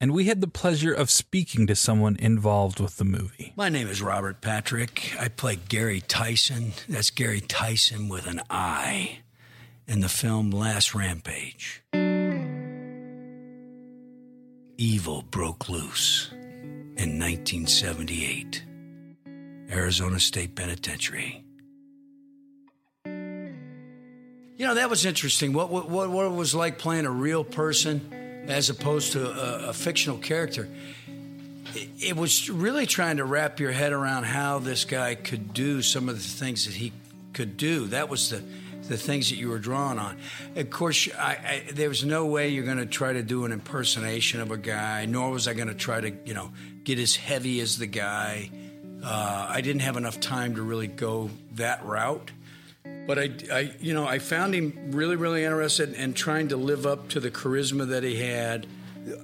And we had the pleasure of speaking to someone involved with the movie. My name is Robert Patrick. I play Gary Tison. That's Gary Tison with an I in the film Last Rampage. Evil broke loose in 1978, Arizona State Penitentiary. You know, that was interesting. What, what, what it was like playing a real person as opposed to a, a fictional character it- it was really trying to wrap your head around how this guy could do some of the things that he could do. That was the the things that you were drawing on. Of course, I, I, there was no way you're going to try to do an impersonation of a guy. Nor was I going to try to, you know, get as heavy as the guy. Uh, I didn't have enough time to really go that route. But I, I, you know, I found him really, really interested in trying to live up to the charisma that he had.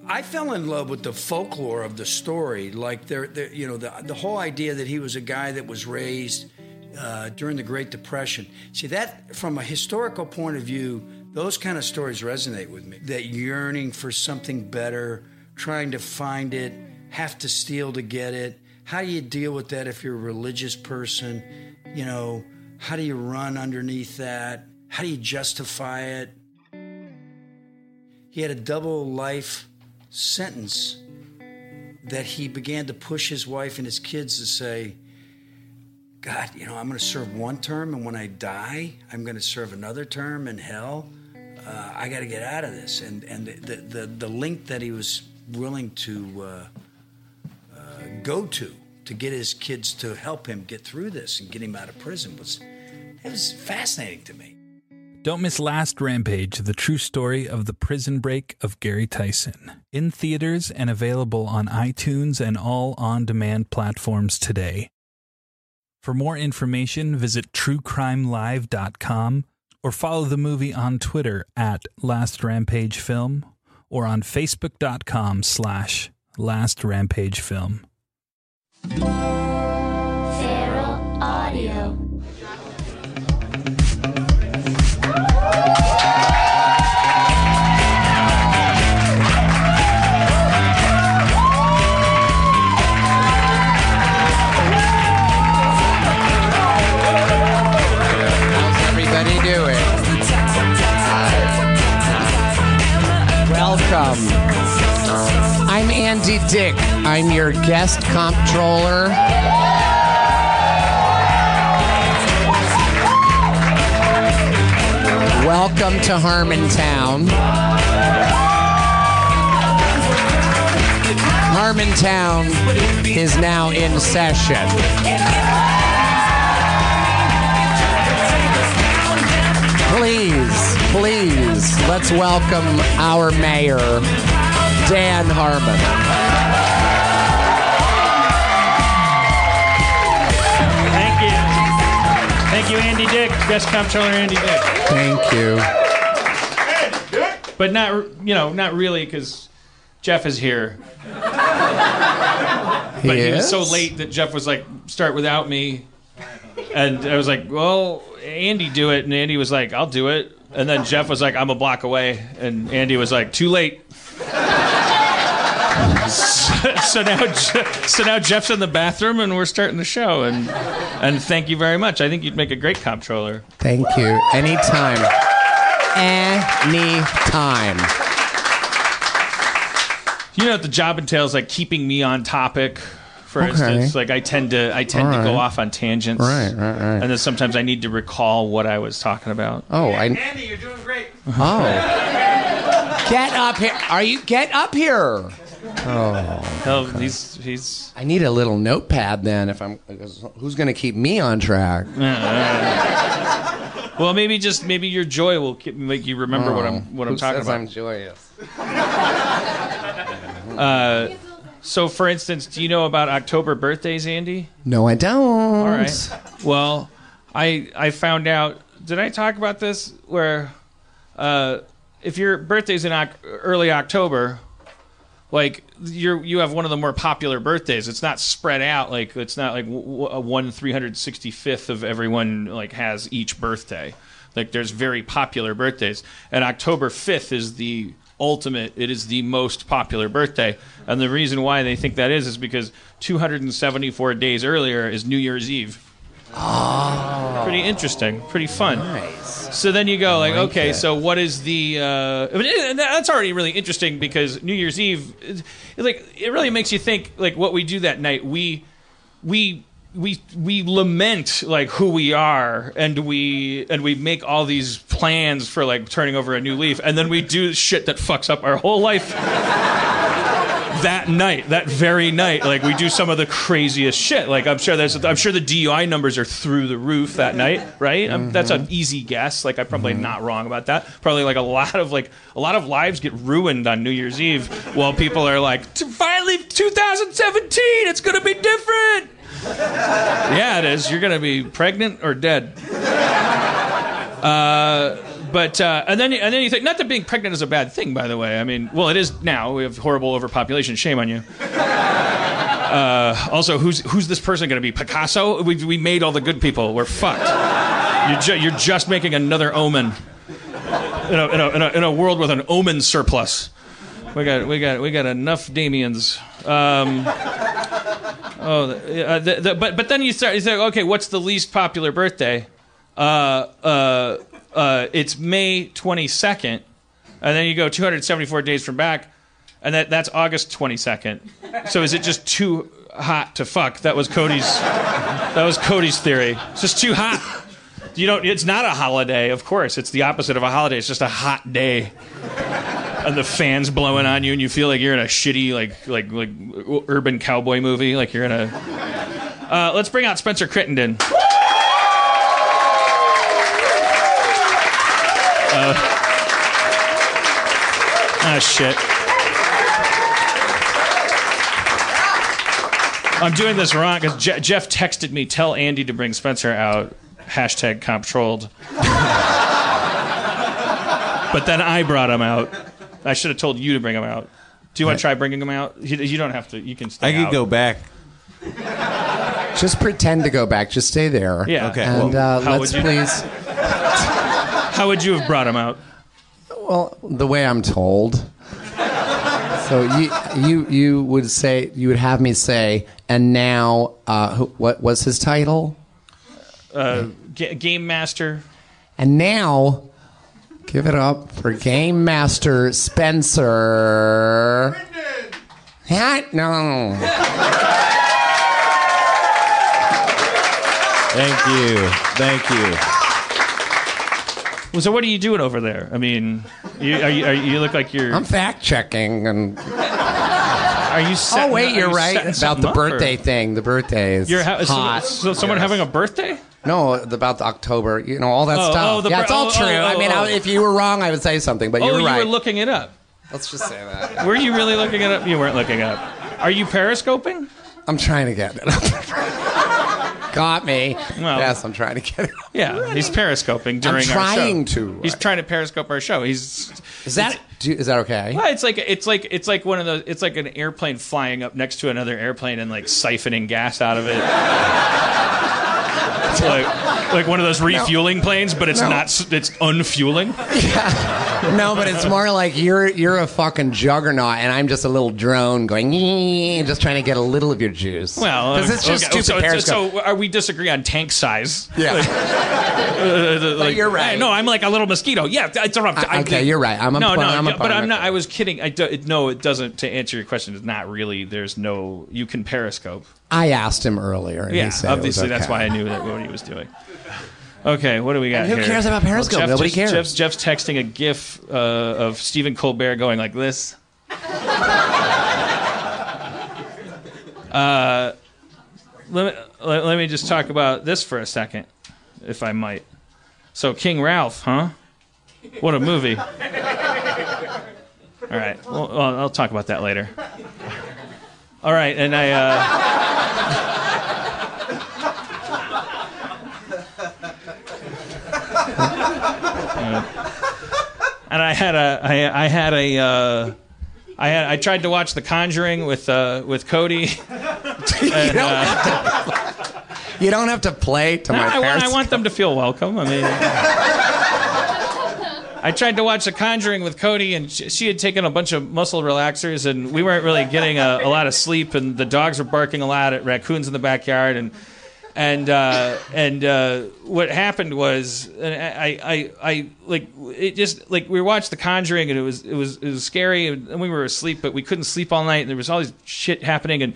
I fell in love with the folklore of the story, like there, there you know, the the whole idea that he was a guy that was raised uh, during the Great Depression. See that from a historical point of view, those kind of stories resonate with me. That yearning for something better, trying to find it, have to steal to get it. How do you deal with that if you're a religious person? You know, how do you run underneath that? How do you justify it? He had a double life sentence that he began to push his wife and his kids to say, God, you know, I'm going to serve one term, and when I die, I'm going to serve another term in hell. Uh, I got to get out of this. And and the, the the link that he was willing to uh, uh, go to to get his kids to help him get through this and get him out of prison was it was fascinating to me. Don't miss Last Rampage, the true story of the prison break of Gary Tison. In theaters and available on iTunes and all on demand platforms today. For more information, visit truecrimelive.com or follow the movie on Twitter at Last Rampage Film or on facebook.com slash Last Rampage Film. Feral Audio. Dick. I'm your guest comptroller. Welcome to Harmontown. Harmontown is now in session. please, please, let's welcome our mayor, Dan Harmon. You. Thank you, Andy Dick, guest comptroller Andy Dick. Thank you. But not, you know, not really because Jeff is here. He But he was so late that Jeff was like, start without me. And I was like, well, Andy, do it. And Andy was like, I'll do it. And then Jeff was like, I'm a block away. And Andy was like, too late. So, so now, so now Jeff's in the bathroom, and we're starting the show. And and thank you very much. I think you'd make a great comptroller. Thank you. Anytime. Anytime. You know what the job entails, like keeping me on topic. For Okay. instance, like I tend to, I tend to go right. off on tangents. Right, right, right. And then sometimes I need to recall what I was talking about. Oh, I. Andy, you're doing great. Oh. Get up here. Are you. Get up here. Oh, he's he's. I need a little notepad then if I'm. Who's going to keep me on track? Well, maybe just maybe your joy will keep, make you remember what I'm what I'm talking says about. I'm joyous. So, for instance, do you know about October birthdays, Andy? No, I don't. All right. Well, I I found out. Did I talk about this? Where, uh, if your birthday's in Oc- early October, like you're you have one of the more popular birthdays. It's not spread out like it's not like a one three hundred sixty fifth of everyone like has each birthday. Like there's very popular birthdays, and October fifth is the ultimate. It is the most popular birthday, and the reason why they think that is is because 274 days earlier is New Year's Eve. Pretty interesting, pretty fun. Nice. So then you go like, like okay, it. so what is the? Uh, and that's already really interesting because New Year's Eve, it, like, it really makes you think like what we do that night. We, we. We we lament like who we are and we and we make all these plans for like turning over a new leaf and then we do shit that fucks up our whole life that night, that very night, like we do some of the craziest shit. Like I'm sure there's, I'm sure the DUI numbers are through the roof that night, right? Um, that's an mm-hmm. easy guess. Like I'm probably mm-hmm. not wrong about that. Probably like a lot of like a lot of lives get ruined on New Year's Eve while people are like, finally 2017, it's gonna be different. yeah, it is. You're gonna be pregnant or dead. Uh, But uh, and then and then you think not that being pregnant is a bad thing, by the way. I mean, well, it is now. We have horrible overpopulation. Shame on you. Uh, also, who's who's this person going to be? Picasso? We we made all the good people. We're fucked. You're, ju- you're just making another omen in a, in, a, in, a, in a world with an omen surplus. We got we got we got enough Damians. Um, oh, uh, the, the, but but then you start you say, okay, what's the least popular birthday? Uh, uh, uh, it's May 22nd, and then you go 274 days from back, and that, that's August 22nd. So is it just too hot to fuck? That was Cody's. That was Cody's theory. It's just too hot. You don't. It's not a holiday, of course. It's the opposite of a holiday. It's just a hot day, and the fans blowing on you, and you feel like you're in a shitty, like like like urban cowboy movie. Like you're in a. Uh, let's bring out Spencer Crittenden. Ah, shit. I'm doing this wrong because Je- Jeff texted me, tell Andy to bring Spencer out. Hashtag controlled. but then I brought him out. I should have told you to bring him out. Do you want to try bringing him out? You, you don't have to. You can stay I could out. go back. Just pretend to go back. Just stay there. Yeah. Okay. And Well, uh, how let's would you- please. How would you have brought him out? Well, the way I'm told. So you you you would say you would have me say, and now uh, who, what was his title? Uh, G- Game Master. And now, give it up for Game Master Spencer. What? No. Thank you. Thank you. Well, so what are you doing over there? I mean, you, are you, are you look like you're. I'm fact checking and. are you? Oh setting- wait, you're you right about the up, or- birthday thing. The birthday is You're ha- hot. so someone Yes. having a birthday? No, about the October. You know all that Oh, oh stuff. oh, the yeah, it's all oh, oh true. oh, I mean, oh, I- if you were wrong, I would say something, but you oh, were you right. were looking it up. Let's just say that. Were you really looking it up? You weren't looking it up. Are you periscoping? I'm trying to get it. Got me. Well- yes, I'm trying to get it. Yeah, he's periscoping during our show. trying to. He's trying to periscope our show. He's Is that do, is that okay? Well, it's like it's like it's like one of those. It's like an airplane flying up next to another airplane and like siphoning gas out of it. It's like like one of those refueling planes, but it's No. not. It's unfueling. Yeah. No, but it's more like you're you're a fucking juggernaut, and I'm just a little drone going, just trying to get a little of your juice. Well, because it's just okay, stupid so, so are we disagree on tank size? yeah. Uh, like- you're right. No, I'm like a little mosquito. Yeah, it's a, I, okay, you're right. I'm a no, no, I'm a but I'm not. I was kidding. I do, it, no, it doesn't. To answer your question, it's not really. There's no. You can periscope. I asked him earlier, and Yeah, he said it was obviously that's okay. why I knew that what he was doing. Okay, what do we got And who here? cares about Periscope? Jeff Nobody just- cares. Jeff's, Jeff's texting a GIF uh, of Stephen Colbert going like this. uh, let, me, let, let me just talk about this for a second, if I might. So, King Ralph, huh? What a movie. All right, well, well, I'll talk about that later. All right, and I. Uh, and I had a I, I had a uh, I had I tried to watch The Conjuring with uh, with Cody. And, uh, You don't have to play to my I, want, I want them to feel welcome. I mean. I tried to watch The Conjuring with Cody, and she, she had taken a bunch of muscle relaxers, and we weren't really getting a, a lot of sleep, and the dogs were barking a lot at raccoons in the backyard, and and uh, and uh, what happened was, and I, I I like it just like we watched The Conjuring, and it was it was it was scary, and we were asleep, but we couldn't sleep all night, and there was all this shit happening, and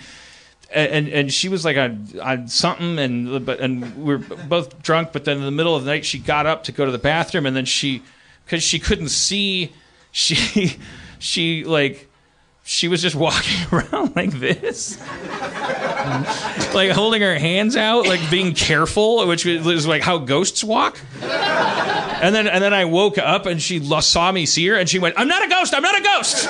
and and she was like on on something and but and we're both drunk but then in the middle of the night she got up to go to the bathroom and then she because she couldn't see she she like she was just walking around like this like holding her hands out like being careful which was like how ghosts walk and then and then I woke up and she saw me see her and she went I'm not a ghost I'm not a ghost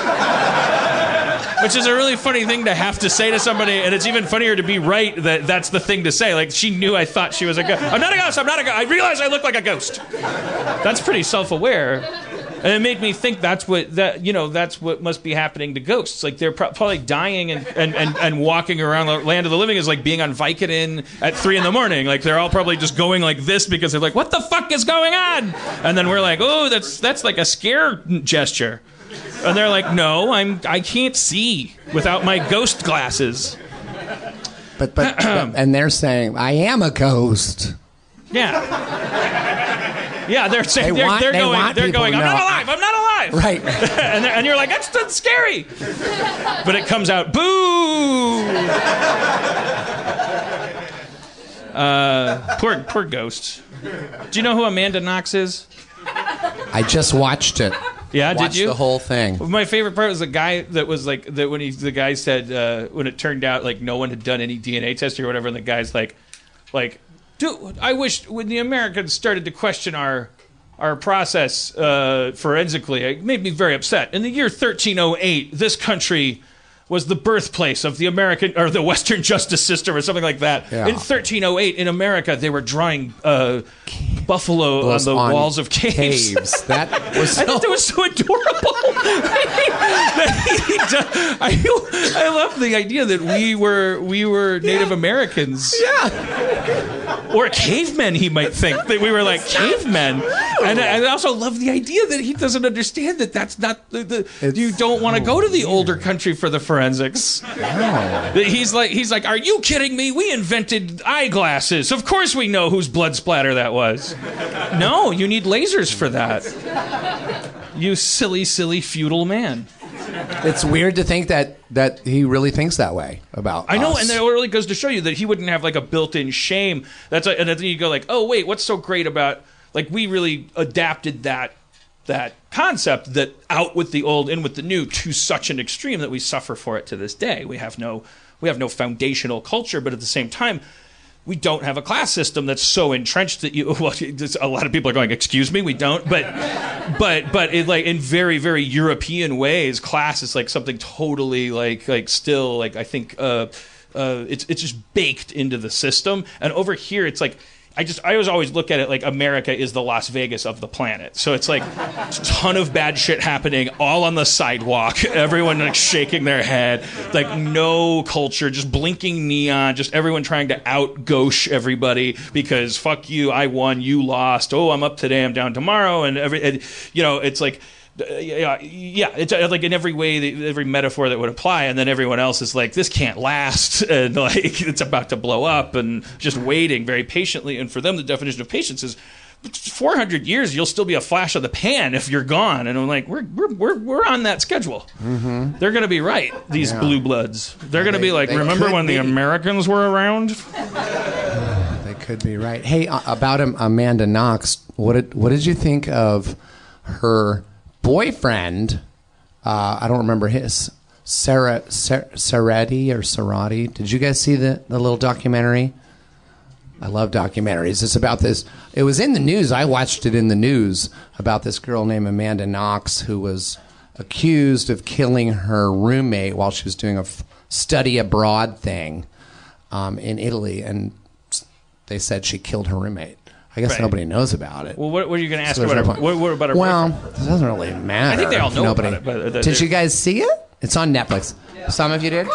which is a really funny thing to have to say to somebody, and it's even funnier to be right that that's the thing to say. Like she knew I thought she was a ghost. I'm not a ghost. I'm not a ghost. I realize I look like a ghost. That's pretty self-aware, and it made me think that's what that you know that's what must be happening to ghosts. Like they're pro- probably dying and, and, and, and walking around the land of the living is like being on Vicodin at three in the morning. Like they're all probably just going like this because they're like, what the fuck is going on? And then we're like, oh, that's that's like a scare gesture. And they're like, "No, I'm I can't see without my ghost glasses." But, but, but and they're saying I am a ghost. Yeah. Yeah, they're saying They are they're going they're going. I'm not alive. I'm not alive. Right. and, and you're like, that's, that's scary. But it comes out, boo. Uh, poor poor ghosts. Do you know who Amanda Knox is? I just watched it. Yeah, watched did you? the whole thing. My favorite part was the guy that was like that when he the guy said uh, when it turned out like no one had done any DNA testing or whatever, and the guy's like, like, dude, I wish when the Americans started to question our our process uh, forensically, it made me very upset. In the year 1308, this country was the birthplace of the American or the Western justice system or something like that. Yeah. In 1308, in America, they were drawing uh, buffalo on the on walls of caves. caves. That was I thought that was so adorable. Do- I, I love the idea that we were we were Native Americans. yeah. Or cavemen, he might think that we were like cavemen. And I I also love the idea that he doesn't understand that that's not the. the you don't want to so go to the older country for the forensics. That He's like he's like, are you kidding me? We invented eyeglasses. Of course we know whose blood splatter that was. No, you need lasers for that. You silly, silly feudal man. It's weird to think that that he really thinks that way about. I know, us. and that really goes to show you that he wouldn't have like a built-in shame. That's a, and then you go like, oh wait, what's so great about like we really adapted that that concept that out with the old, in with the new to such an extreme that we suffer for it to this day. We have no we have no foundational culture, but at the same time, we don't have a class system that's so entrenched that you well a lot of people are going excuse me we don't. But but but it like in very very european ways class is like something totally like like still like i think uh uh it's it's just baked into the system. And over here it's like I just I always always look at it like America is the Las Vegas of the planet. So it's like a ton of bad shit happening all on the sidewalk. Everyone like shaking their head, like no culture, just blinking neon, just everyone trying to out gauche everybody because fuck you, I won, you lost. Oh, I'm up today, I'm down tomorrow, and every and, you know it's like yeah, yeah, it's uh, like in every way, every metaphor that would apply, and then everyone else is like, this can't last, and like it's about to blow up, and just waiting very patiently. And for them, the definition of patience is 400 years, you'll still be a flash of the pan if you're gone. And I'm like, we're we're we're, we're on that schedule. They're going to be right. These blue bloods. They're going to They- be like, remember when the. Americans were around? They could be right. Hey, uh, about Amanda Knox, what did what did you think of her boyfriend? Uh, I don't remember his Sarah Sar- Sarati or Sarati. Did you guys see the the little documentary? I love documentaries. It's about this. It was in the news. I watched it in the news about this girl named Amanda Knox who was accused of killing her roommate while she was doing a f- study abroad thing um, in Italy, and they said she killed her roommate. I guess Right. nobody knows about it. Well, what, what are you going to ask So there's about no her? point. What, what about her? well, boyfriend? it doesn't really matter. I think they all know about it, but, did you guys see it? It's on Netflix. Some of you did.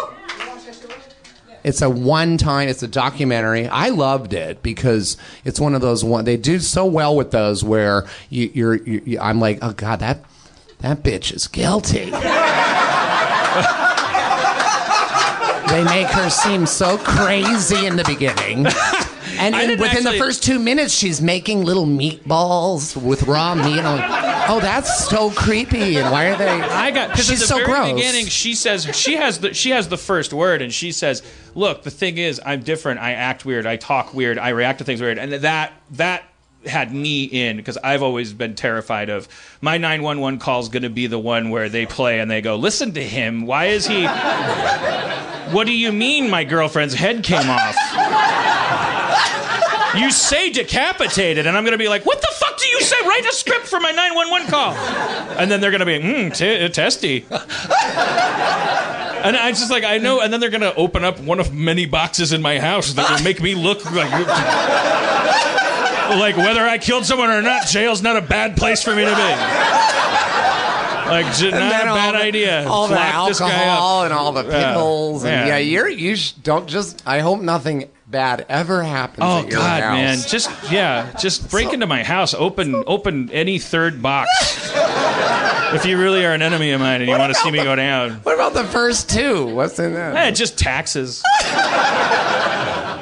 It's a one time. It's a documentary. I loved it because it's one of those one. They do so well with those where you, you're. You, you, I'm like, oh god, that that bitch is guilty. they make her seem so crazy in the beginning. And I in, didn't within the first two minutes, she's making little meatballs with raw meat. I'm like, oh, that's so creepy. And why are they? I got because at She's the so very gross. beginning she says she has the she has the first word and she says, "Look, the thing is, I'm different. I act weird. I talk weird. I react to things weird." And that that had me in because I've always been terrified of my 911 call is going to be the one where they play and they go, "Listen to him. Why is he? what do you mean my girlfriend's head came off?" You say decapitated, and I'm going to be like, what the fuck do you say? Write a script for my 911 call. And then they're going to be, hmm, t- testy. And I'm just like, I know, and then they're going to open up one of many boxes in my house that will make me look like. Like whether I killed someone or not, jail's not a bad place for me to be. Like, j- not a bad the- idea. All the Lock this guy up. alcohol and all the Yeah. pills. And Yeah. yeah, you're you sh- don't just. I hope nothing bad ever happens. Oh at your God, house. man! Just yeah, just break into my house. Open open any third box. if you really are an enemy of mine and you want to see me go down, What about the first two? What's in that? eh, just taxes.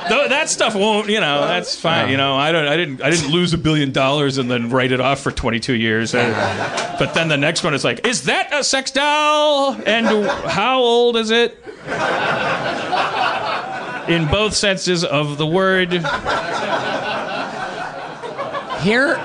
Though that stuff won't, you know, that's fine. You know, I don't, I didn't, I didn't lose a billion dollars and then write it off for 22 years. Uh, but then the next one is like, is that a sex doll? And how old is it? In both senses of the word. Here,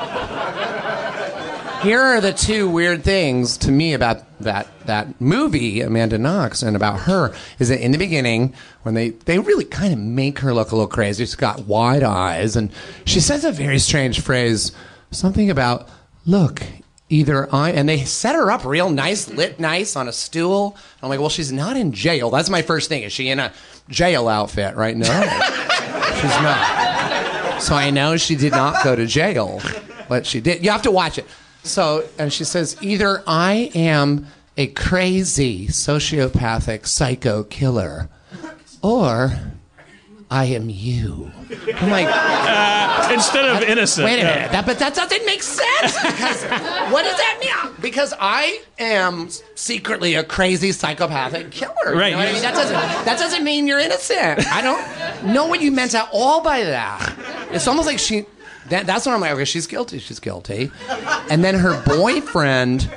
here are the two weird things to me about that that movie, Amanda Knox, and about her is that in the beginning, when they they really kind of make her look a little crazy, she's got wide eyes, and she says a very strange phrase, something about look. Either I and they set her up real nice, lit nice on a stool. I'm like, well, she's not in jail. That's my first thing. Is she in a jail outfit right now? she's not. So I know she did not go to jail, but she did. You have to watch it. So, and she says, either I am a crazy sociopathic psycho killer, or I am you. I'm like, uh, Instead of innocent. wait a yeah. minute, that, but that doesn't make sense because what does that mean? Because I am secretly a crazy psychopathic killer. Right. you know what I mean? That doesn't that doesn't mean you're innocent. I don't know what you meant at all by that. It's almost like she. That, that's when I'm like, okay, she's guilty. She's guilty. And then her boyfriend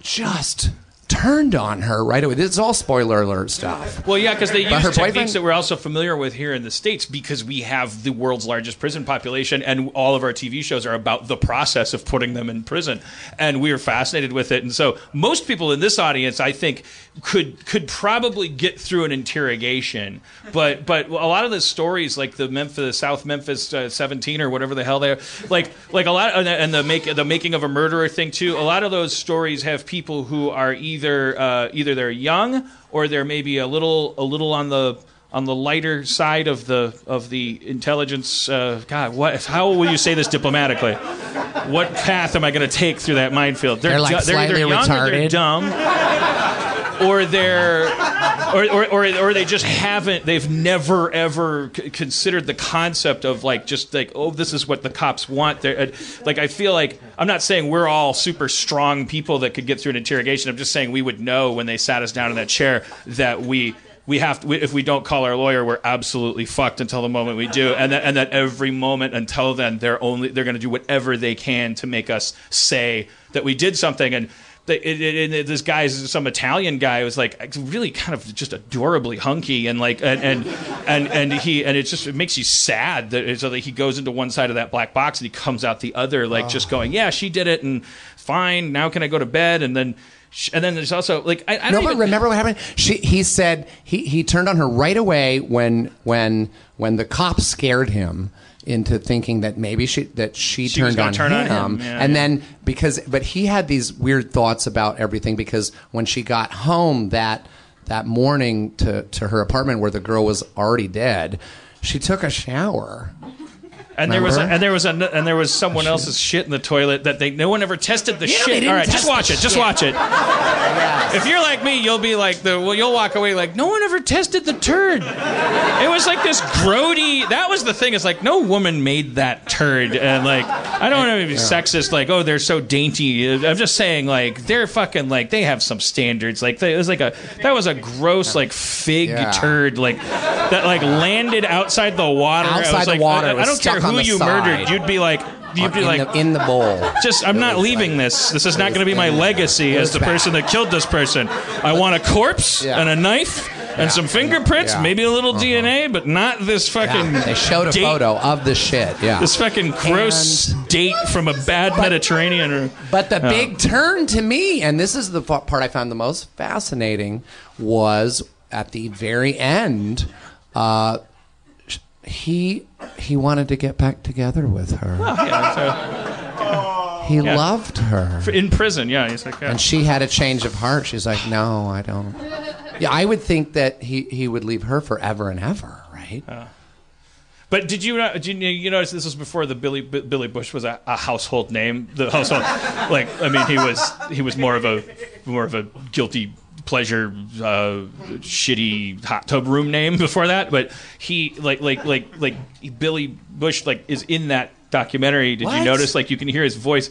just turned on her right away. This is all spoiler alert stuff. Well, yeah, because they use techniques boyfriend- that we're also familiar with here in the states because we have the world's largest prison population, and all of our TV shows are about the process of putting them in prison, and we are fascinated with it. And so, most people in this audience, I think, could could probably get through an interrogation, but but a lot of the stories, like the Memphis South Memphis uh, 17 or whatever the hell they're like, like a lot, and the- and the make the making of a murderer thing too. A lot of those stories have people who are either uh, either they're young or they're maybe a little a little on the on the lighter side of the of the intelligence. Uh, God, what? How will you say this diplomatically? What path am I going to take through that minefield? They're, like, they're either slightly young or they're retarded. dumb, or they're or, or, or, or they just haven't they've never ever c- considered the concept of like just like oh this is what the cops want. They're, uh, like i feel like i'm not saying we're all super strong people that could get through an interrogation. I'm just saying we would know when they sat us down in that chair that we we have to, we, if we don't call our lawyer, we're absolutely fucked until the moment we do, and that, and that every moment until then, they're only they're going to do whatever they can to make us say that we did something. And the, it, it, it, this guy's some Italian guy was like really kind of just adorably hunky and like and and and, and he and it just it makes you sad that so that he goes into one side of that black box and he comes out the other like just ah. going yeah she did it and fine now can I go to bed and then. And then there's also like I, I No, don't but even, remember what happened? She, he said he, he turned on her right away when when when the cops scared him into thinking that maybe she that she, She turned on, turn on him, him, yeah, and yeah. then because but he had these weird thoughts about everything because when she got home that that morning to to her apartment where the girl was already dead, she took a shower. And there was a, and there was a, and there was someone else's shit in the toilet that they no one ever tested the Yeah, shit. All right, just watch the it. Just watch it. If you're like me, you'll be like the well, you'll walk away like no one ever tested the turd. It was like this grody. That was the thing. It's like no woman made that turd, and like I don't want to be sexist. Like oh, they're so dainty. I'm just saying like they're fucking like they have some standards. Like they, it was like a that was a gross like fig Yeah. turd like that like landed outside the water. I Outside was the like, water, I, I don't care stuck on who you side. murdered. You'd be like you'd be in, like the, in the bowl. just I'm not leaving like- this. This is not going to be my legacy as the person that killed this person. I want a corpse Yeah. and a knife and some fingerprints, Yeah. Uh-huh. maybe a little DNA, but not this fucking. Yeah, they showed a date- photo of the shit. Yeah. This fucking gross date from a bad Mediterranean. Or, But the big turn to me, and this is the part I found the most fascinating, was at the very end. Uh, he he wanted to get back together with her. Oh, yeah, he loved her, in prison, yeah, he's like, yeah. and she had a change of heart. She's like, "No, I don't." Yeah, I would think that he he would leave her forever and ever, right? But did you? Did you, you notice this was before the Billy B- Billy Bush was a, a household name? The household, like I mean, he was he was more of a more of a guilty pleasure, uh, shitty hot tub room name before that. But he like like like like Billy Bush like is in that documentary. Did you notice? Like you can hear his voice.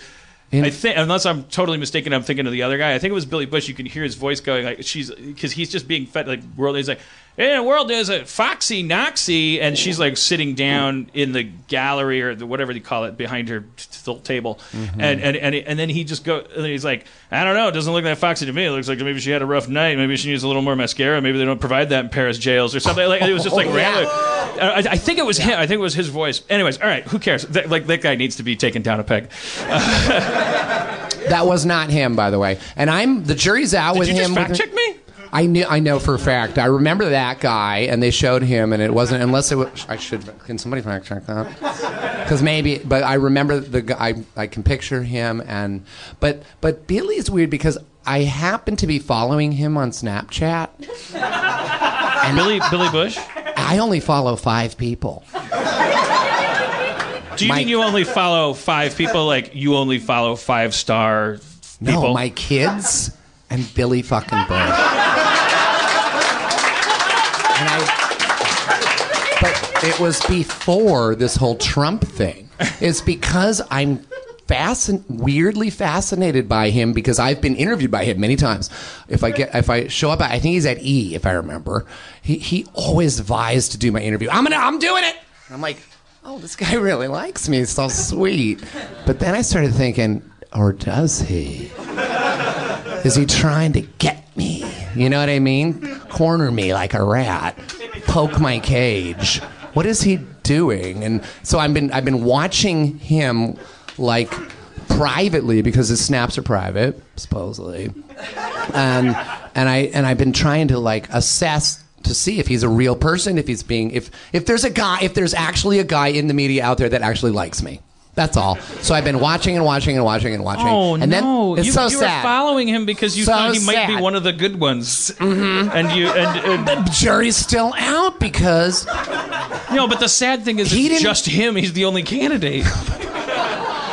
In- I think, unless I'm totally mistaken, I'm thinking of the other guy. I think it was Billy Bush. You can hear his voice going like she's because he's just being fed like world. He's like, "Hey, the world there's a foxy noxy," and she's like sitting down in the gallery or the, whatever they call it behind her t- table, mm-hmm. and, and and and then he just go. And he's like, "I don't know. It doesn't look that foxy to me. It looks like maybe she had a rough night. Maybe she needs a little more mascara. Maybe they don't provide that in Paris jails or something." Like it was just like Oh, random. Uh, I, I think it was him. I think it was his voice. Anyways, all right. Who cares? That, like that guy needs to be taken down a peg. That was not him, by the way. And I'm the jury's out Did with you him. just fact check me? I knew. I know for a fact. I remember that guy, and they showed him, and it wasn't unless it was. I should. Can somebody fact check that? Because maybe, but I remember the guy. I, I can picture him, and but but Billy's weird because I happen to be following him on Snapchat. And Billy Billy Bush. I only follow five people. Do you My- mean you only follow five people? Like you only follow five star people? No, my kids and Billy fucking Bush. and I, but it was before this whole Trump thing. It's because I'm fascin- weirdly fascinated by him because I've been interviewed by him many times. If I get, if I show up, I think he's at E, if I remember. He he always vies to do my interview. I'm gonna, I'm doing it. And I'm like, oh, this guy really likes me. It's so sweet. But then I started thinking, or does he? Is he trying to get me? You know what I mean? Corner me like a rat, poke my cage. What is he doing? And so I've been I've been watching him like privately because his snaps are private, supposedly. And and I and I've been trying to like assess to see if he's a real person, if he's being if if there's a guy if there's actually a guy in the media out there that actually likes me. That's all. So I've been watching and watching and watching and watching. Oh and no! it's you, so you sad. were following him because you So thought he might be one of the good ones, mm-hmm. and you and, and the jury's still out because no. But the sad thing is, He it's didn't- just him. He's the only candidate.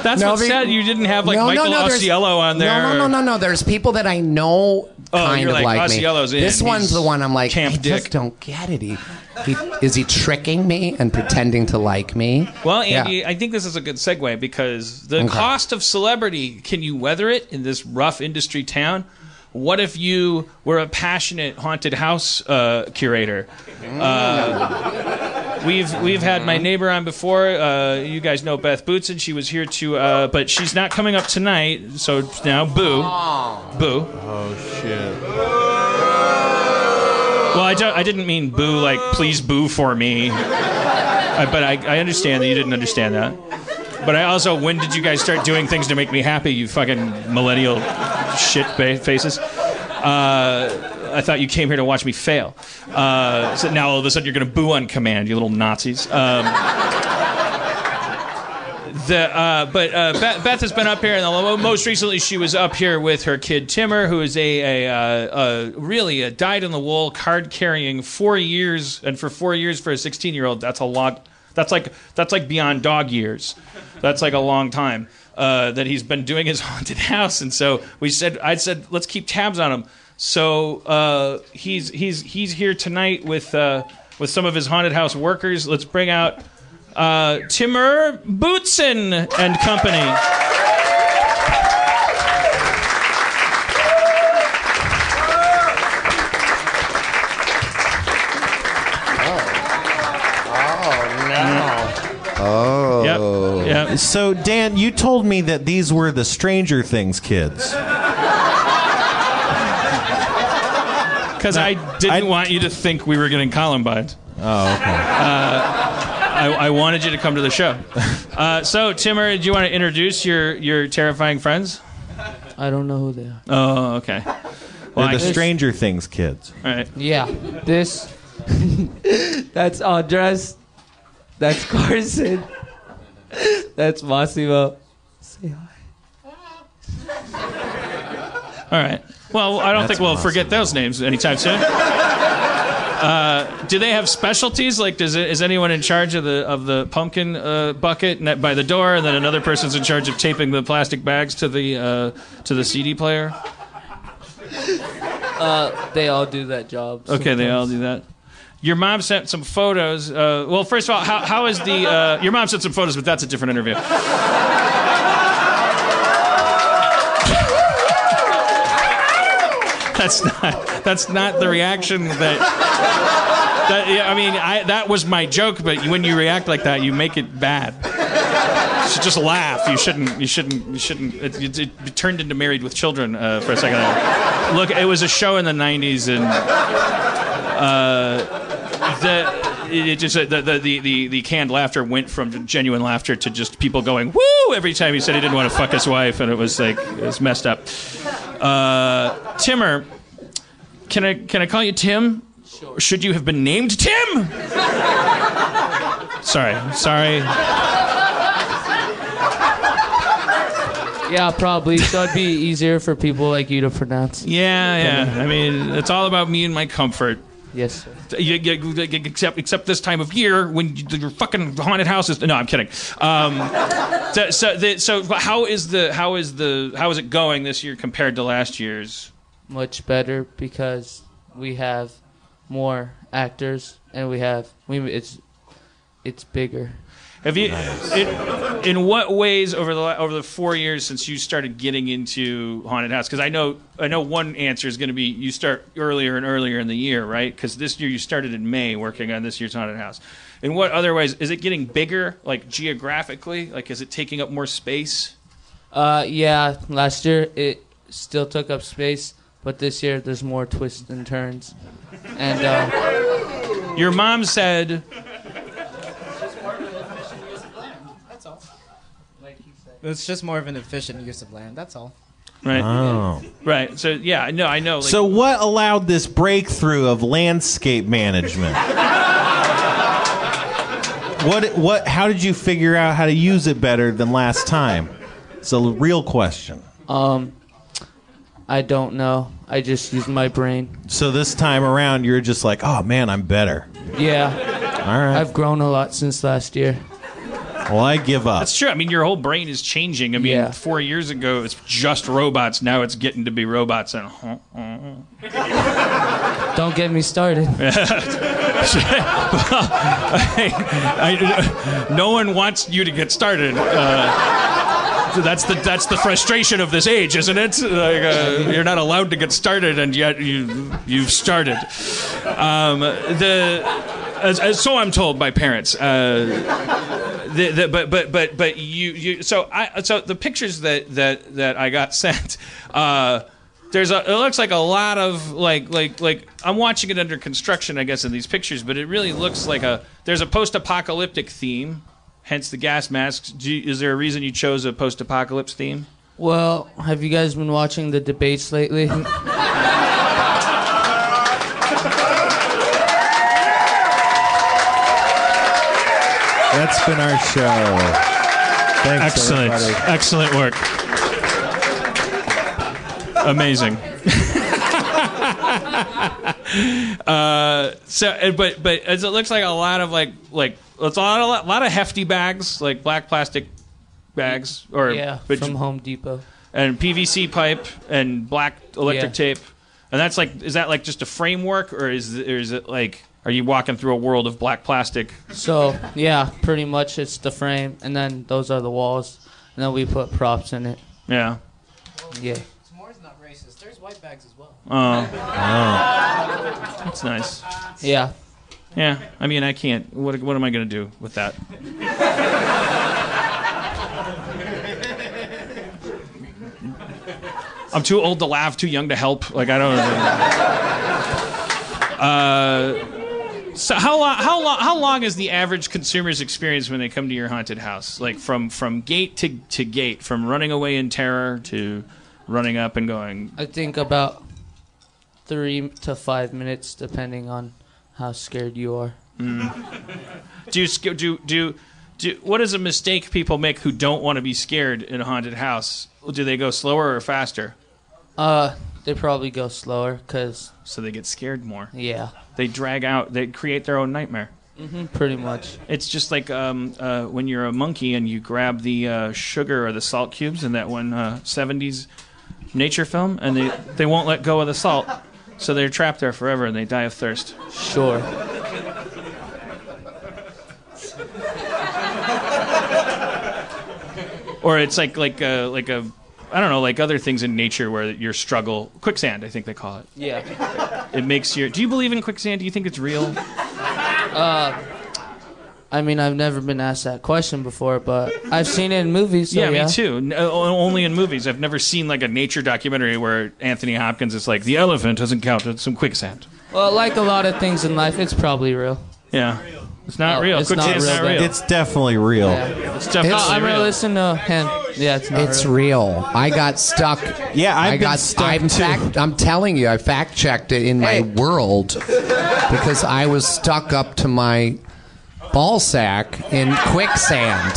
That's No, what's be- sad. You didn't have like Michael there's- Osceola on there. No, no, no, no, no. There's people that I know Oh, kind of like, like, me. This one's the one I'm like, I Dick. just don't get it. He, he is he tricking me and pretending to like me? Well, Yeah. Andy, I think this is a good segue because the Okay. cost of celebrity can you weather it in this rough industry town? What if you were a passionate haunted house uh, curator? Uh, we've we've had my neighbor on before. Uh, you guys know Beth Bootson. She was here to, uh, but she's not coming up tonight. So now, boo, boo. Oh shit. Well, I, don't, I didn't mean boo like please boo for me. I, but I, I understand that you didn't understand that. But I also, when did you guys start doing things to make me happy? You fucking millennial shit faces. Uh, I thought you came here to watch me fail. Uh, so now all of a sudden you're going to boo on command, you little Nazis. Um, the uh, but uh, Beth, Beth has been up here, and most recently she was up here with her kid Timmer, who is a, a, uh, a really a dyed in the wool card carrying four years, and for four years for a 16 year old, that's a lot. That's like that's like beyond dog years. That's like a long time uh, that he's been doing his haunted house, and so we said I said let's keep tabs on him. So uh, he's he's he's here tonight with uh, with some of his haunted house workers. Let's bring out uh, Timur Bootson and company. Oh. Yep. Yep. So Dan, you told me that these were the Stranger Things kids. Because I didn't I- want you to think we were getting Columbine. Oh, okay. I, I wanted you to come to the show. Uh, so, Timur, do you want to introduce your, your terrifying friends? I don't know who they are. Oh, okay. Well, They're I, the Stranger Things kids. all right. Yeah, this. that's Andres. That's Carson. That's Massimo. Say hi. All right. Well, I don't That's think we'll awesome. forget those names anytime soon. Uh, do they have specialties? Like, does it, is anyone in charge of the of the pumpkin uh, bucket by the door, and then another person's in charge of taping the plastic bags to the uh, to the CD player? Uh, they all do that job. Okay, they all do that. Your mom sent some photos. Uh, well, first of all, how, how is the uh, your mom sent some photos, but that's a different interview. That's not that's not the reaction that. that I mean, I, that was my joke, but when you react like that, you make it bad. You should just laugh. You shouldn't. You shouldn't. You shouldn't. It, it, it turned into Married with Children uh, for a second. there. Look, it was a show in the '90s, and the it just the the the the canned laughter went from genuine laughter to just people going woo every time he said he didn't want to fuck his wife, and it was like it was messed up. Uh, Timmer, can I can I call you Tim? Or Should you have been named Tim? sorry, sorry. Yeah, probably. So it'd be easier for people like you to pronounce. Yeah, yeah. I mean, it's all about me and my comfort. Yes, sir. You- you- you- except except this time of year when you, your fucking haunted houses. No, I'm kidding. Um, so so, the, so how is the how is the how is it going this year compared to last year's? Much better because we have more actors and we have we it's it's bigger. Have you in, in what ways over the over the four years since you started getting into haunted house? Because I know I know one answer is going to be you start earlier and earlier in the year, right? Because this year you started in May working on this year's haunted house. In what other ways is it getting bigger, like geographically? Like is it taking up more space? Uh, yeah. Last year it still took up space, but this year there's more twists and turns. And uh, Your mom said It's just more of an efficient use of land. That's all. right, Oh. right. So yeah, no, I know. Like, So what allowed this breakthrough of landscape management? what what how did you figure out how to use it better than last time? It's a real question. um, I don't know. I just use my brain. So this time around you're just like, "Oh man, I'm better." Yeah, All right. I've grown a lot since last year. well, I give up. That's true. I mean, your whole brain is changing. I mean, Yeah. four years ago it's just robots. Now it's getting to be robots and. Uh, uh, uh. Don't get me started. I, no one wants you to get started. Uh, so that's the that's the frustration of this age, isn't it? Like, uh, you're not allowed to get started, and yet you you've started. Um, the as, as, so I'm told by parents. Uh, the, the, but but but but you you so I so the pictures that that that I got sent. Uh, there's a it looks like a lot of like like like I'm watching it under construction I guess in these pictures but it really looks like a there's a post-apocalyptic theme hence the gas masks Do you, is there a reason you chose a post-apocalypse theme Well, have you guys been watching the debates lately? That's been our show. Thanks everybody. excellent work amazing uh, so but but as it looks like a lot of like like it's a lot, a lot, lot of hefty bags like black plastic bags or yeah, but- from Home Depot. and PVC pipe and black electric Yeah. tape. And that's like, is that like just a framework, or is or is it like, are you walking through a world of black plastic? So yeah, pretty much it's the frame, and then those are the walls, and then we put props in it. Yeah. Yeah. S'more's not racist. There's white bags as well. Oh. oh. That's nice. Yeah. Yeah. I mean, I can't. What what am I going to do with that? I'm too old to laugh, too young to help. Like I don't. Uh, so how long? How? How long is the average consumer's experience when they come to your haunted house? Like from from gate to to gate, from running away in terror to running up and going. I think about three to five minutes, depending on how scared you are. Do you do do do? What is a mistake people make who don't want to be scared in a haunted house? Do they go slower or faster? Uh, they probably go slower, cause So they get scared more. yeah, They drag out. They create their own nightmare. Mm-hmm, pretty much. It's just like um, uh, when you're a monkey and you grab the uh, sugar or the salt cubes in that one uh, 70s nature film, and they, they won't let go of the salt. So they're trapped there forever and they die of thirst. Sure. Or it's like like a, like a I don't know like other things in nature where your struggle quicksand I think they call it. Yeah. It makes your. Do you believe in quicksand? Do you think it's real? Uh, I mean, I've never been asked that question before, but I've seen it in movies. So yeah, yeah, me too. N- uh, o- only in movies. I've never seen like a nature documentary where Anthony Hopkins is like the elephant has encountered some quicksand. Well, like a lot of things in life, it's probably real. Yeah, it's not No, real. it's not Quicksand's real, not then. real. It's definitely real. Yeah. It's definitely No, I'm real. gonna listen to him. Yeah, it's not It's real. real. I got stuck. Yeah, I've I been got stuck I'm too. fact, I'm telling you, I fact checked it in Hey. my world because I was stuck up to my ball sack in quicksand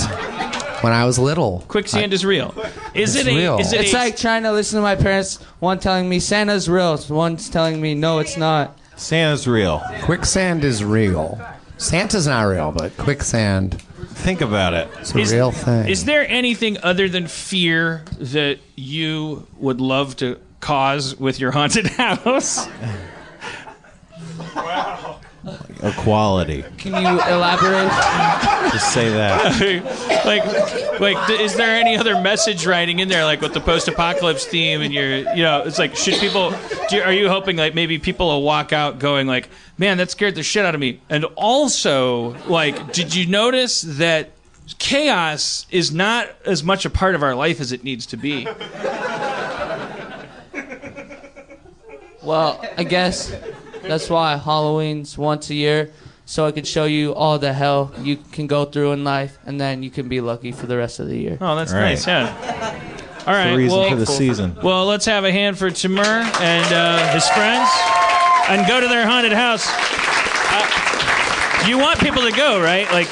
when I was little. Quicksand is real. Is It's it a? real. Is it It's a, like trying to listen to my parents. One telling me Santa's real. One's telling me no, it's not. Santa's real. Quicksand is real. Santa's not real, but quicksand Think about it. it. is a Is- real thing. Is there anything other than fear that you would love to cause with your haunted house? Equality. Can you elaborate? Just say that. like, like, is there any other message writing in there, like with the post-apocalypse theme? And you're, you know, it's like, should people? Do you, are you hoping like maybe people will walk out going like, man, that scared the shit out of me? And also, like, did you notice that chaos is not as much a part of our life as it needs to be? Well, I guess that's why Halloween's once a year, so I can show you all the hell you can go through in life, and then you can be lucky for the rest of the year. Oh, that's Right. nice. Yeah. All right. the reason well, for the season. well, let's have a hand for Timur and uh, his friends, and go to their haunted house. Uh, you want people to go, right? Like,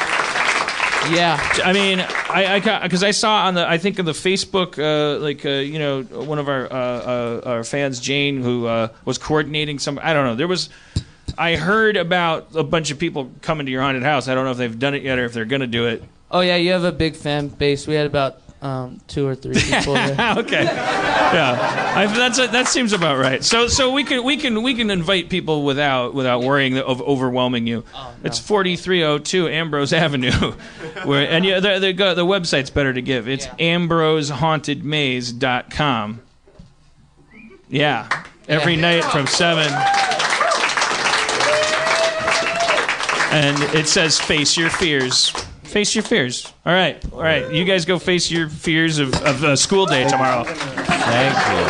Yeah. I mean, I because I, saw on the I think on the Facebook uh, like uh, you know one of our uh, uh, our fans Jane who uh, was coordinating some I don't know there was I heard about a bunch of people coming to your haunted house I don't know if they've done it yet or if they're gonna do it Oh yeah, you have a big fan base. We had about um, two or three people okay. Yeah. I, that's that seems about right. So so we can we can we can invite people without without worrying of overwhelming you. It's 4302 Ambrose Avenue. Where and yeah the, the, the website's better to give. It's ambrosehauntedmaze.com yeah. Every night from 7 and it says face your fears face your fears. All right. All right. You guys go face your fears of, of uh, school day tomorrow. Thank you.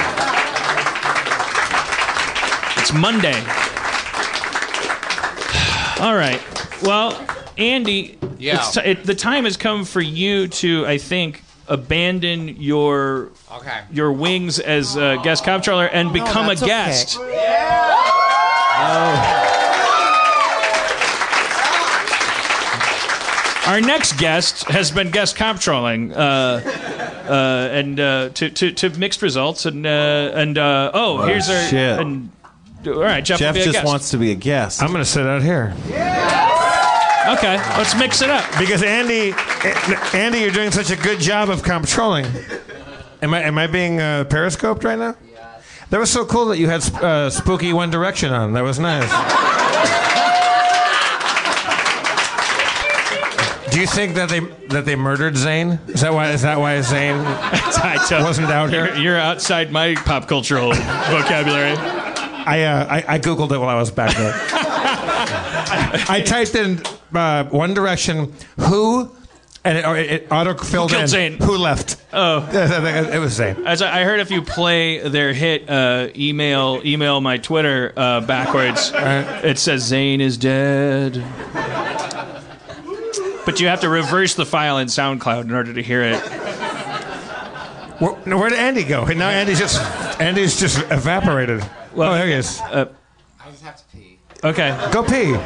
it's monday. All right. Well andy Yeah. it's t- it, the time has come for you to i think abandon your Okay. your wings as a guest comptroller and become a that's okay. guest Our next guest has been guest comptrolling, uh, uh, and uh, to, to to mixed results, and uh, and uh, oh, here's our shit. and all right, Jeff, Jeff will be a just guest. wants to be a guest. I'm going to sit out here Okay, let's mix it up. because Andy, Andy, you're doing such a good job of controlling. Am I am I being uh, periscoped right now? That was so cool that you had uh, spooky One Direction on. That was nice. Do you think that they that they murdered Zayn? Is that why? Is that why Zayn I wasn't out You're, here? you're outside my pop cultural vocabulary. I, uh, I I googled it while I was back there. I typed in uh, One Direction who, and it, it, it auto filled in Zayn? who left. Oh. it was Zayn. As I I heard, if you play their hit uh, "email email my Twitter" uh, backwards, it says Zayn is dead. But you have to reverse the file in SoundCloud in order to hear it. Where, where did Andy go? Now Andy's just Andy's just evaporated. Well, oh, there he is. I just have to pee. Okay, Go pee. all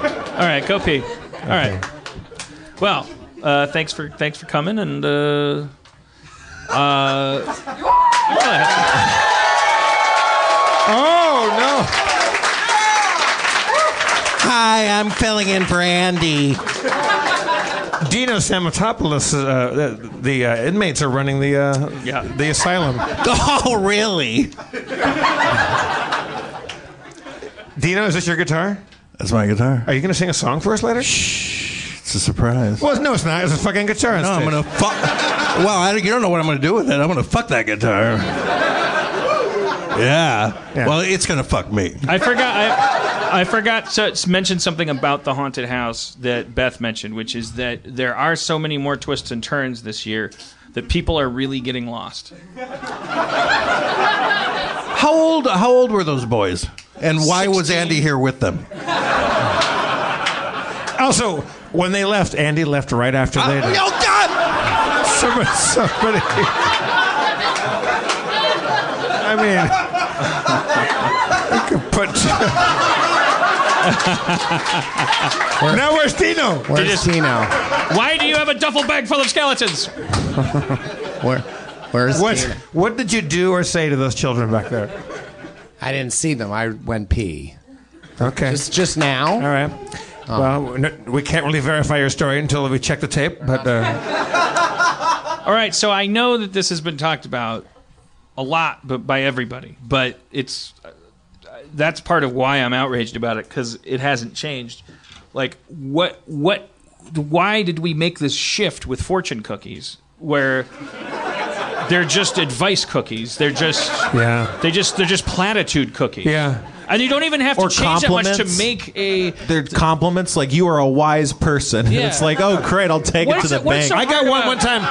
right, go pee. All right. Well, uh, thanks for thanks for coming, and uh, uh, Oh no! Hi, I'm filling in for Andy. Dino Stamatopoulos, uh, the, the uh, inmates are running the uh, Yeah. the asylum. Oh, really? Dino, is this your guitar? That's my guitar. Are you going to sing a song for us later? Shh, It's a surprise. Well, no, it's not. It's a fucking guitar. No, I'm gonna fuck. Well, I, you don't know what I'm gonna do with it. I'm gonna fuck that guitar. Yeah. Yeah. Well, it's gonna fuck me. I forgot. I, I forgot to mention something about the haunted house that Beth mentioned, which is that there are so many more twists and turns this year that people are really getting lost. How old? How old were those boys? And why was Andy here with them? Also, when they left, Andy left right after ah, they. oh did. God! Somebody, somebody. I mean, I could put. Now where's Tino? Where's just- Tino? Why do you have a duffel bag full of skeletons? Where, where's What? Tino? What did you do or say to those children back there? I didn't see them. I went pee. Okay. Just just now. All right. Well, no, we can't really verify your story until we check the tape, but uh, All right, so I know that this has been talked about a lot, but by everybody. But it's uh, that's part of why I'm outraged about it because it hasn't changed. Like, what, what, why did we make this shift with fortune cookies where they're just advice cookies? They're just, yeah, they just, they're just platitude cookies. yeah. and you don't even have to Or change that much to make a. They're compliments like you are a wise person. Yeah. it's like, oh great, I'll take What's it to the it- what's bank. so I got one about- one time.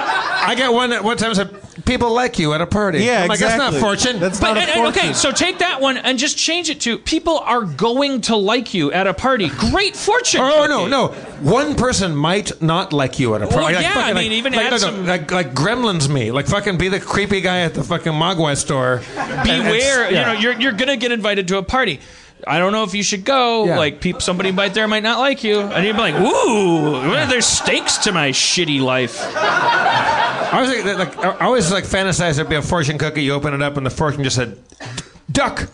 I got one one time said people like you at a party. Yeah, I'm like, That's not fortune. That's But, not a and- and- okay, so take that one and just change it to people are going to like you at a party. Great fortune. Oh no, no! One person might not like you at a party. Well, Like, yeah, fucking, I like- mean, even like, add no, no, some- like, like Gremlins me, like fucking be the creepy guy at the fucking Mogwai store. And- and- Beware, yeah. you know, you're you're gonna get invited to a party. I don't know if you should go. Yeah. Like, peep, somebody might there might not like you, and you'd be like, "Ooh, there's stakes to my shitty life." I was like, like I always like fantasize there'd be a fortune cookie. You open it up and the fortune just said, "Duck."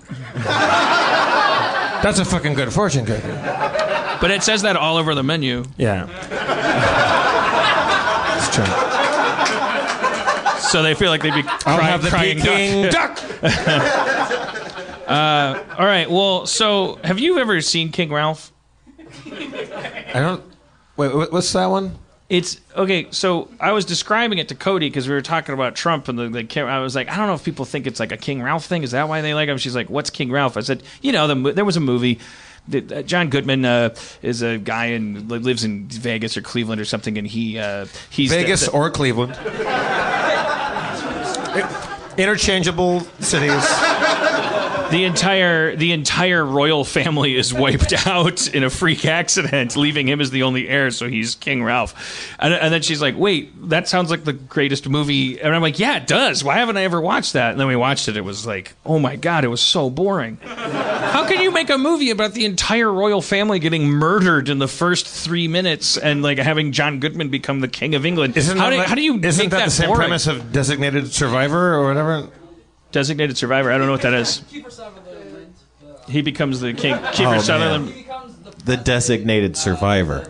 That's a fucking good fortune cookie. But it says that all over the menu. Yeah. it's true. So they feel like they'd be I'll cry- have the crying Peking duck. duck. Uh, all right. Well, so have you ever seen King Ralph? I don't. Wait, what's that one? It's okay. So I was describing it to Cody because we were talking about Trump and the, the. I was like, I don't know if people think it's like a King Ralph thing. Is that why they like him? She's like, What's King Ralph? I said, You know, the, there was a movie. that, uh, John Goodman uh, is a guy and lives in Vegas or Cleveland or something, and he uh, he's Vegas the- or Cleveland. Interchangeable cities. The entire the entire royal family is wiped out in a freak accident, leaving him as the only heir. So he's King Ralph. And, and then she's like, "Wait, that sounds like the greatest movie." And I'm like, "Yeah, it does. Why haven't I ever watched that?" And then we watched it. It was like, "Oh my god, it was so boring." How can you make a movie about the entire royal family getting murdered in the first three minutes and like having John Goodman become the King of England? Isn't how, that do, like- how do you Isn't make that, the same boring? premise of Designated Survivor or whatever? Designated Survivor. I don't know what that is. He becomes the king. Kiefer Oh, man. The designated survivor.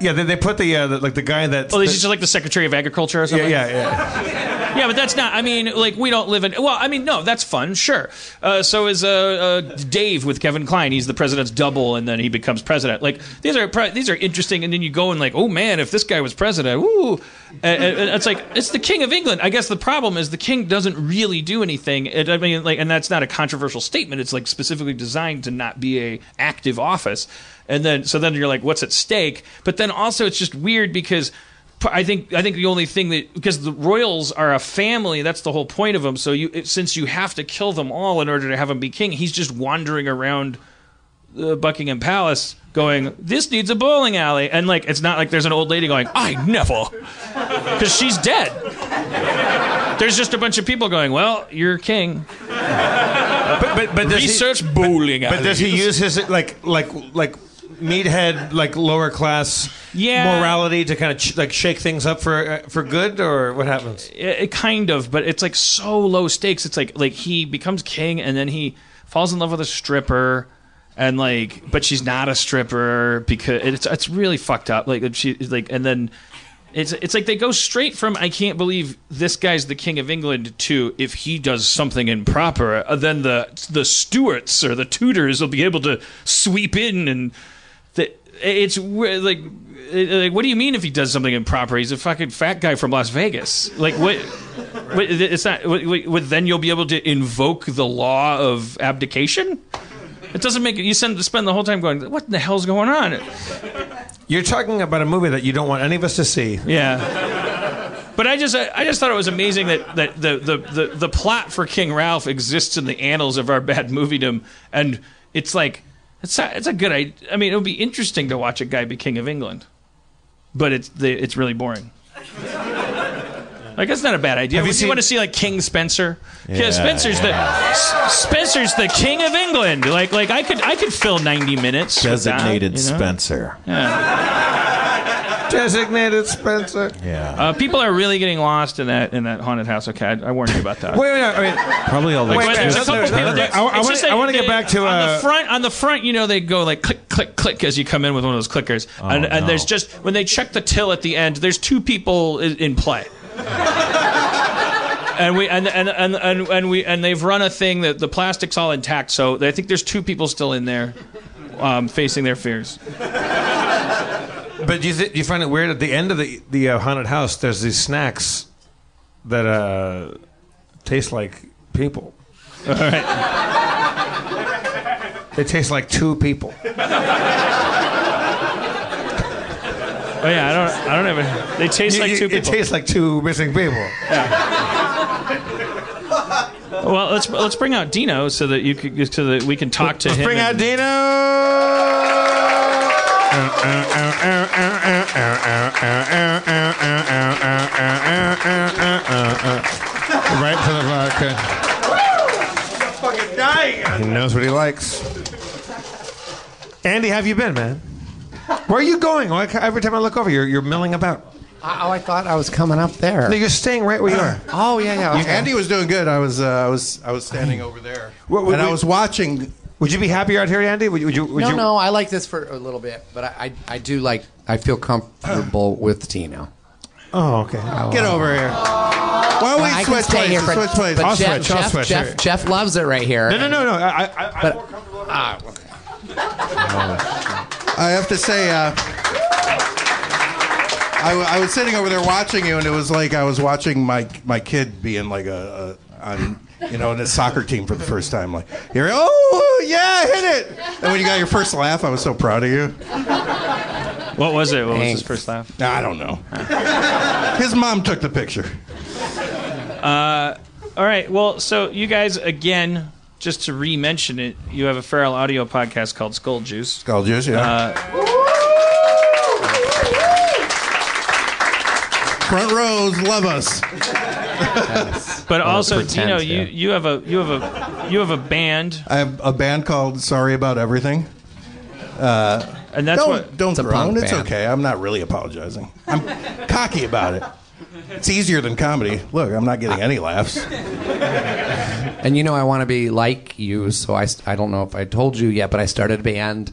Yeah, they, they put the, uh, the like the guy that. Oh, he's just like the Secretary of Agriculture or yeah, something. yeah, yeah. Yeah, but that's not. I mean, like we don't live in. Well, I mean, no, that's fun, sure. Uh, so is uh, uh, Dave with Kevin Kline. He's the president's double, and then he becomes president. Like these are pre- these are interesting, and then you go and like, oh man, if this guy was president. And, and- and it's like it's the king of England. I guess the problem is the king doesn't really do anything. It, I mean, like, and that's not a controversial statement. It's like specifically designed to not be a active office. And then so then you're like, what's at stake? But then also it's just weird because. I think I think the only thing that because the royals are a family, that's the whole point of them. So you since you have to kill them all in order to have him be king, he's just wandering around the Buckingham Palace going, "This needs a bowling alley," and like it's not like there's an old lady going, "I never," because she's dead. There's just a bunch of people going, "Well, you're king." But but, but does he- Research bowling alley But does he use his like like like meathead like lower class Yeah. morality to kind of ch- like shake things up for uh, for good or what happens? it, it kind of, but it's like so low stakes. It's like like he becomes king and then he falls in love with a stripper and like but she's not a stripper because it's it's really fucked up. Like she like and then it's it's like they go straight from I can't believe this guy's the king of England to if he does something improper, uh, then the the Stuarts or the Tudors will be able to sweep in and it's like like what do you mean if he does something improper? He's a fucking fat guy from Las Vegas. Like what? what it's not. What, what, then you'll be able to invoke the law of abdication. It doesn't make it. You send, spend the whole time going, "What the hell's going on?" You're talking about a movie that you don't want any of us to see. Yeah. But I just I just thought it was amazing that, that the, the, the, the plot for King Ralph exists in the annals of our bad moviedom, and it's like it's a, it's a good idea. I mean, it would be interesting to watch a guy be king of England, but it's the, it's really boring. Like that's not a bad idea. Have you Would you want to see like King Spencer? Yeah, Yeah, Spencer's the S- Spencer's the king of England. Like like I could I could fill ninety minutes. with that, Designated you know? Spencer. Designated Spencer. Yeah. Uh, people are really getting lost in that in that haunted house. Okay, I, I warned you about that. Wait, wait, I mean, Probably all the Wait, But there's a couple people that- I- I wanna- just that I wanna get back to, on uh, the front. On the front, you know, they go like click, click, click as you come in with one of those clickers, oh, and, and no. there's just when they check the till at the end, there's two people i- in play. And we and, and and and and we and they've run a thing that the plastic's all intact, so I think there's two people still in there, um, facing their fears. But do you, th- you find it weird at the end of the the uh, haunted house? There's these snacks that uh, taste like people. All right. They taste like two people. Oh yeah, I don't. I don't ever. They taste You- like you- two It tastes like two missing people. well, let's let's bring out Dino so that you could so that we can talk to Let's him. bring out and- Dino. Right to the vodka. Fucking dying. He knows what he likes. Andy, how have you been, man? Where are you going? Why- Every time I look over, you're, you're milling about. Oh, I thought I was coming up there. No, you're staying right where you are. Oh yeah, yeah. okay. Andy was doing good. I was, uh, I was, I was standing over there, What- what- and I was watching. Would you be happier out here, Andy? Would you? Would you, would no, you no, I like this for a little bit, but I, I, I do like. I feel comfortable with Tino. Oh, okay. Get over here. Why don't we I switch stay here places? for- Switch places. I'll Jeff, switch, I'll Jeff, switch. Jeff, Jeff loves it right here. No, no, no, no. I, I, I, But ah, I have to say, uh, I, w- I was sitting over there watching you, and it was like I was watching my my kid being like a, a on you know in a soccer team for the first time. Like, you're oh yeah, hit it! And when you got your first laugh, I was so proud of you. What was it? What was his first laugh? I don't know. His mom took the picture. Uh, all right. Well, so you guys again, just to re-mention it, you have a feral audio podcast called Skull Juice. Skull juice, yeah. Uh, Front rows love us. But also, pretend Dino, to. you you have a you have a you have a band, I have a band called Sorry About Everything. Uh, and that's don't what. don't It's groan. It's band. okay. I'm not really apologizing. I'm cocky about it. It's easier than comedy. Look, I'm not getting any laughs. and you know I want to be like you, so I, I don't know if I told you yet, but I started a band.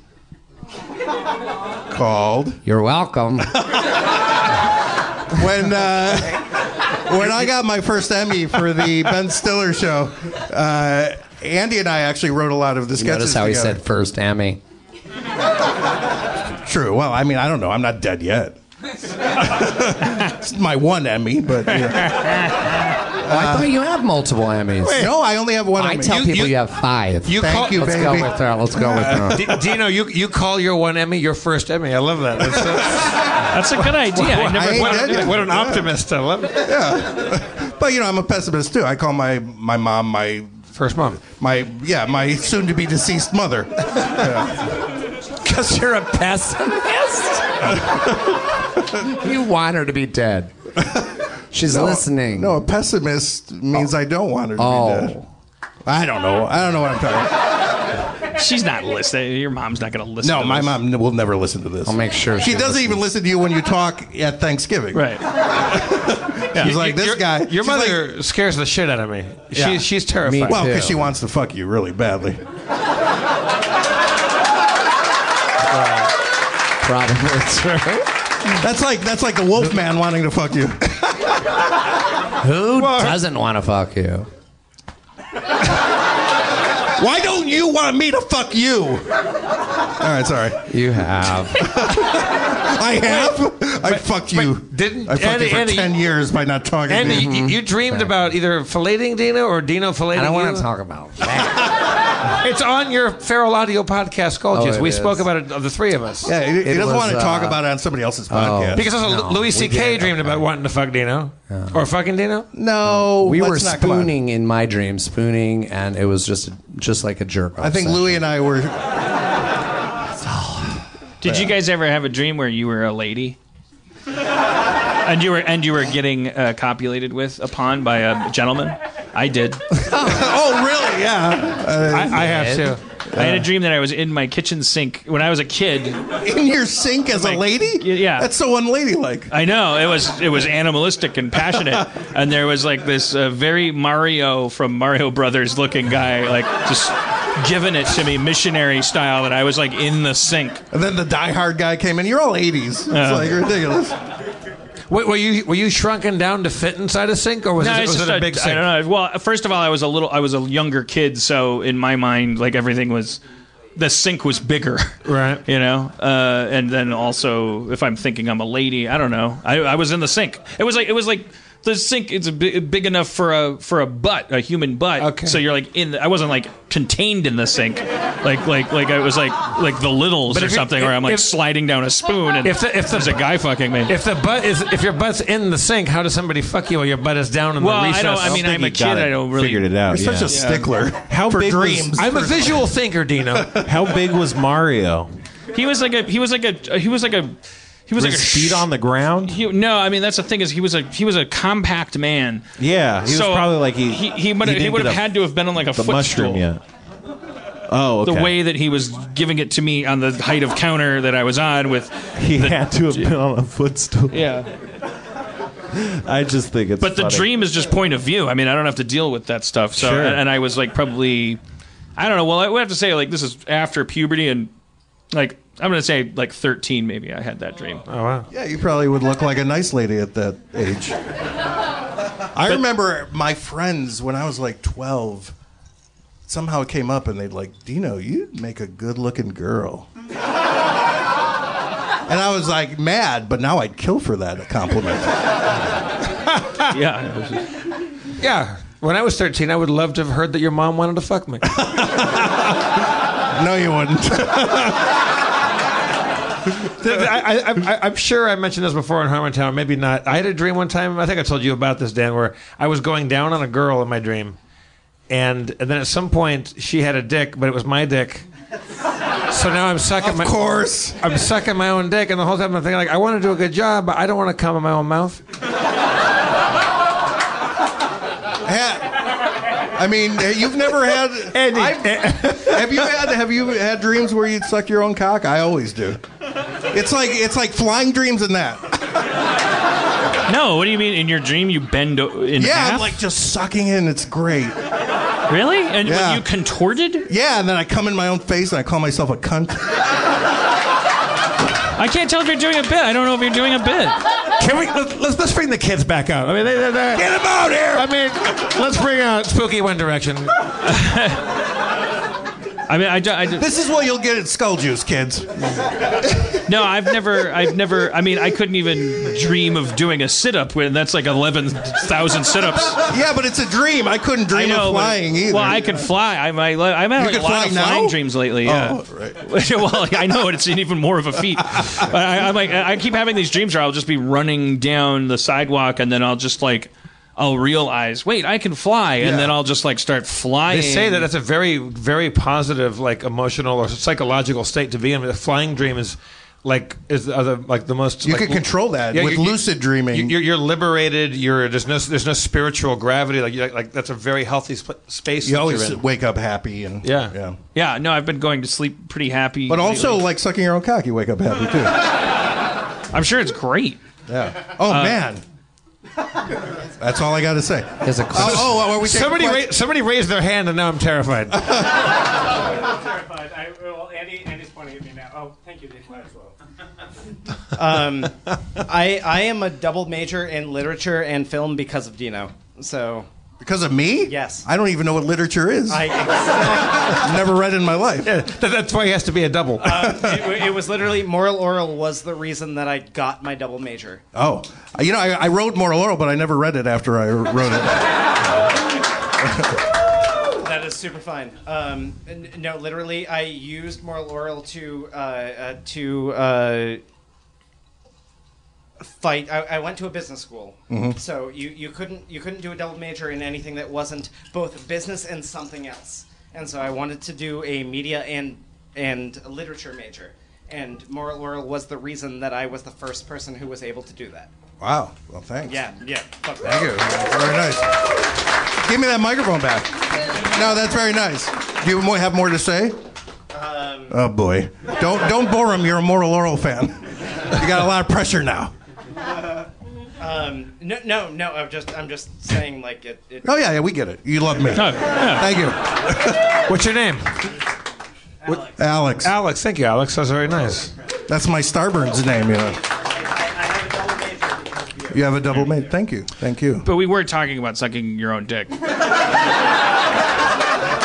Called You're welcome. when uh, when I got my first Emmy for the Ben Stiller show. Uh, Andy and I actually wrote a lot of the You sketches. notice how he said first Emmy. True. Well, I mean, I don't know. I'm not dead yet. it's my one Emmy, but you know. Oh, I uh, thought you have multiple Emmys. no, I only have one I Emmy. tell You- people you- you, have five. you Thank call- you, let's baby. go with that. Let's go with uh, that. D- Dino, you you call your one Emmy your first Emmy. I love that. That's, that's, That's a good idea. I never I ain't thought dead what an optimist. I love it. But you know, I'm a pessimist too. I call my my mom my First mom. my yeah my soon to be deceased mother. Because you're a pessimist. you want her to be dead. She's listening. No, a pessimist means I don't want her to Oh. be dead. I don't know. I don't know what I'm talking about. She's not listening. Your mom's not going to listen. No, to my this. mom will never listen to this. I'll make sure She she doesn't listens. even listen to you when you talk at Thanksgiving. Right. She's like, this your, guy. Your she's like- mother scares the shit out of me. Yeah. She, she's terrified. well, too. because she wants to fuck you really badly. Probably true. That's like that's like the wolf man wanting to fuck you. Who doesn't want to fuck you? Why don't you want me to fuck you? All right, sorry. You have. I have. I fucked you. didn't- I fucked Andy- you for Andy- ten years by not talking Andy, to you? you, you dreamed about either filleting Dino or Dino filleting I don't want to talk about that. It's on your Feral Audio podcast, Skull Oh, Juice. we is. spoke about it, of the three of us. Yeah, he, he doesn't was, want to talk uh, about it on somebody else's podcast. Because also No, Louis C.K. did. dreamed about wanting to fuck Dino. Or fucking Dino? no, We were let's not, come on. spooning in my dream, spooning, and it was just just like a jerk. I think Louis and I were. Did you guys ever have a dream where you were a lady? And you were and you were getting uh, copulated with upon by a gentleman. I did. oh, really? Yeah. I, I have too. I had a dream that I was in my kitchen sink when I was a kid. In your sink as a lady? yeah. That's so unladylike. I know it was it was animalistic and passionate, and there was like this uh, very Mario from Mario Brothers looking guy, like just giving it to me missionary style. That I was like in the sink. And then the diehard guy came in. You're all 80s. It's like ridiculous. Wait, were you were you shrunken down to fit inside a sink, or was No, it, was just it a big I sink? don't know. Well, first of all, I was a little, I was a younger kid, so in my mind, like everything was, the sink was bigger, Right. You know, uh, and then also, if I'm thinking I'm a lady, I don't know. I, I was in the sink. It was like it was like the sink is a big, big enough for a for a butt, a human butt. Okay. So you're like in. The, I wasn't like contained in the sink, like like like I was like like the littles But or if you- something, where I'm like if- sliding down a spoon and If the- if the- there's a guy fucking me. If the butt is if your butt's in the sink, how does somebody fuck you while your butt is down in Well, the I recess? don't- I mean, I'm a kid, I don't really- figured it out. You're such a stickler. How for big was- I'm a visual thinker, Dino. How big was Mario? he was like a he was like a he was like a he was like a his feet on the ground? He, no, I mean that's the thing is he was a he was a compact man. Yeah, he was probably like he he he, would he would have had to have been on like a the footstool. mushroom yet. Oh, okay. The way that he was giving it to me on the height of counter that I was on with he had to have been on a footstool. yeah. I just think it's. But the dream is just point of view. I mean, I don't have to deal with that stuff. So, Sure. and, and I was like probably, I don't know. Well, I would have to say like this is after puberty and like I'm gonna say like 13 maybe. I had that dream. Oh wow. Yeah, you probably would look like a nice lady at that age. I remember my friends when I was like 12. Somehow it came up and they'd like, Dino, you'd make a good looking girl. and I was like mad, but now I'd kill for that compliment. yeah. just- Yeah. When I was 13, I would love to have heard that your mom wanted to fuck me. no, you wouldn't. I, I, I, I'm sure I mentioned this before in Harmontown, maybe not. I had a dream one time. I think I told you about this, Dan, where I was going down on a girl in my dream, and, and then at some point she had a dick, but it was my dick. So now I'm sucking Of my. course. I'm sucking my own dick, and the whole time I'm thinking like, I want to do a good job, but I don't want to come in my own mouth. Ha- I mean, eh, you've never had. I've- eh. have you had Have you had dreams where you'd suck your own cock? I always do. It's like it's like flying dreams in that. No, what do you mean? In your dream, you bend o- in Yeah, half? I'm like just sucking in. It's great. really? And Yeah. when you contorted? Yeah, and then I come in my own face and I call myself a cunt. I can't tell if you're doing a bit. I don't know if you're doing a bit. Can we let's, let's, let's bring the kids back out? I mean, they, they're, they're, Get them out here! I mean, let's bring out Spooky One Direction. I mean, I, ju- I ju- This is what you'll get at Skull Juice, kids. no, I've never, I've never. I mean, I couldn't even dream of doing a sit up when that's like eleven thousand sit ups. Yeah, but it's a dream. I couldn't I dream know, of but- flying either. Well, I could fly. I'm, I, I'm having a lot of now? flying dreams lately. Yeah. Oh, right. well, I know it's even more of a feat. I, I'm like, I keep having these dreams where I'll just be running down the sidewalk, and then I'll just like, I'll realize, wait, I can fly, and Yeah. then I'll just like start flying. They say that that's a very, very positive, like emotional or psychological state to be in. The flying dream is like is are the like the most. You like, can control that with you- lucid dreaming. You're, you're liberated. You're there's no there's no spiritual gravity. Like you like that's a very healthy sp- space. you always you're in. wake up happy and Yeah. yeah. Yeah, no, I've been going to sleep pretty happy. But also, lately. like sucking your own cock, you wake up happy too. I'm sure it's great. Yeah. Oh uh, man. That's all I got to say. There's a Oh, oh, are we Somebody ra- somebody raised their hand and now I'm terrified. terrified. I, well, Andy, Andy's pointing at me now. Oh, thank you, Dave. Might as well. um, I I am a double major in literature and film because of Dino. So Because of me? Yes. I don't even know what literature is. I Never read in my life. Yeah, that- that's why he has to be a double. uh, it, it was literally moral oral was the reason that I got my double major. Oh, you know, I, I wrote Moral Oral, but I never read it after I wrote it. That is super fine. Um, no, literally, I used moral oral to uh, uh, to uh, fight. I, I went to a business school, Mhm. so you, you couldn't you couldn't do a double major in anything that wasn't both business and something else. And so I wanted to do a media and and literature major. And moral oral was the reason that I was the first person who was able to do that. Wow. Well, thanks. Yeah, yeah. Fuck Thank you. Very nice. Give me that microphone back. No, that's very nice. Do you have more to say? Um, Oh boy. Don't don't bore him. You're a Moral Oral fan. You got a lot of pressure now. Um, no, no, no. I'm just, I'm just saying, like it. it Oh yeah, yeah, we get it. You love me. Thank you. What's your name? Alex. Alex. Thank you, Alex. That's very nice. That's my Starburns name, you know. You have a double mate. Thank you. Thank you. But we were talking about sucking your own dick.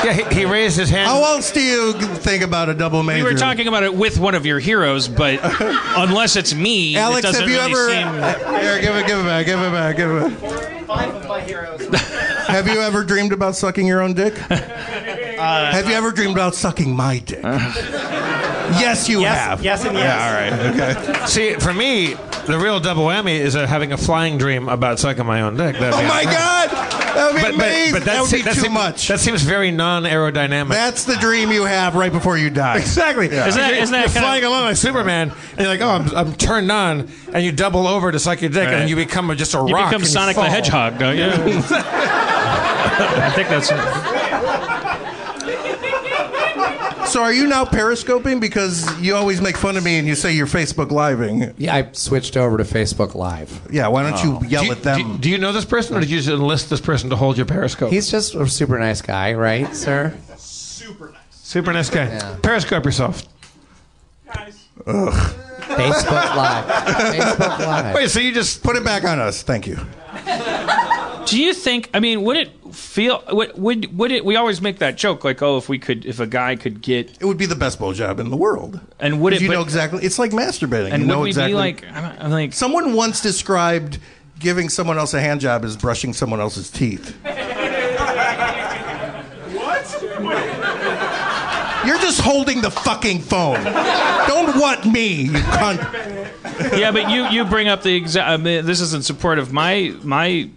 Yeah, he, he raised his hand. How else do you think about a double We major? were talking about it with one of your heroes, but unless it's me, it Alex, doesn't have you really ever? seem. Here, give it, give it back, give it back, give it. back. Five of my heroes. Have you ever dreamed about sucking your own dick? have you ever dreamed about sucking my dick? yes, you Yes, have. yes, and yes. Yeah, all right. Okay. See, for me, the real double whammy is uh, having a flying dream about sucking my own dick. That'd Oh be- my God, that would be amazing. that would be that too seems- much. That seems very non-aerodynamic. That's the dream you have right before you die. Exactly. Yeah. Isn't that- you're, isn't that you're kind of- flying along like Superman, and you're like, "Oh, I'm, I'm turned on," and you double over to suck your dick, and Right. then you become just a You rock. become and Sonic the. Hedgehog, don't you? I think that's. So are you now periscoping because you always make fun of me and you say you're Facebook living? Yeah, I switched over to Facebook Live. Yeah, why don't you oh. yell Do you, at them? do you- do you know this person, or did you just enlist this person to hold your periscope? He's just a super nice guy, right, sir? Super nice Super nice guy. Yeah. Periscope yourself. Facebook Live. Facebook Live. Wait, so you just Put it back on us. Thank you. Do you think? I mean, would it feel? Would would, would it? We always make that joke, like, oh, if we could, if a guy could get, It would be the best blowjob in the world. and would it? you but- know exactly. It's like masturbating. and you know would we exactly. be like? I'm, I'm like, Someone once described giving someone else a hand job as brushing someone else's teeth. What? You're just holding the fucking phone. Don't what me, you cunt. yeah, but you you bring up the exact. I mean, this is in support of my my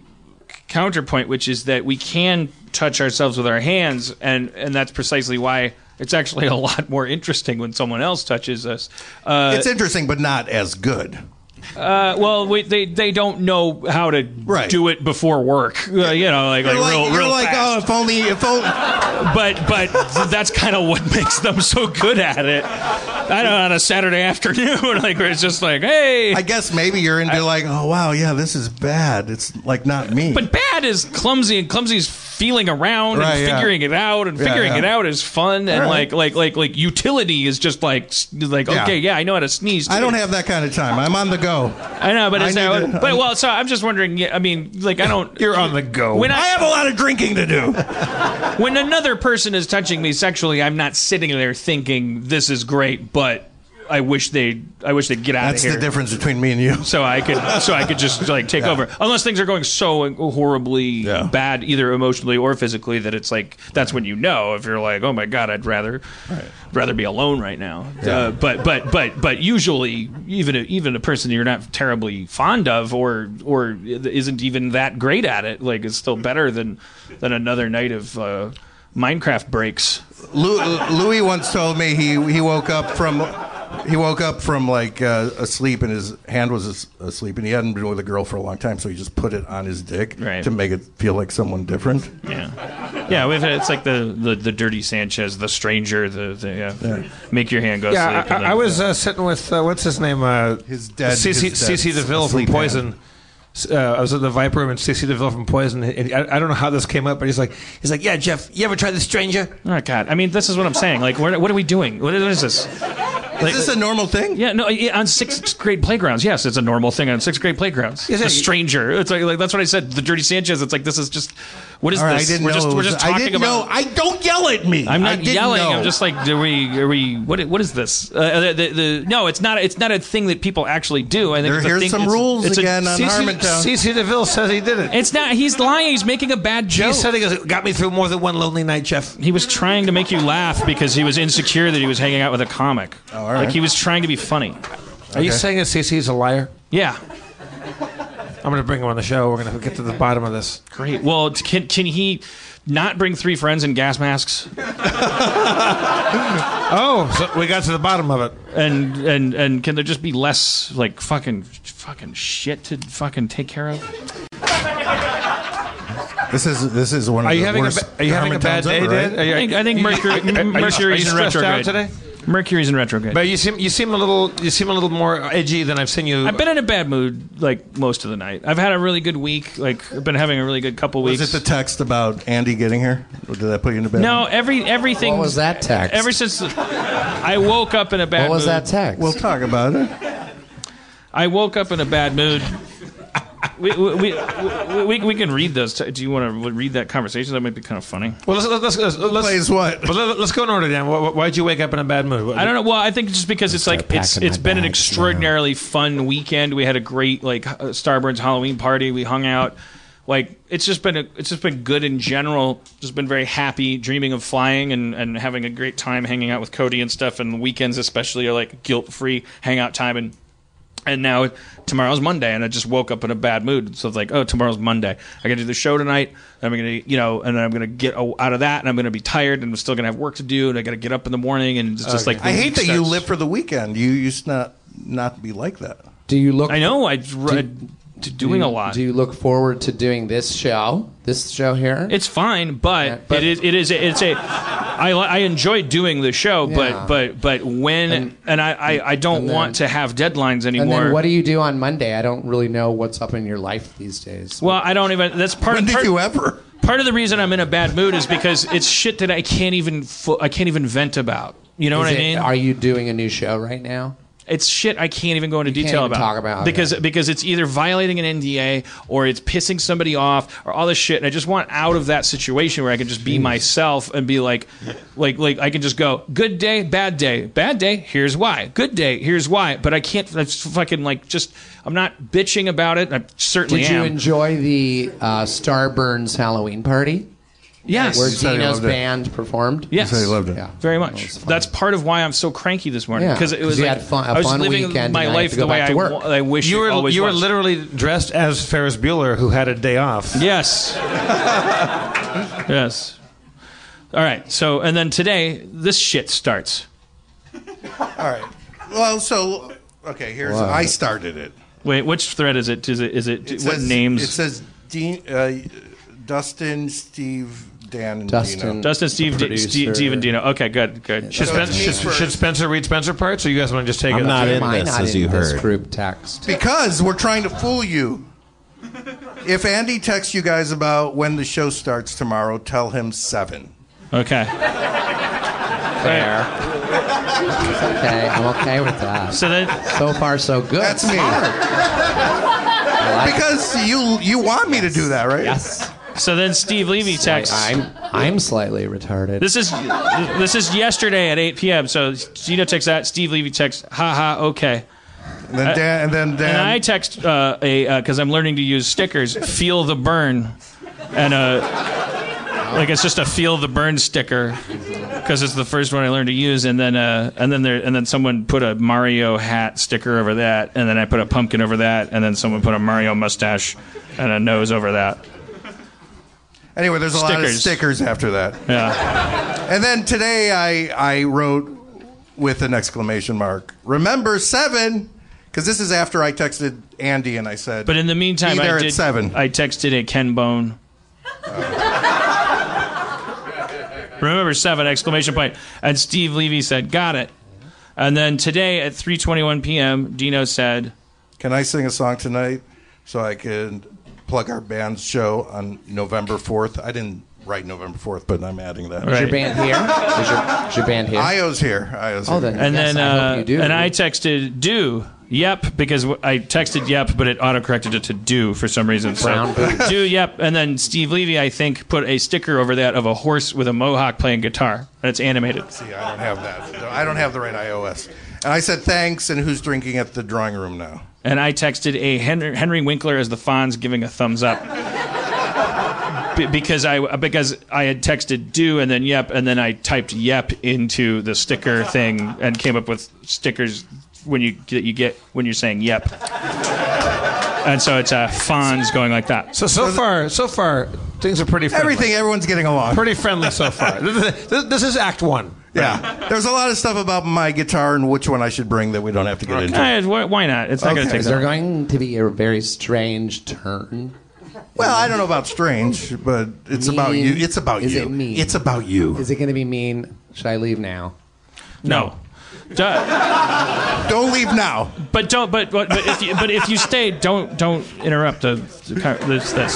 counterpoint, which is that we can touch ourselves with our hands, and and that's precisely why it's actually a lot more interesting when someone else touches us. Uh, It's interesting, but not as good. Uh, well, we, they they don't know how to Right. do it before work. Uh, you know, like, like, like, real, real like fast. oh, if only, if only. but but that's kind of what makes them so good at it. I don't know on a Saturday afternoon, like where it's just like, hey. I guess maybe you're into like, oh wow, yeah, this is bad. It's like not me. but bad is clumsy, and clumsy's feeling around Right, and yeah. figuring it out, and Yeah, figuring yeah. it out is fun, and All like like like like utility is just like like Yeah. okay, yeah, I know how to sneeze. I don't have that kind of time. I'm on the go. I know, but I it's need to- but well, so I'm just wondering. yeah, I mean, like I don't. you're on the go. When I I, have a lot of drinking to do. when another person is touching me sexually, I'm not sitting there thinking this is great, but I wish they I wish they'd get out That's of here. That's the difference between me and you. so I could so I could just like take over unless things are going so horribly Yeah. bad either emotionally or physically that it's like that's when you know if you're like oh my god I'd rather rather be alone right now uh, but but but but usually even a, even a person you're not terribly fond of or or isn't even that great at it like is still better than than another night of uh, Minecraft breaks Louis once told me he he woke up from he woke up from like uh, asleep and his hand was asleep and he hadn't been with a girl for a long time so he just put it on his dick Right. to make it feel like someone different. Yeah, yeah. We've, it's like the, the, the dirty Sanchez, the stranger, the, the yeah. Make your hand go Yeah, sleep. I, and I, was uh, sitting with uh, what's his name? Uh, His dead- CC, his dead CC DeVille from asleep Poison. Uh, I was at the Viper Room and CC DeVille from Poison. And I, I don't know how this came up, but he's like, he's like, yeah, Jeff, you ever tried the Stranger? Oh God! I mean, this is what I'm saying. Like, what are we doing? What is this? Is this a normal thing? Yeah, no. yeah, On sixth grade playgrounds, yes, it's a normal thing on sixth grade playgrounds. Yes, a stranger. It's like, like that's what I said. The dirty Sanchez. It's like this is just. What is All right, this? I didn't we're know. just it we're was- just talking I didn't about. know. I don't yell at me. I'm I not didn't yelling. know. I'm just like, are we? Are we? What? What is this? Uh, the, the, the, no, it's not. It's not a thing that people actually do. I think There- it's a here's thing, some it's- rules it's a- again on Harmontown. CC DeVille says he did it. It's not. He's lying. He's making a bad joke. He said he goes, got me through more than one lonely night, Jeff. He was trying to make you laugh because he was insecure that he was hanging out with a comic. Oh, all right. Like he was trying to be funny. Are you saying that CC's a liar? Yeah. I'm going to bring him on the show. We're going to get to the bottom of this. Great. Well, t- can can he not bring three friends in gas masks? Oh, so we got to the bottom of it. And and and can there just be less like fucking fucking shit to fucking take care of? This is this is one of Are you the having a, worst ba- are you having a bad Harmontowns day, ever, Dad? right? Are you- I think, I think you- Mercury are you- are you Mercury's in stressed out today? Mercury's in retrograde. But you seem you seem a little you seem a little more edgy than I've seen you. I've been in a bad mood like most of the night. I've had a really good week. Like I've been having a really good couple weeks. Was it the text about Andy getting here? Or did that put you in a bad no, mood? every everything. What was that text? Ever since I woke up in a bad mood. What was mood. that text? We'll talk about it. I woke up in a bad mood we, we, we, we, we can read those. Do you want to read that conversation? That might be kind of funny. Well, let's let's let's, let's Plays what? Well, let, us go in order, Dan. Why, why'd you wake up in a bad mood? What- I don't know. Well, I think just because it's like it's packing it's my been an bags extraordinarily fun weekend. We had a great like uh, Starburns Halloween party. We hung out. Like it's just been a, it's just been good in general. Just been very happy, dreaming of flying and, and having a great time hanging out with Cody and stuff. And weekends especially are like guilt free hangout time. And and now tomorrow's Monday, and I just woke up in a bad mood. So it's like, oh, tomorrow's Monday. I got to do the show tonight. And I'm gonna, you know, and then I'm gonna get out of that, and I'm gonna be tired, and I'm still gonna have work to do, and I got to get up in the morning, and it's just like I hate that you live for the weekend. You used to not not be like that. Do you look? I know. I read doing do a lot. Do you look forward to doing this show? This show here? It's fine, but, but- it is. It is. It's a. I li- I enjoy doing the show, Yeah. but but but when and, I, I I don't and then- want to have deadlines and anymore. then what do you do on Monday? I don't really know what's up in your life these days. well, I don't even. That's part When of did part, you ever? part of the reason I'm in a bad mood is because it's shit that I can't even fo- I can't even vent about. You know Is what I it- mean? Are you doing a new show right now? It's shit I can't even go into can't detail about. talk about, because okay. because it's either violating an NDA or it's pissing somebody off or all this shit. And I just want out of that situation where I can just be myself and be like, like like I can just go good day, bad day, bad day. Here's why. Good day. Here's why. But I can't. That's fucking like just. I'm not bitching about it. I certainly Did you enjoy the uh, Starburns Halloween party? Yes. Where said he Dino's loved it. band performed? Yes. You said you loved it. Yeah. Very That much. was fun. That's part of why I'm so cranky this morning Yeah, because it 'cause was you like had fun- a I was fun living weekend my and now you life have to the way back I, to work. wa- I wish You it were always you were was. literally dressed as Ferris Bueller, who had a day off. Yes. yes. All right. So, and then today, this shit starts. All right. Well, so okay. Here's Wow. I started it. Wait, which thread is it? Is it? Is it? It what says, names? It says Dean, uh, Dustin, Steve, Dan, and Dustin. Dino. Dustin, Steve, D- Producer. Steve, Steve, and Dino. Okay, good, good. Should, So Spen- it's me should, first. should Spencer read Spencer parts, or you guys want to just take I'm it? not in Am I this, not as in you this heard. group text? Because we're trying to fool you. If Andy texts you guys about when the show starts tomorrow, tell him seven. Okay. Fair. okay, I'm okay with that. So then, So far, so good. That's me. Smart. I like Because you you want me to do that, right? Yes. So then Steve Levy texts. I'm I'm slightly retarded. This is this is yesterday at 8 p.m. So Dino texts that. Steve Levy texts, haha, okay. And then Dan, and then Dan. And I text uh, a because I'm learning to use stickers. Feel the burn, and uh, like it's just a feel the burn sticker because it's the first one I learned to use. And then uh, and then there and then someone put a Mario hat sticker over that, and then I put a pumpkin over that, and then someone put a Mario mustache and a nose over that. Anyway, there's a lot of Stickers. stickers after that. Yeah. And then today I I wrote with an exclamation mark. Remember seven, because this is after I texted Andy and I said. But in the meantime, Be there I at did. seven. I texted a Ken Bone. Remember seven exclamation point. point, and Steve Levy said, "Got it." And then today at 3:21 p.m., Dino said, Can I sing a song tonight so I can plug our band's show on November 4th? I didn't write November 4th, but I'm adding that. Is your Right. band here? Is your, is your band here? Io's here. Io's oh, here. then and yes, then I uh, hope you do. and I texted do. Yep, because w- I texted yep, but it autocorrected it to do for some reason. Brown so boots. do yep, and then Steve Levy, I think, put a sticker over that of a horse with a mohawk playing guitar, and it's animated. See, I don't have that. I don't have the right iOS. And I said thanks, and who's drinking at the drawing room now? And I texted a Henry, Henry Winkler as the Fonz giving a thumbs up. Be- because I because I had texted do and then yep and then I typed yep into the sticker thing and came up with stickers when you that you get when you're saying yep. And so it's uh, Fonz going like that. So so far, so far, things are pretty friendly. Everything, everyone's getting along. pretty friendly so far. this is Act One. Yeah. There's a lot of stuff about my guitar and which one I should bring that we don't have to get into. Eh, why why not? It's not going to take is that there long. going to be a very strange turn? Well, I don't know about strange, but it's about you. It's about Is you. it mean? It's about you. Is it going to be mean? Should I leave now? No. Duh. Don't leave now. But don't. But but, but if you but if you stay, don't don't interrupt the, the con- this this.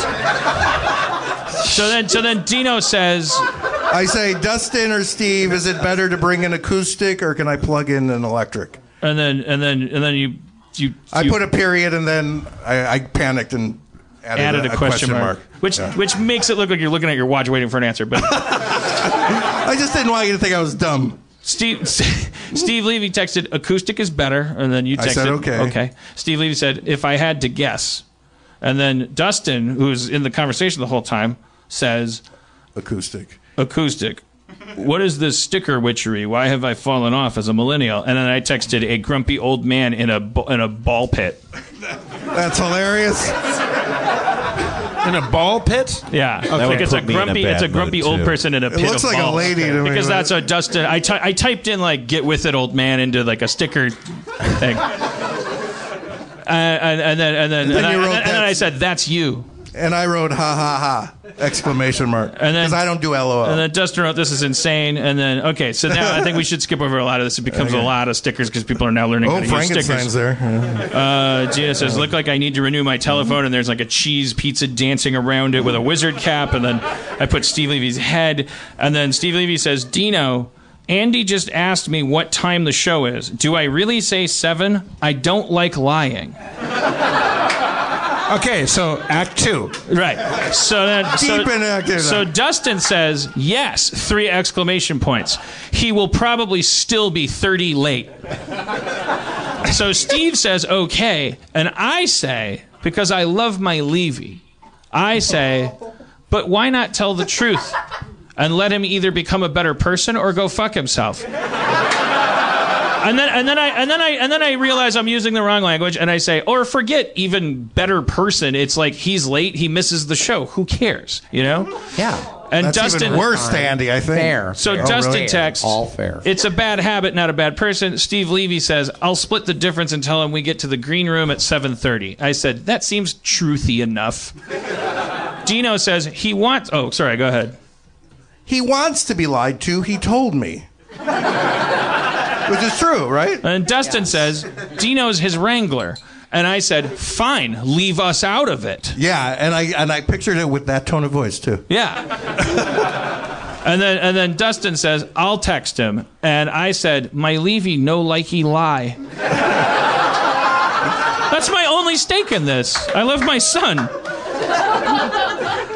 So then so then Dino says, I say, Dustin or Steve, is it better to bring an acoustic or can I plug in an electric? and then and then and then you you, I you put a period and then I, I panicked and added, added a, question, mark, which Yeah. which makes it look like you're looking at your watch waiting for an answer. But I just didn't want you to think I was dumb. Steve Steve Levy texted acoustic is better, and then you texted I said, okay. Okay. Steve Levy said if I had to guess, and then Dustin, who's in the conversation the whole time, says acoustic. Acoustic. What is this sticker witchery? Why have I fallen off as a millennial? And then I texted a grumpy old man in a in a ball pit. That's hilarious. In a ball pit? Yeah, That like it's a put me in a grumpy, it's a grumpy old too. person in a pit. It looks of like a lady to me, because that's a Dustin. I I typed in like "get with it, old man" into like a sticker thing, uh, and, and then and then and, then I, you and then, and then I said that's you. And I wrote ha ha ha exclamation mark And then because I don't do LOL. And then Dustin wrote, "This is insane." And then okay, so now I think we should skip over a lot of this. It becomes a lot of stickers because people are now learning how oh, to use stickers. There. Uh, Gina says, "Look like I need to renew my telephone." And there's like a cheese pizza dancing around it with a wizard cap. And then I put Steve Levy's head. And then Steve Levy says, "Dino." Andy just asked me what time the show is. Do I really say seven? I don't like lying. Okay, so Act Two. Right. So then, so, Deep in active. so Dustin says yes. Three exclamation points. He will probably still be thirty late. So Steve says okay, and I say because I love my Levy, I say, but why not tell the truth and let him either become a better person or go fuck himself. And then, and then I, and then I, and then I realize I'm using the wrong language, and I say, or forget even better person. It's like he's late, he misses the show. Who cares? You know? Yeah. And That's Dustin, even worse, Andy. I think. Fair. so Fair. Dustin oh, Fair. texts, All fair. It's a bad habit, not a bad person. Steve Levy says, "I'll split the difference and tell him we get to the green room at 7:30." I said, "That seems truthy enough." Dino says he wants. Oh, sorry. Go ahead. He wants to be lied to. He told me. Which is true, right? And Dustin says Dino's his wrangler, and I said, "Fine, leave us out of it." Yeah, and I and I pictured it with that tone of voice too. Yeah. and then and then Dustin says, "I'll text him," and I said, "My Levy no likey lie." That's my only stake in this. I love my son.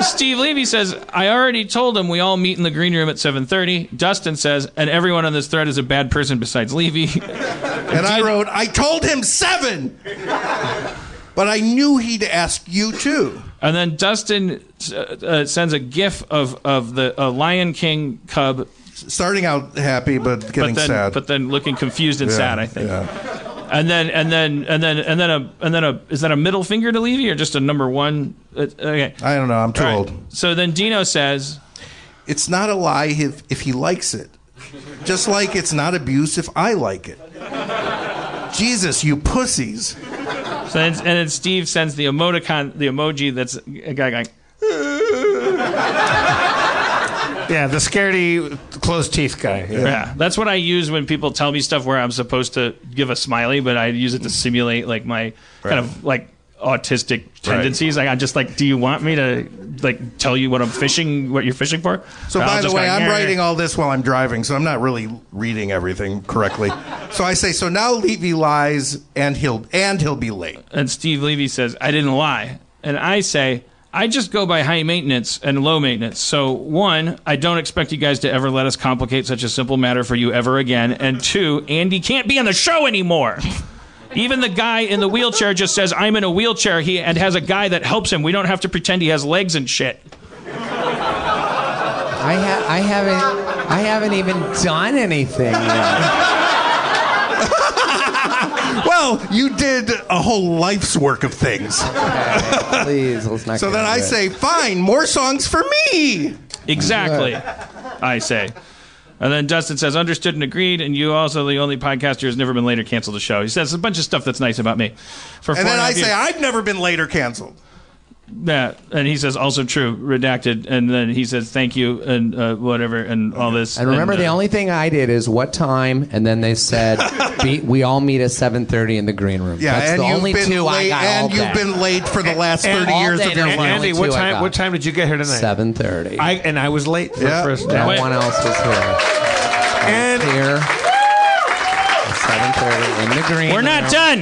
Steve Levy says, I already told him we all meet in the green room at 7.30. Dustin says, and everyone on this thread is a bad person besides Levy. And I wrote, I told him seven, but I knew he'd ask you too. And then Dustin uh, uh, sends a gif of, of the uh, Lion King cub. Starting out happy, but getting but then, sad. But then looking confused and Yeah, sad, I think. yeah. And then and then and then and then a and then a is that a middle finger to Levy or just a number one? Uh, okay. I don't know. I'm too All right. old. So then Dino says, It's not a lie if, if he likes it. Just like it's not abuse if I like it. Jesus, you pussies. so then, and then Steve sends the emoticon, the emoji that's a guy going. Yeah, the scaredy closed teeth guy. Yeah. that's what I use when people tell me stuff where I'm supposed to give a smiley, but I use it to simulate like my kind of like autistic tendencies. Like I'm just like, do you want me to like tell you what I'm fishing, what you're fishing for? So, by the way, go, I'm "Yeah." writing all this while I'm driving, so I'm not really reading everything correctly. So I say, so now Levy lies, and he'll and he'll be late. And Steve Levy says, I didn't lie. And I say, I just go by high maintenance and low maintenance. So, one, I don't expect you guys to ever let us complicate such a simple matter for you ever again. And two, Andy can't be on the show anymore. Even the guy in the wheelchair just says, I'm in a wheelchair he, and has a guy that helps him. We don't have to pretend he has legs and shit. I, ha- I haven't I haven't even done anything yet. Well, you did a whole life's work of things. Please, let's not. So then I it. say, fine, more songs for me. Exactly, I say. And then Dustin says, understood and agreed. And you also the only podcaster who's never been later canceled the show. He says a bunch of stuff that's nice about me. For four And then and a I say, years- I've never been later canceled. Yeah, and he says also true, redacted, and then he says thank you and uh, whatever and all this. And remember, the uh, only thing I did is what time, and then they said be, we all meet at 7:30 in the green room. Yeah, That's and the you've only been two I late, got and all you've day. been late for the last thirty years day of your there's life. Andy, what time? What time did you get here tonight? 7:30. I and I was late for Yeah. the first. no Wait. one else was here. And Here. 7:30 in the green We're not done.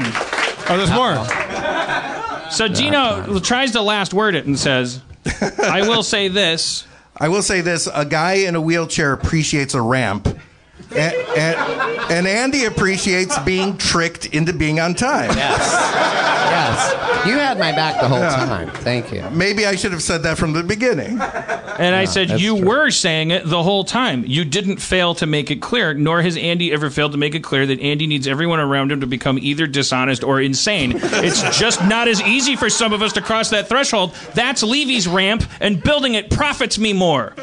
Oh, there's more. So Gino tries to last word it and says, "I will say this." I will say this: a guy in a wheelchair appreciates a ramp, and, and, and Andy appreciates being tricked into being on time. Yes. Yes. You had my back the whole Yeah. time. Thank you. Maybe I should have said that from the beginning. And I said, You were saying it the whole time. You didn't fail to make it clear, nor has Andy ever failed to make it clear that Andy needs everyone around him to become either dishonest or insane. It's just not as easy for some of us to cross that threshold. That's Levy's ramp, and building it profits me more.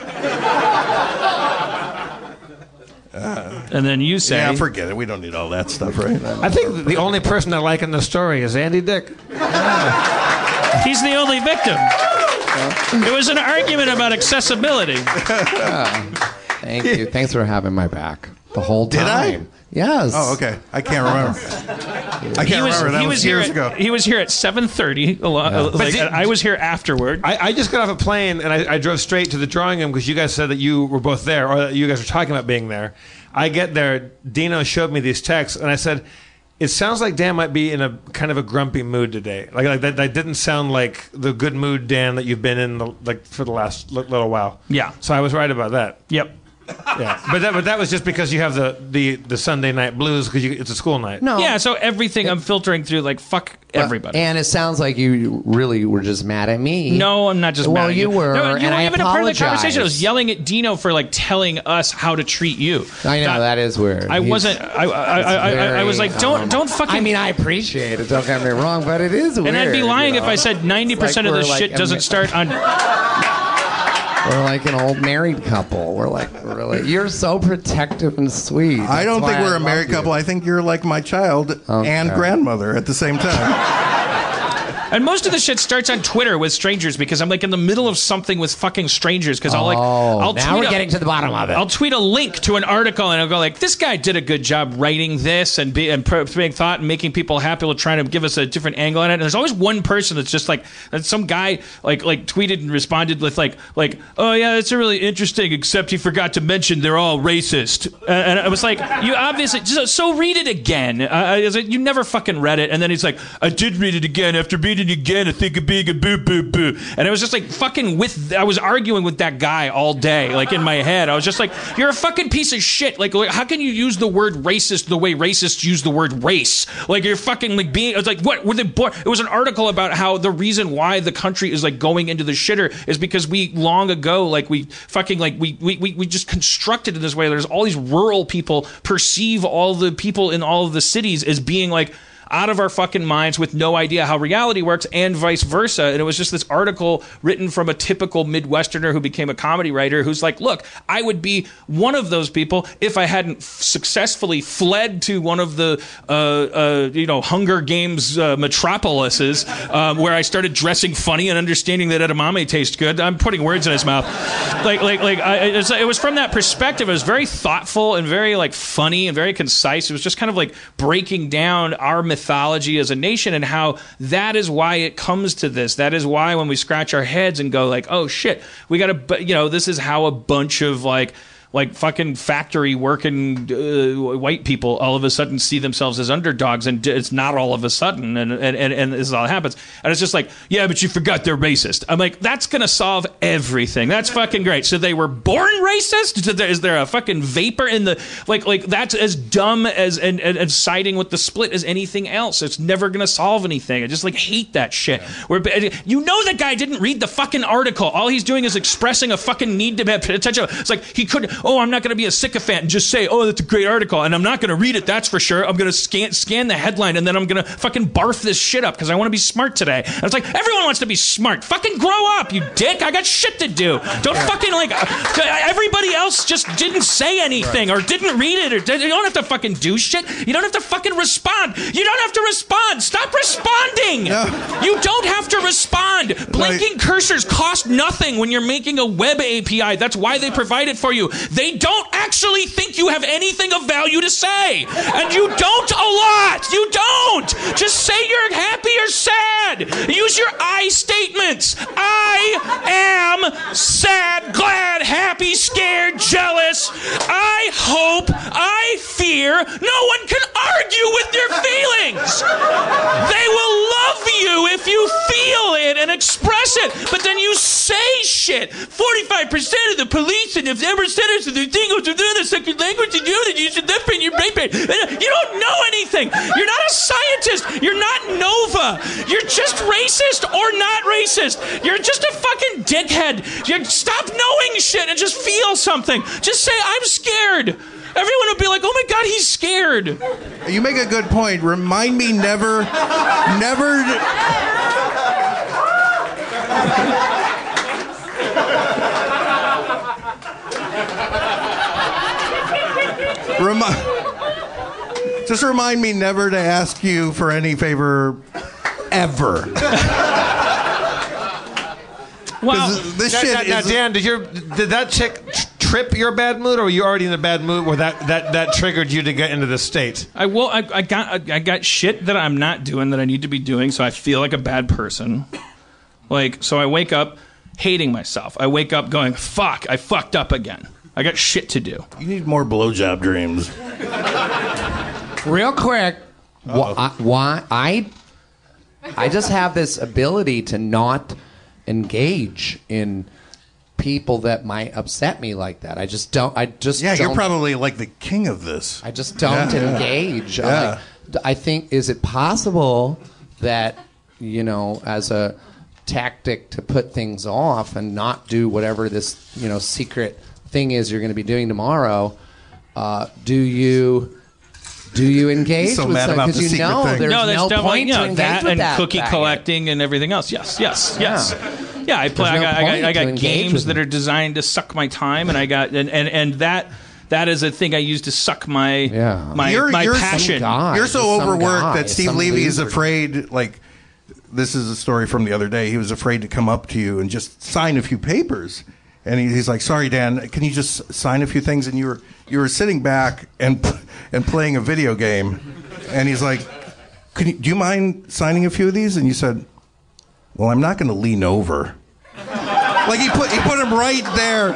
Uh, and then you say, yeah, forget it. We don't need all that stuff, right? I think the only person I like in the story is Andy Dick. He's the only victim. It was an argument about accessibility. Thank you. Thanks for having my back the whole Did I? Time. Yes. Oh, okay. I can't remember. I can't he was, remember. That he was, was here years at, ago. He was here at 7:30. A lot, uh, But like, did- I was here afterward. I, I just got off a plane and I, I drove straight to the drawing room because you guys said that you were both there or that you guys were talking about being there. I get there, Dino showed me these texts, and I said, "It sounds like Dan might be in a kind of a grumpy mood today. Like, like that, that didn't sound like the good mood Dan that you've been in the, like for the last li- little while." Yeah. So I was right about that. Yep. Yeah, but that but that was just because you have the the, the Sunday night blues because it's a school night. No. Yeah, so everything I'm filtering through, like fuck everybody. And it sounds like you really were just mad at me. no, I'm not just Well, mad at you were, No, you and weren't I even a part of the conversation. I was yelling at Dino for like telling us how to treat you. I know Not- that is weird. I He's- wasn't. I, I, I, I, I, I was like, don't, um, don't fucking. I mean, I appreciate it. Don't get me wrong, but it is weird. and I'd be lying you if? I said 90 percent Like of this we're like shit doesn't a- start on. We're like an old married couple. We're like really. You're so protective and sweet. I don't think we're a love married you. couple. I think you're like my child and grandmother at the same time. And most of the shit starts on Twitter with strangers because I'm like in the middle of something with fucking strangers because I'll like Oh, I'll now tweet we're a- getting to the bottom of it. I'll tweet a link to an article and I'll go like, "This guy did a good job writing this and be, and pro- putting thought and making people happy, or trying to give us a different angle on it." And there's always one person that's just like, that some guy like like tweeted and responded with like like, "Oh yeah, that's really interesting," except he forgot to mention they're all racist. Uh, and I was like, "You obviously so, so read it again." Uh, I was like, "You never fucking read it." And then he's like, "I did read it again. After reading again, I think of being a boo boo boo." And I was just like, fucking with. I was arguing with that guy all day, like in my head. I was just like, "You're a fucking piece of shit." Like, like, how can you use the word racist the way racists use the word race? Like, you're fucking like being. I was like, what? Were they? It was an article about how the reason why the country is like going into the shitter is because we long ago, like we fucking like we we we, we just constructed in this way. There's all these rural people perceive all the people in all of the cities as being like out of our fucking minds with no idea how reality works and vice versa. And it was just this article written from a typical Midwesterner who became a comedy writer who's like, look, I would be one of those people if I hadn't f- successfully fled to one of the, uh, uh, you know, Hunger Games uh, metropolises um, where I started dressing funny and understanding that edamame tastes good. I'm putting words in his mouth. Like, like, like, I, it was from that perspective. It was very thoughtful and very like funny and very concise. It was just kind of like breaking down our mythology as a nation and how that is why it comes to this. That is why when we scratch our heads and go like, oh shit, we got to, you know, this is how a bunch of like like fucking factory working uh, white people all of a sudden see themselves as underdogs and it's not all of a sudden and, and, and, and this is all happens. And it's just like yeah but you forgot they're racist. I'm like that's gonna solve everything. That's fucking great. So they were born racist? Is there a fucking vapor in the like like that's as dumb as and, and, and siding with the split as anything else. It's never gonna solve anything. I just like hate that shit. Where you know that guy didn't read the fucking article. All he's doing is expressing a fucking need to have attention. It's like he could oh i'm not going to be a sycophant and just say oh that's a great article and i'm not going to read it that's for sure. I'm going to scan scan the headline and then i'm going to fucking barf this shit up because i want to be smart today. And it's like everyone wants to be smart. Fucking grow up you dick. I got shit to do. Don't fucking like uh, everybody else just didn't say anything or didn't read it or did, you don't have to fucking do shit. You don't have to fucking respond. You don't have to respond. Stop responding. You don't have to respond. Blinking cursors cost nothing when you're making a web api that's why they provide it for you they don't actually think you have anything of value to say and you don't a lot you don't just say you're happy or sad. Use your I statements. I am sad, glad, happy, scared, jealous. I hope, I fear. No one can argue with your feelings. They will love you if you feel it and express it. But then you say shit. 45% of the police and if ever senators of the thing goes to the second language and you that you should live in your brain. You don't know anything. You're not a scientist. You're not Nova. You're just racist or not racist. You're just a fucking dickhead. You stop knowing shit and just feel something. Just say I'm scared. Everyone would be like, "Oh my god, he's scared." You make a good point. Remind me never, never. Remi- just remind me never to ask you for any favor ever. Well, this now, shit now, now, is- Dan, did your did that chick trip your bad mood, or were you already in a bad mood where that, that, that triggered you to get into this state? I will. I, I got. I got shit that I'm not doing that I need to be doing, so I feel like a bad person. Like, so I wake up hating myself. I wake up going, "Fuck! I fucked up again. I got shit to do." You need more blowjob dreams. Real quick, wh- I- why I I just have this ability to not engage in people that might upset me like that. I just don't. I just Yeah, you're don't- probably like the king of this. I just don't Yeah, yeah. engage. I'm Yeah. like, d- I think is it possible that you know as a tactic to put things off and not do whatever this you know secret thing is you're going to be doing tomorrow? Uh, do you? Do you engage so with mad some- about 'cause the you secret know thing. there's no, that's no definitely point yeah, to engage that with and that cookie faggot. collecting and everything else. Yes, yes, yes. Yeah, I play. There's no I got, I point got, I to got engage games with that are designed to suck my time, and I got and and, and that. That is a thing I use to suck my my, you're, my you're passion. You're so Some overworked guy, that Steve some Levy is loser. afraid. Like, this is a story from the other day. He was afraid to come up to you and just sign a few papers. And he, he's like, "Sorry, Dan, can you just sign a few things?" And you were you were sitting back and and playing a video game. And he's like, can you, "Do you mind signing a few of these?" And you said, "Well, I'm not going to lean over." like he put he put him right there.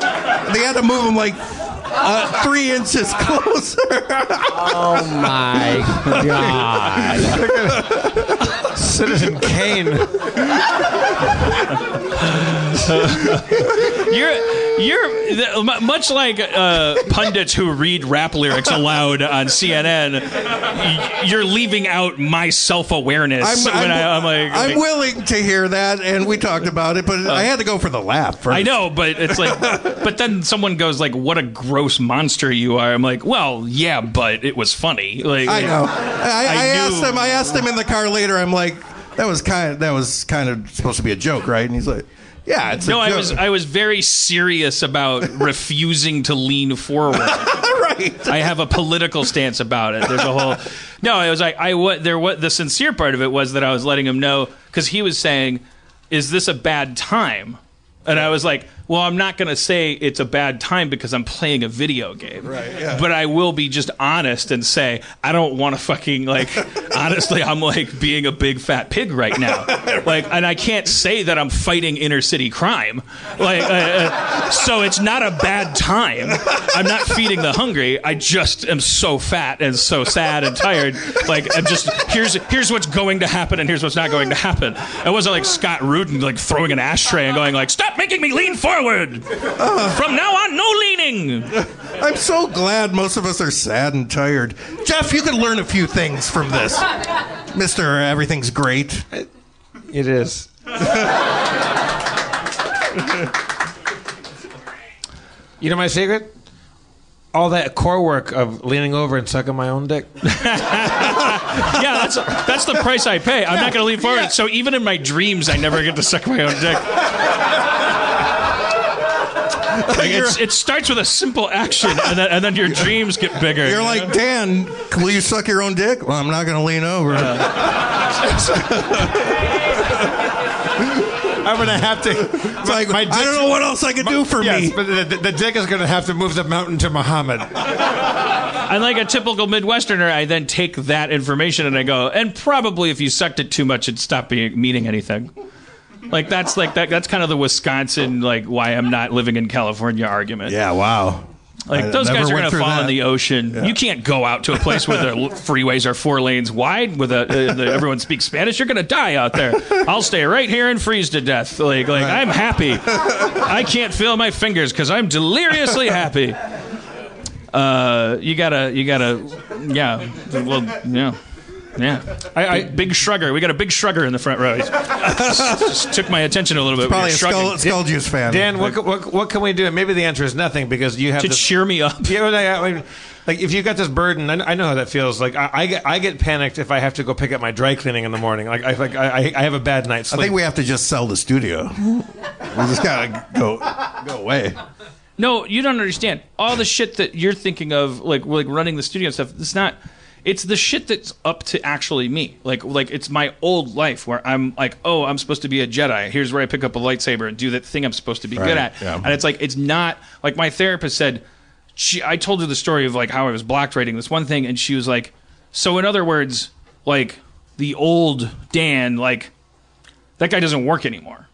They had to move him like uh, three inches closer. Oh my god! Citizen Kane. you're you're much like uh, pundits who read rap lyrics aloud on CNN. You're leaving out my self awareness when I, am like, I'm like- willing to hear that, and we talked about it, but I had to go for the laugh first. I know, but it's like, but then someone goes like, "What a gross monster you are." I'm like, "Well, yeah, but it was funny." Like, I know. I, I, I asked him. I asked him in the car later. I'm like, that was kind of that was kind of supposed to be a joke, right? And he's like, Yeah, it's a no, I was I was very serious about refusing to lean forward. right. I have a political stance about it. There's a whole no. It was like I what there what the sincere part of it was that I was letting him know because he was saying, "Is this a bad time?" And I was like, "Well, I'm not going to say it's a bad time because I'm playing a video game. Right, yeah. But I will be just honest and say I don't want to fucking like. honestly, I'm like being a big fat pig right now. Like, and I can't say that I'm fighting inner city crime. Like, uh, uh, so it's not a bad time. I'm not feeding the hungry. I just am so fat and so sad and tired. Like, I'm just here's here's what's going to happen and here's what's not going to happen. It wasn't like Scott Rudin like throwing an ashtray and going like, "Stop making me lean forward." Ah. From now on, no leaning. I'm so glad most of us are sad and tired. Jeff, you could learn a few things from this. Mister, everything's great. It is. you know my secret? All that core work of leaning over and sucking my own dick. Yeah, that's that's the price I pay. I'm not going to lean forward. So even in my dreams, I never get to suck my own dick. Like it's, it starts with a simple action, and then, and then your dreams get bigger. You're like, Dan, will you suck your own dick? Well, I'm not going to lean over. I'm gonna have to. It's like, I don't know what else I can do for yes, me. but the, the, the dick is gonna have to move the mountain to Muhammad. And like a typical Midwesterner, I then take that information and I go, and probably if you sucked it too much, it'd stop being, meaning anything. Like that's like that. That's kind of the Wisconsin like why I'm not living in California argument. Yeah, wow. Like I those guys are going to fall in the ocean. Yeah. You can't go out to a place where the freeways are four lanes wide, with a, uh, the, everyone speaks Spanish. You're going to die out there. I'll stay right here and freeze to death. Like, like I'm happy. I can't feel my fingers because I'm deliriously happy. Uh, you gotta, you gotta, yeah. Well, yeah. Yeah, I, I, big shrugger. We got a big shrugger in the front row. He's- just, just took my attention a little bit. when Probably a you're skull, skull juice fan. Dan, what, what what can we do? Maybe the answer is nothing because you have To this- cheer me up. Yeah, well, I I mean, like if you got this burden, I, I know how that feels. Like I, I get I get panicked if I have to go pick up my dry cleaning in the morning. Like I like I, I have a bad night's I think we have to just sell the studio. we just gotta go go away. No, you don't understand. All the shit that you're thinking of, like like running the studio and stuff, it's not. It's the shit that's up to actually me. Like like it's my old life where I'm like, oh, I'm supposed to be a Jedi. Here's where I pick up a lightsaber and do that thing I'm supposed to be Right, good at. yeah. And it's like it's not like my therapist said. She, I told her the story of like how I was blocked writing this one thing, and she was like, so in other words, like the old Dan, like that guy doesn't work anymore.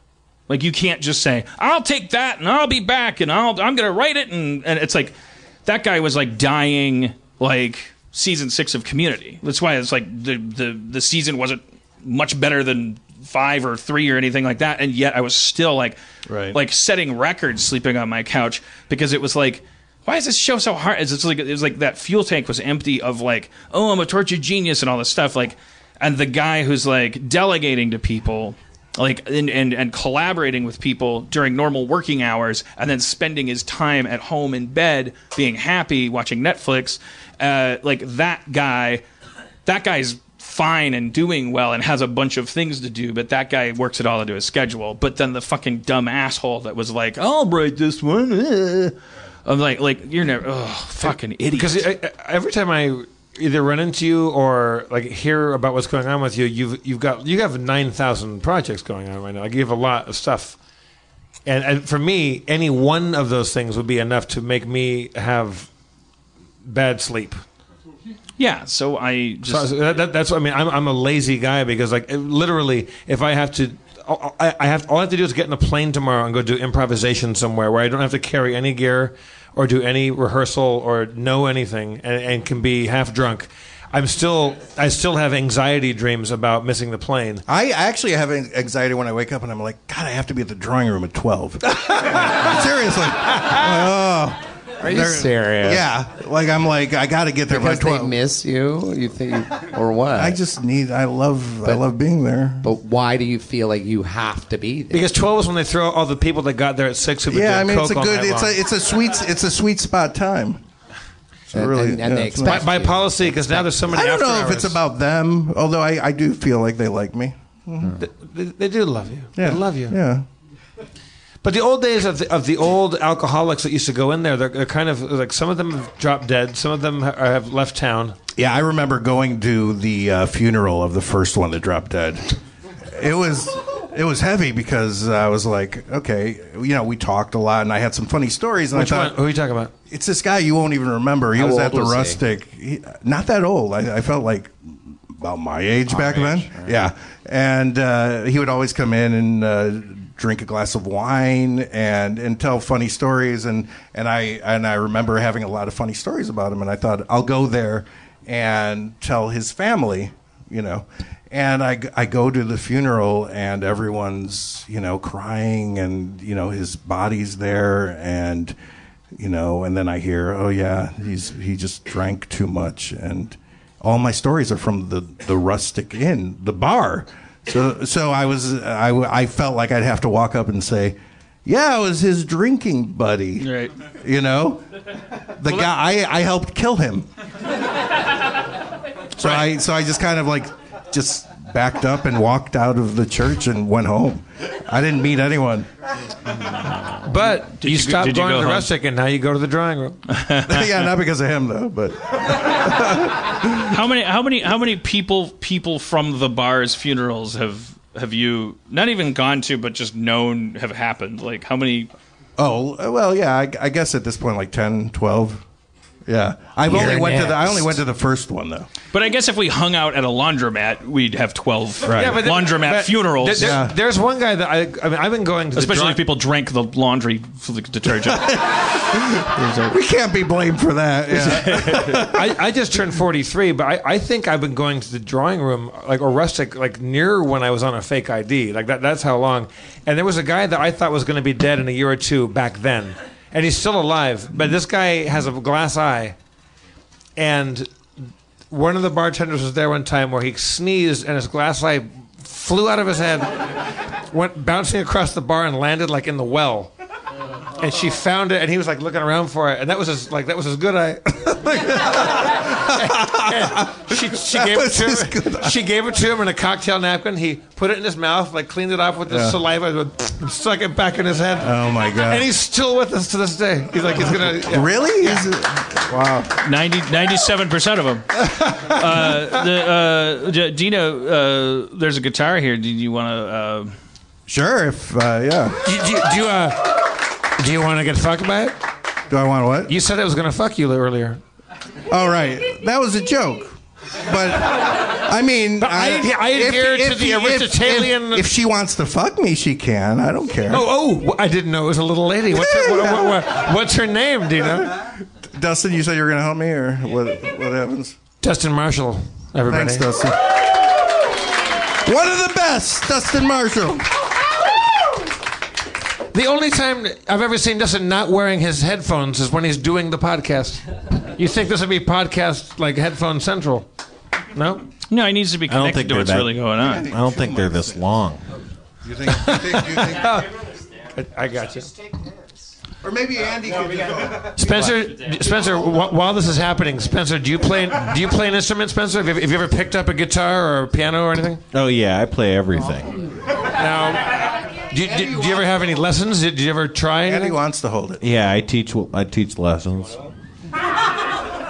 Like you can't just say, "I'll take that and I'll be back and I'll I'm going to write it," and and it's like that guy was like dying like season six of Community. That's why it's like the the the season wasn't much better than five or three or anything like that, and yet I was still like Right. like setting records sleeping on my couch because it was like. Why is this show so hard? It's just like it was like that fuel tank was empty of like, oh, I'm a tortured genius and all this stuff. Like, and the guy who's like delegating to people like and, and and collaborating with people during normal working hours and then spending his time at home in bed being happy watching netflix uh, like that guy that guy's fine and doing well and has a bunch of things to do but that guy works it all into his schedule. But then the fucking dumb asshole that was like i'll write this one. I'm like like you're never oh fucking idiot. Because every time I either run into you or like hear about what's going on with you, you've you've got you have nine thousand projects going on right now. Like you have a lot of stuff, and, and for me, any one of those things would be enough to make me have bad sleep. yeah so i just so that, that, that's what I mean. I'm, I'm a lazy guy because like it- literally, if I have to. I I have all I have to do is get in a plane tomorrow and go do improvisation somewhere where I don't have to carry any gear or do any rehearsal or know anything and, and can be half drunk. I'm still I still have anxiety dreams about missing the plane. I actually have anxiety when I wake up and I'm like, God, I have to be at the drawing room at 12. Seriously. Oh. Are you They're- serious? Yeah. Like, I'm like, I got to get there Because by they 12. miss you, you think, or what? I just need, I love, I love being there. But why do you feel like you have to be there? Because 12 is when they throw all the people that got there at six who Yeah, I mean, it's a good, it's long. a, it's a sweet, it's a sweet spot time. And- really, and- and yeah, they expect by, by policy because now there's so many. I don't after know if it's about them, although I, I do feel like they like me. They, they, they do love you. Yeah. They love you. Yeah. But the old days of the, of the old alcoholics that used to go in there, they're, they're kind of like some of them have dropped dead, some of them ha- have left town. Yeah, I remember going to the uh, funeral of the first one that dropped dead. It was it was heavy because I was like, okay, you know, we talked a lot, and I had some funny stories. And Which I one? thought, Who are you talking about? It's this guy you won't even remember. He How was old at the was he? rustic. He, not that old. I, I felt like about my age back then. Yeah, and uh, he would always come in and uh, drink a glass of wine and and tell funny stories. And and I and I remember having a lot of funny stories about him. And I thought I'll go there and tell his family, you know. And I, I go to the funeral and everyone's, you know, crying and, you know, his body's there and, you know, and then I hear, oh yeah, he's, he just drank too much. And all my stories are from the, the rustic inn, the bar. So, so I was, I, I felt like I'd have to walk up and say, yeah, it was his drinking buddy. Right. You know, the guy I, I helped kill him. So I so I just kind of like just backed up and walked out of the church and went home. I didn't meet anyone. But you, you stopped did you going go to the home? rustic, and now you go to the drawing room. yeah, not because of him though, but How many how many how many people people from the bar's funerals have have you not even gone to but just known have happened? Like how many oh well, yeah. I, I guess at this point, like 10, 12. Yeah, I've You're only went to the. I only went to the first one though. But I guess if we hung out at a laundromat, we'd have 12 Right. Yeah, but there- laundromat but funerals. there- there- There's one guy that I. I mean, I've been going to the Especially drawing- if people drank the laundry for detergent. We can't be blamed for that. Yeah. I, I just turned 43, but I, I think I've been going to the drawing room, like, or rustic, like, near when I was on a fake ID. Like, that, that's how long. And there was a guy that I thought was going to be dead in a year or two back then. And he's still alive, but this guy has a glass eye. And one of the bartenders was there one time where he sneezed and his glass eye flew out of his head, went bouncing across the bar and landed, like, in the well. And she found it, and he was like looking around for it, and that was his like that was his good eye. she, she gave it to him. good. She gave it to him in a cocktail napkin. He put it in his mouth, like cleaned it off with his Yeah. saliva, and stuck it back in his head. Oh my god. And he's still with us to this day. He's like he's gonna yeah. really? Is it- wow. 90, 97% of them. Uh, the, uh, Dino, uh, there's a guitar here. Did you want to? Uh, Sure. If uh, yeah. Do, you- do, do you uh, do you want to get fucked by it? Do I want what? You said it was gonna fuck you earlier. All right. That was a joke. But I mean, But I adhe- I adhere to the Aristotelian- If, if she wants to fuck me, she can. I don't care. Oh, oh! I didn't know it was a little lady. What's her, what, what, what, what's her name? Do you know? Dustin, you said you were going to help me, or what? What happens? Dustin Marshall. Everybody. Thanks, Dustin. One of the best, Dustin Marshall. The only time I've ever seen Dustin not wearing his headphones is when he's doing the podcast. You think this would be podcast like headphone central? No. no, he needs to be I don't connected think to they're what's that- really going on. I don't think they're this long. You think? You think, you think oh. I got you. or maybe Andy could just go. Spencer, Spencer, wh- while this is happening, Spencer, do you play do you play an instrument, Spencer? Have you, have you ever picked up a guitar or a piano or anything? Oh yeah, I play everything. Now, do you, do, do you ever have any lessons? Did you ever try Andy anything? wants to hold it. Yeah, I teach. I teach lessons.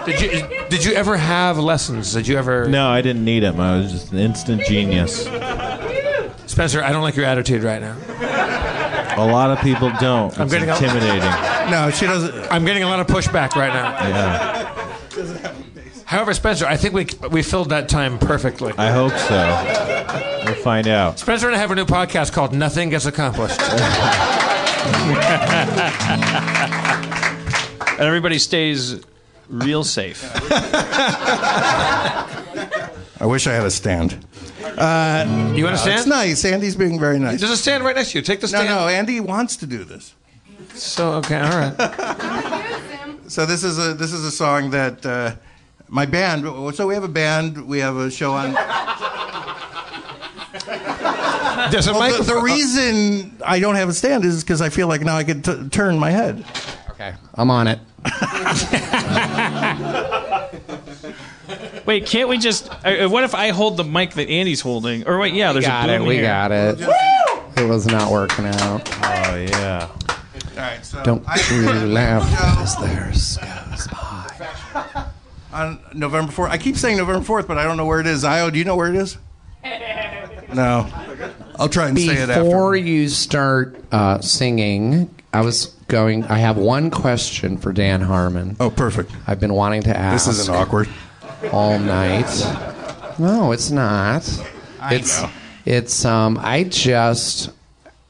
Did you did you ever have lessons? Did you ever? No, I didn't need them. I was just an instant genius. Spencer, I don't like your attitude right now. A lot of people don't. It's I'm getting a- intimidating. No, she doesn't. I'm getting a lot of pushback right now. Yeah, However, Spencer, I think we we filled that time perfectly. I hope so. We'll find out. Spencer and I have a new podcast called Nothing Gets Accomplished. And everybody stays real safe. I wish I had a stand. You want a understand? It's nice. Andy's being very nice. There's a stand right next to you. Take the stand. No, no. Andy wants to do this. So okay, all right. So this is a this is a song that uh, my band. So we have a band. We have a show on. There's a Well, the, microphone. the reason I don't have a stand is because I feel like now I could t- turn my head. Okay, I'm on it. Wait, can't we just? Uh, what if I hold the mic that Andy's holding? Or wait, yeah, there's got a it. boom We here. got it. It was not working out. Oh yeah. All right. So Don't I- you laugh show as theirs goes by. On November fourth. I keep saying November fourth, but I don't know where it is. Io, do you know where it is? No. I'll try and say it after. Before you start uh, singing, I was going. I have one question for Dan Harmon. Oh, perfect. I've been wanting to ask. This isn't awkward. all night. No, it's not. it's know. it's um I just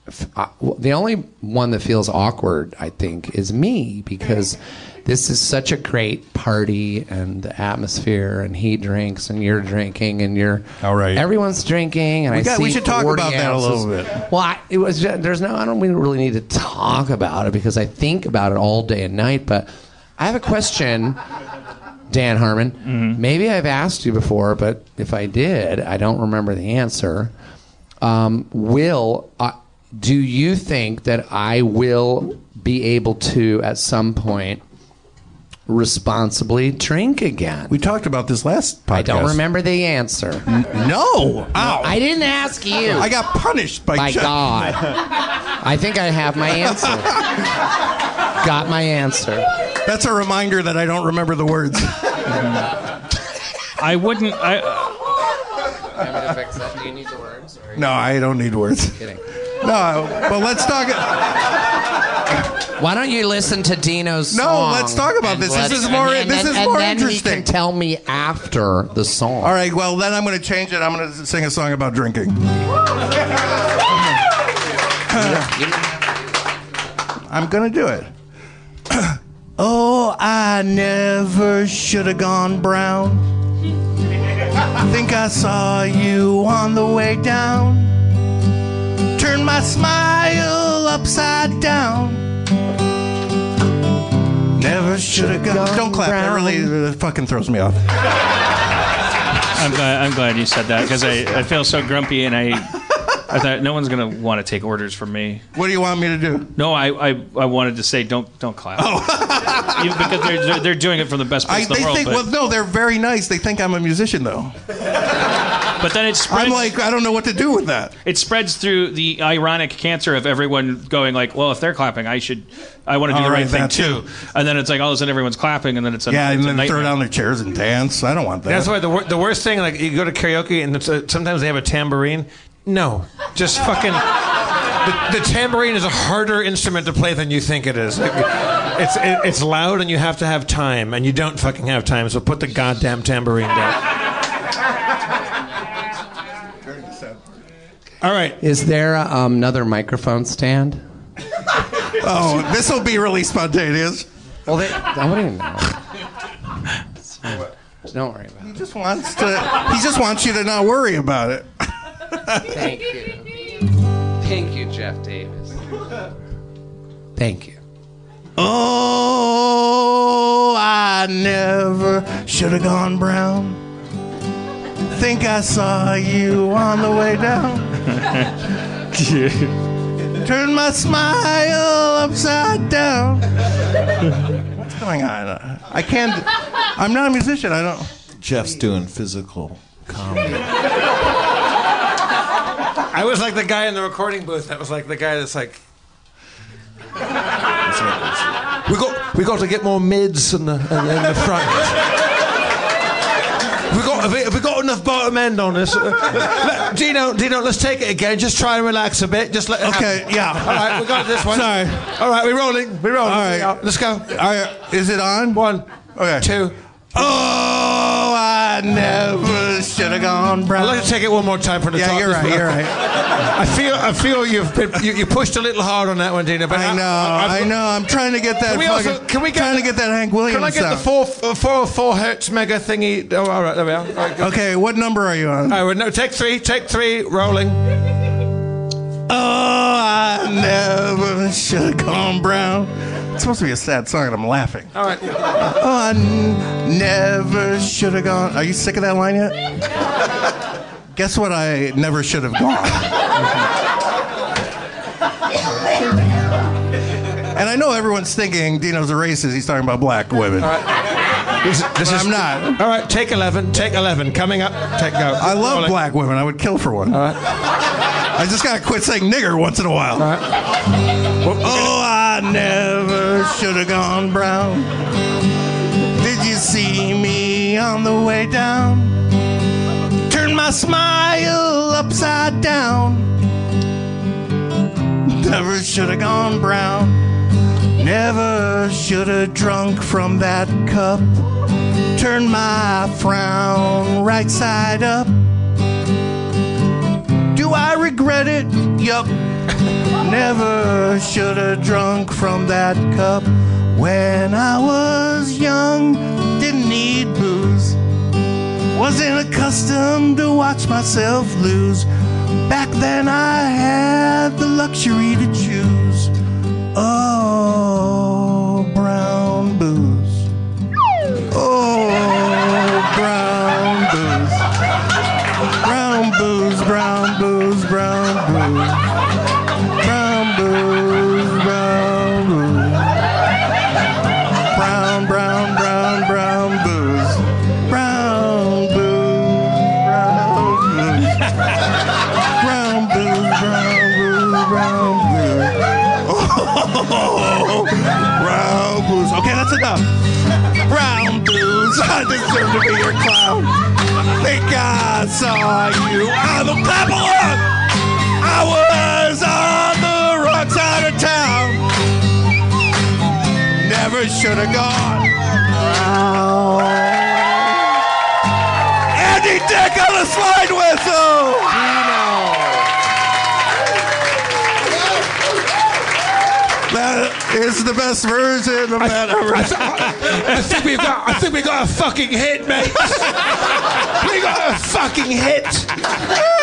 f- I- w- the only one that feels awkward I think is me because this is such a great party and the atmosphere and he drinks and you're drinking and you're All right. everyone's drinking and We I got- see we should talk 40 about that a little bit. Well, I, it was just, there's no I don't don't really need to talk about it because I think about it all day and night but I have a question Dan Harmon. Mm-hmm. Maybe I've asked you before, but if I did, I don't remember the answer. Um, will uh, do you think that I will be able to at some point responsibly drink again? We talked about this last podcast. I don't remember the answer. No. Ow. I didn't ask you. I got punished by My Jeff. God. I think I have my answer. Got my answer. That's a reminder that I don't remember the words. I wouldn't. I, Want me to fix that? Do you need the words? No, I don't need words. kidding? No, but let's talk. Why don't you listen to Dino's No, song? No, let's talk about this. This is more- and- this and- is and more then interesting. He can tell me after the song. All right, well then I'm going to change it. I'm going to sing a song about drinking. I'm going to do it. oh, I never should have gone brown. I think I saw you on the way down. Turn my smile upside down. Never should have gone. Don't clap. That really uh, fucking throws me off. I'm glad. I'm glad you said that because I, I feel so grumpy and I. I thought no one's gonna want to take orders from me. What do you want me to do? No, I, I, I wanted to say don't don't clap. Oh. because they're, they're they're doing it from the best I, place in they the world. think, but, well, no, they're very nice. They think I'm a musician, though. But then it spreads. I'm like, I don't know what to do with that. it spreads through the ironic cancer of everyone going like, well, if they're clapping, I should, I want to do All the right, right, thing that too. too. And then it's like all of a sudden everyone's clapping, and then it's a, Yeah, it's and a then throw nightmare. down their chairs and dance. I don't want that. That's why the wor- the worst thing, like you go to karaoke and it's a, sometimes they have a tambourine. No, just fucking. The, the tambourine is a harder instrument to play than you think it is. Like, it's it, it's loud and you have to have time, and you don't fucking have time. So put the goddamn tambourine down. All right. Is there a, um, another microphone stand? oh, this will be really spontaneous. Well, they, I wouldn't even know. Don't worry about it. He just wants to. He just wants you to not worry about it. it. Thank you. Thank you, Jeff Davis. Thank you. Oh, I never should have gone brown. Think I saw you on the way down. Turn my smile upside down. What's going on? I can't. I'm not a musician. I don't. Jeff's doing physical comedy. I was like the guy in the recording booth. That was like the guy that's like. We got we got to get more mids in the in, in the front. We got have we, have we got enough bottom end on this? Let- Dino, Dino, let's take it again. Just try and relax a bit. Just let it Okay, happen. yeah. All right, we got this one. Sorry. All right, we're rolling. We're rolling. All right. Let's go. All right, is it on? One, Okay. two. Oh, I never should have gone brown. To take it one more time for the Yeah, top. you're right, you're right. I feel, I feel you've been, you, you pushed a little hard on that one, Dino. But I know, I, know. I'm trying to get that. Can we fucking, also- can we get- trying to get that Hank Williams Can I get the four, uh, four, four hertz mega thingy? Oh, all right, there we are. All right. Okay, what number are you on? All right, no, take three, take three, rolling. Oh, I never should have gone brown. It's supposed to be a sad song, and I'm laughing. All right. Oh, I n- never should have gone. Are you sick of that line yet? Guess what? I never should have gone. and I know everyone's thinking Dino's a racist. He's talking about black women. This, this But I'm not. All right, take 11, take 11. Coming up, take go. I love Rolling. black women. I would kill for one. All right. I just gotta quit saying nigger once in a while. All right. Oh, I never should have gone brown. Did you see me on the way down? Turn my smile upside down. Never should have gone brown. Never should have drunk from that cup. Turn my frown right side up. Regret it? Yup. Never should have drunk from that cup. When I was young, didn't need booze. Wasn't accustomed to watch myself lose. Back then I had the luxury to choose. Oh, brown booze. Oh, brown booze. Brown booze, brown booze, brown blues, brown blues, brown blues, brown, brown, brown, brown blues, brown blues, brown blues, brown blues, brown blues, brown blues. Oh, brown blues. Okay, that's enough. Brown blues. I deserve to be your clown. Think I saw you. I'm the clap along. Never should have gone. Andy Dick on the slide whistle. That is the best version of that ever. I think we got. I think we got a fucking hit, mate. we got a fucking hit.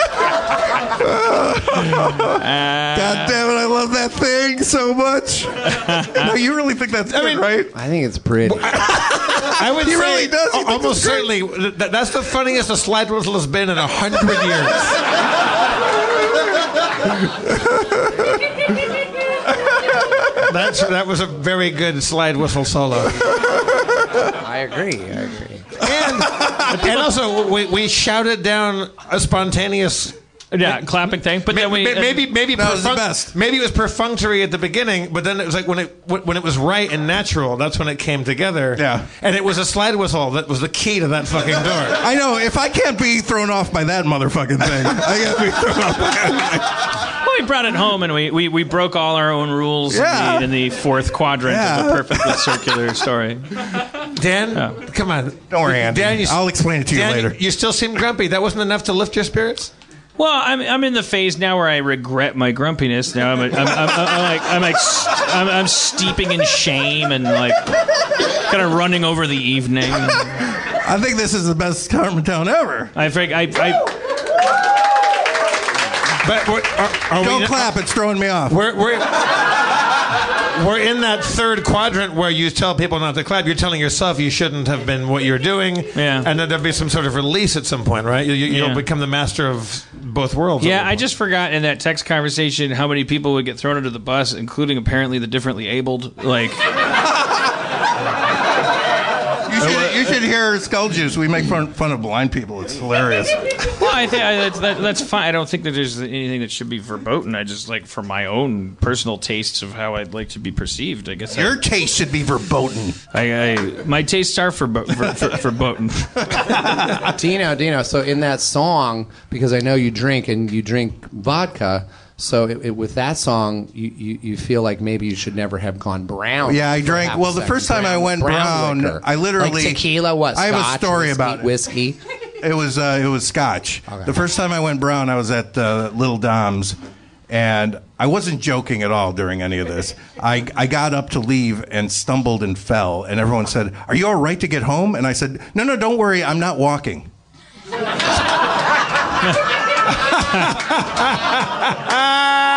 God damn it! I love that thing so much. no, you really think that's good, right? I think it's pretty. I would He say really does. He almost certainly that, that's the funniest the slide whistle has been in a hundred years. That's that was a very good slide whistle solo. I agree. I agree. And, and also we, we shouted down a spontaneous Yeah, clapping thing. But then we maybe maybe That was the perfunct- best. Maybe it was perfunctory at the beginning, but then it was like when it when it was right and natural. That's when it came together. Yeah. and it was a slide whistle that was the key to that fucking door. I know. If I can't be thrown off by that motherfucking thing, I can't be thrown off by that. Well, we brought it home and we, we, we broke all our own rules Yeah. in, the, in the fourth quadrant of Yeah. a perfectly circular story. Dan, come on. Don't worry, Andy. Dan, you, I'll explain it to you Dan, later. You still seem grumpy. That wasn't enough to lift your spirits. Well, I'm, I'm in the phase now where I regret my grumpiness. Now I'm, I'm, I'm, I'm, I'm like I'm like I'm, I'm steeping in shame and like kind of running over the evening. I think this is the best Town ever. I think I, I But we're, are, are Don't we, clap. It's throwing me off. We're, we're, we're in that third quadrant where you tell people not to clap. You're telling yourself you shouldn't have been what you're doing. Yeah. And then there'll be some sort of release at some point, right? You, you, Yeah. You'll become the master of both worlds. yeah I just forgot in that text conversation how many people would get thrown under the bus, including apparently the differently abled. Like You should, you hear Skull Juice. We make fun, fun of blind people. It's hilarious. Well, I think I, that's, that, that's fine. I don't think that there's anything that should be verboten. I just like for my own personal tastes of how I'd like to be perceived. I guess Your I, taste should be verboten. I, I my tastes are for for, for, verboten. Dino, Dino. So in that song, because I know you drink and you drink vodka, so it, it, with that song, you, you, you feel like maybe you should never have gone brown. Yeah, I drank. Well, the first time I went brown, liquor. I literally like tequila. What? I have a story whiskey, about it. whiskey. It was uh, it was Scotch. The first time I went brown, I was at uh, Little Dom's, and I wasn't joking at all during any of this. I I got up to leave and stumbled and fell, and everyone said, "Are you all right to get home?" And I said, "No, no, don't worry, I'm not walking." uh,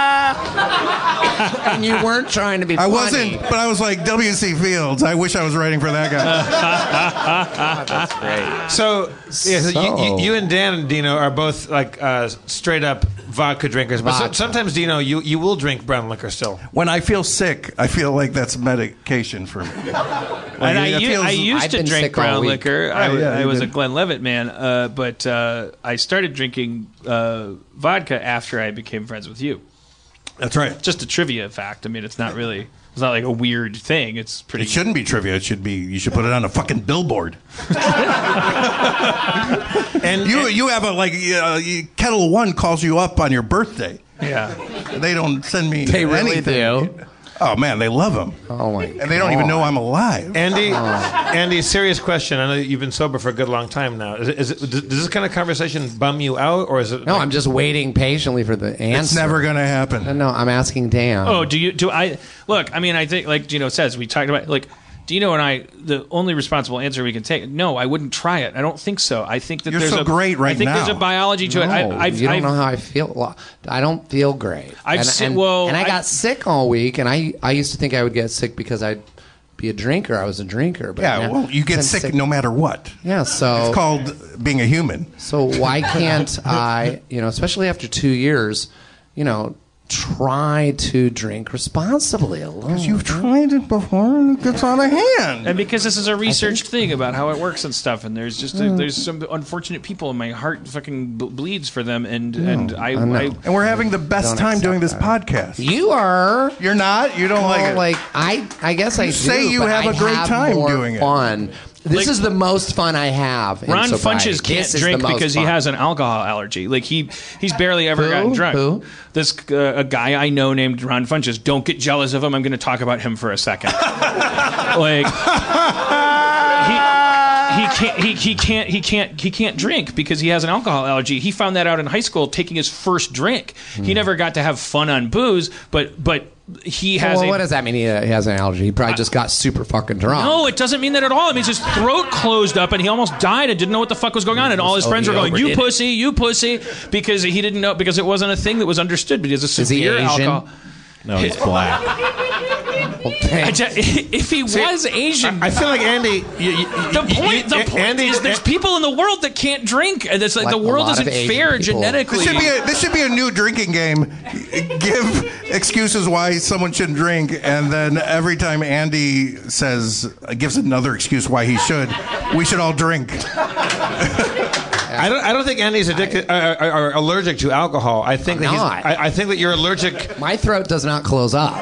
and you weren't trying to be. I funny. wasn't, but I was like W.C. Fields. I wish I was writing for that guy. That's great. So, yeah, so, You, So- you, you and Dan and Dino are both like uh, straight up vodka drinkers, but so, sometimes Dino, you, you will drink brown liquor still. when I feel sick, I feel like that's medication for me. and I, it feels- I used to drink sick brown liquor. I, Oh, yeah, I was did. a Glenlivet man, uh, but uh, I started drinking uh, vodka after I became friends with you. That's right. Just a trivia fact. I mean, it's not really. It's not like a weird thing. It's pretty. It shouldn't be trivia. It should be. You should put it on a fucking billboard. And You you have a like uh, you- Ketel One calls you up on your birthday. Yeah. They don't send me. They really anything. do. Oh man, they love him, Oh my! and they don't even know I'm alive. Andy, oh. Andy, serious question. I know you've been sober for a good long time now. Is it, is it, does this kind of conversation bum you out, or is it? No, like- I'm just waiting patiently for the answer. It's never gonna happen. No, no, I'm asking Dan. Oh, do you do I look? I mean, I think like you Gino says, we talked about like Dino and I. The only responsible answer we can take. No, I wouldn't try it. I don't think so. I think that You're there's so a, great right I think there's a biology to no, it. I, I've, you don't I've, know how I feel. I don't feel great. I've and, se- and, well, and I I- got sick all week, and I I used to think I would get sick because I'd be a drinker. I was a drinker, but Yeah, now- well, you get since sick, no matter what. Yeah, so It's called being a human. So why can't I, you know, especially after two years, you know, try to drink responsibly alone. You've tried it before and it gets out of hand. And because this is a researched thing about how it works and stuff, and there's just there's some unfortunate people, and my heart fucking b- bleeds for them, and and I, I know. I and we're having the best Don't time doing this accept podcast. You are. You're not. You don't like it. like I, I guess I You say you but have I a great have time more doing it. Fun. This Like- is the most fun I have. in Ron sobriety. Funches can't This is drink because he has an alcohol allergy. Like he he's barely ever Who? gotten drunk. Who? This uh, a guy I know named Ron Funches. Don't get jealous of him. I'm going to talk about him for a second. like. He can't. He, he can't. He can't. He can't drink because he has an alcohol allergy. He found that out in high school, taking his first drink. Hmm. He never got to have fun on booze, but but he has. Well, a, what does that mean? He, uh, he has an allergy. He probably just got super fucking drunk. no, it doesn't mean that at all. It means his throat closed up and he almost died and didn't know what the fuck was going on. And all his Oh, friends were going, "You it. pussy, you pussy," because he didn't know because it wasn't a thing that was understood. Because it's a Is he severe Asian? alcohol. No, he's black. Oh, I ju- if he was Asian, I feel like Andy. You, you, the you- point, the point Andy, is there's eh, people in the world that can't drink, uh, and it's like, Like the world isn't Asian fair people. genetically. This should be a this should be a new drinking game. Give excuses why someone shouldn't drink, and then every time Andy says gives another excuse why he should, we should all drink. I don't. I don't think Andy's addicted uh, or, or allergic to alcohol. I think I'm that he's. not. I, I think that you're allergic. My throat does not close up.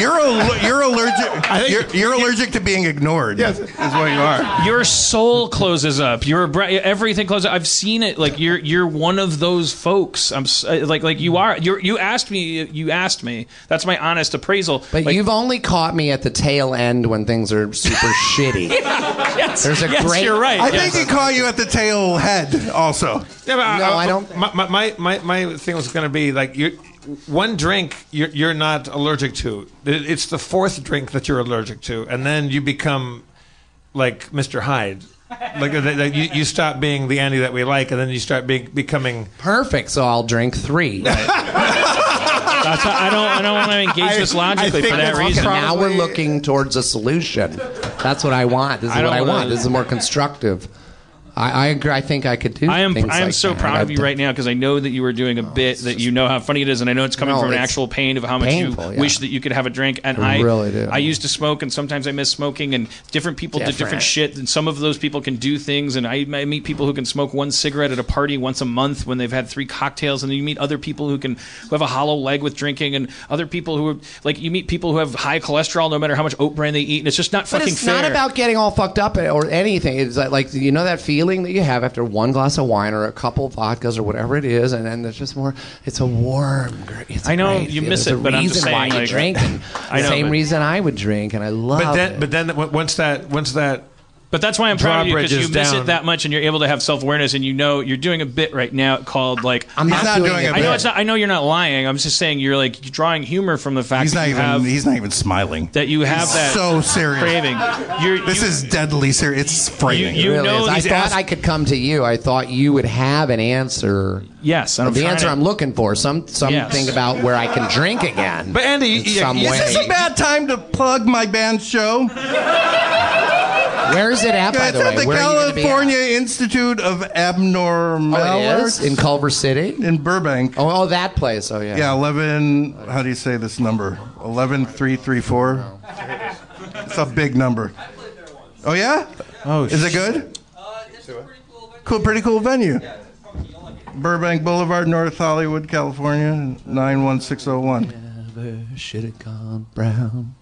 You're al- you're allergic. I think- you're, you're allergic to being ignored. Yes, is what you are. Your soul closes up. Your bre- everything closes up. I've seen it. Like you're you're one of those folks. I'm s- uh, like like you are. You you asked me. You asked me. That's my honest appraisal. But Like, you've only caught me at the tail end when things are super shitty. yes, There's a yes, great- You're right. I yes. think he caught you at the tail head also. Yeah, but No, I don't- My my my, my thing was going to be like you. One drink you're, you're not allergic to. It's the fourth drink that you're allergic to, and then you become like Mr. Hyde. Like uh, that you, you stop being the Andy that we like, and then you start being becoming. Perfect. So I'll drink three. That's how- I don't. I don't want to engage this logically for that reason. probably- now we're looking towards a solution. That's what I want. This is I what I wanna- want. This is more constructive. I, I agree. I think I could do. I am. I am like so that. proud of you right now because I know that you were doing a oh, bit that you know how funny it is, and I know it's coming No, from an actual pain of how much painful, you yeah. wish that you could have a drink. And I I really do. I used to smoke, and sometimes I miss smoking. And different people different Different. shit, and some of those people can do things. And I, I meet people who can smoke one cigarette at a party once a month when they've had three cocktails, and then you meet other people who can who have a hollow leg with drinking, and other people who are like you meet people who have high cholesterol no matter how much oat bran they eat, and it's just not But fucking it's fair. not about getting all fucked up or anything. It's like, like you know that feeling that you have after one glass of wine or a couple of vodkas or whatever it is, and then there's just more. It's a warm. gr- It's a I know great you feeling. miss There's it, a but I'm reason just why saying, you drink. And I know, same but- reason I would drink, and I love But then, it. but then once that once that But that's why I'm proud of you because you miss is it that much, and you're able to have self awareness, and you know you're doing a bit right now called like. I'm He's not doing it. it I know bit. it's not. I know you're not lying. I'm just saying you're like drawing humor from the fact He's that not you even. have He's not even smiling. that you have that so serious. craving. You're, This you, is deadly serious. It's frightening. You It really know. I thought ass- I could come to you. I thought you would have an answer. yes. I'm the answer to- I'm looking for. Some something Yes. about where I can drink again. But Andy, in you- some you- way. Is this a bad time to plug my band show? Where is it at, by it's the at way? the Where are you gonna be at? California Institute of Abnormal Oh, it is in Culver City. in Burbank. Oh, oh, that place. Oh, yeah. Yeah, eleven. How do you say this number? Eleven three three four. It's a big number. Oh yeah. Oh, Is it good? Cool, pretty cool venue. Burbank Boulevard, North Hollywood, California, nine one six zero one. Never should have gone brown.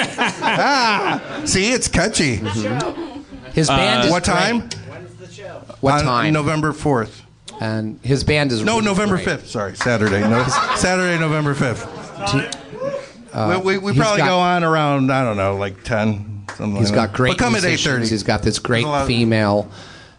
Ah, see, it's catchy. Mm-hmm. His uh, band is What great. time? What On time? November fourth. And his band is No, really November great. fifth. Sorry, Saturday. No, Saturday, November fifth. Uh, we we, we probably got- go on around I don't know, like ten. Something He's like got that. great But come at eight musicians. thirty. He's got this great There's a female,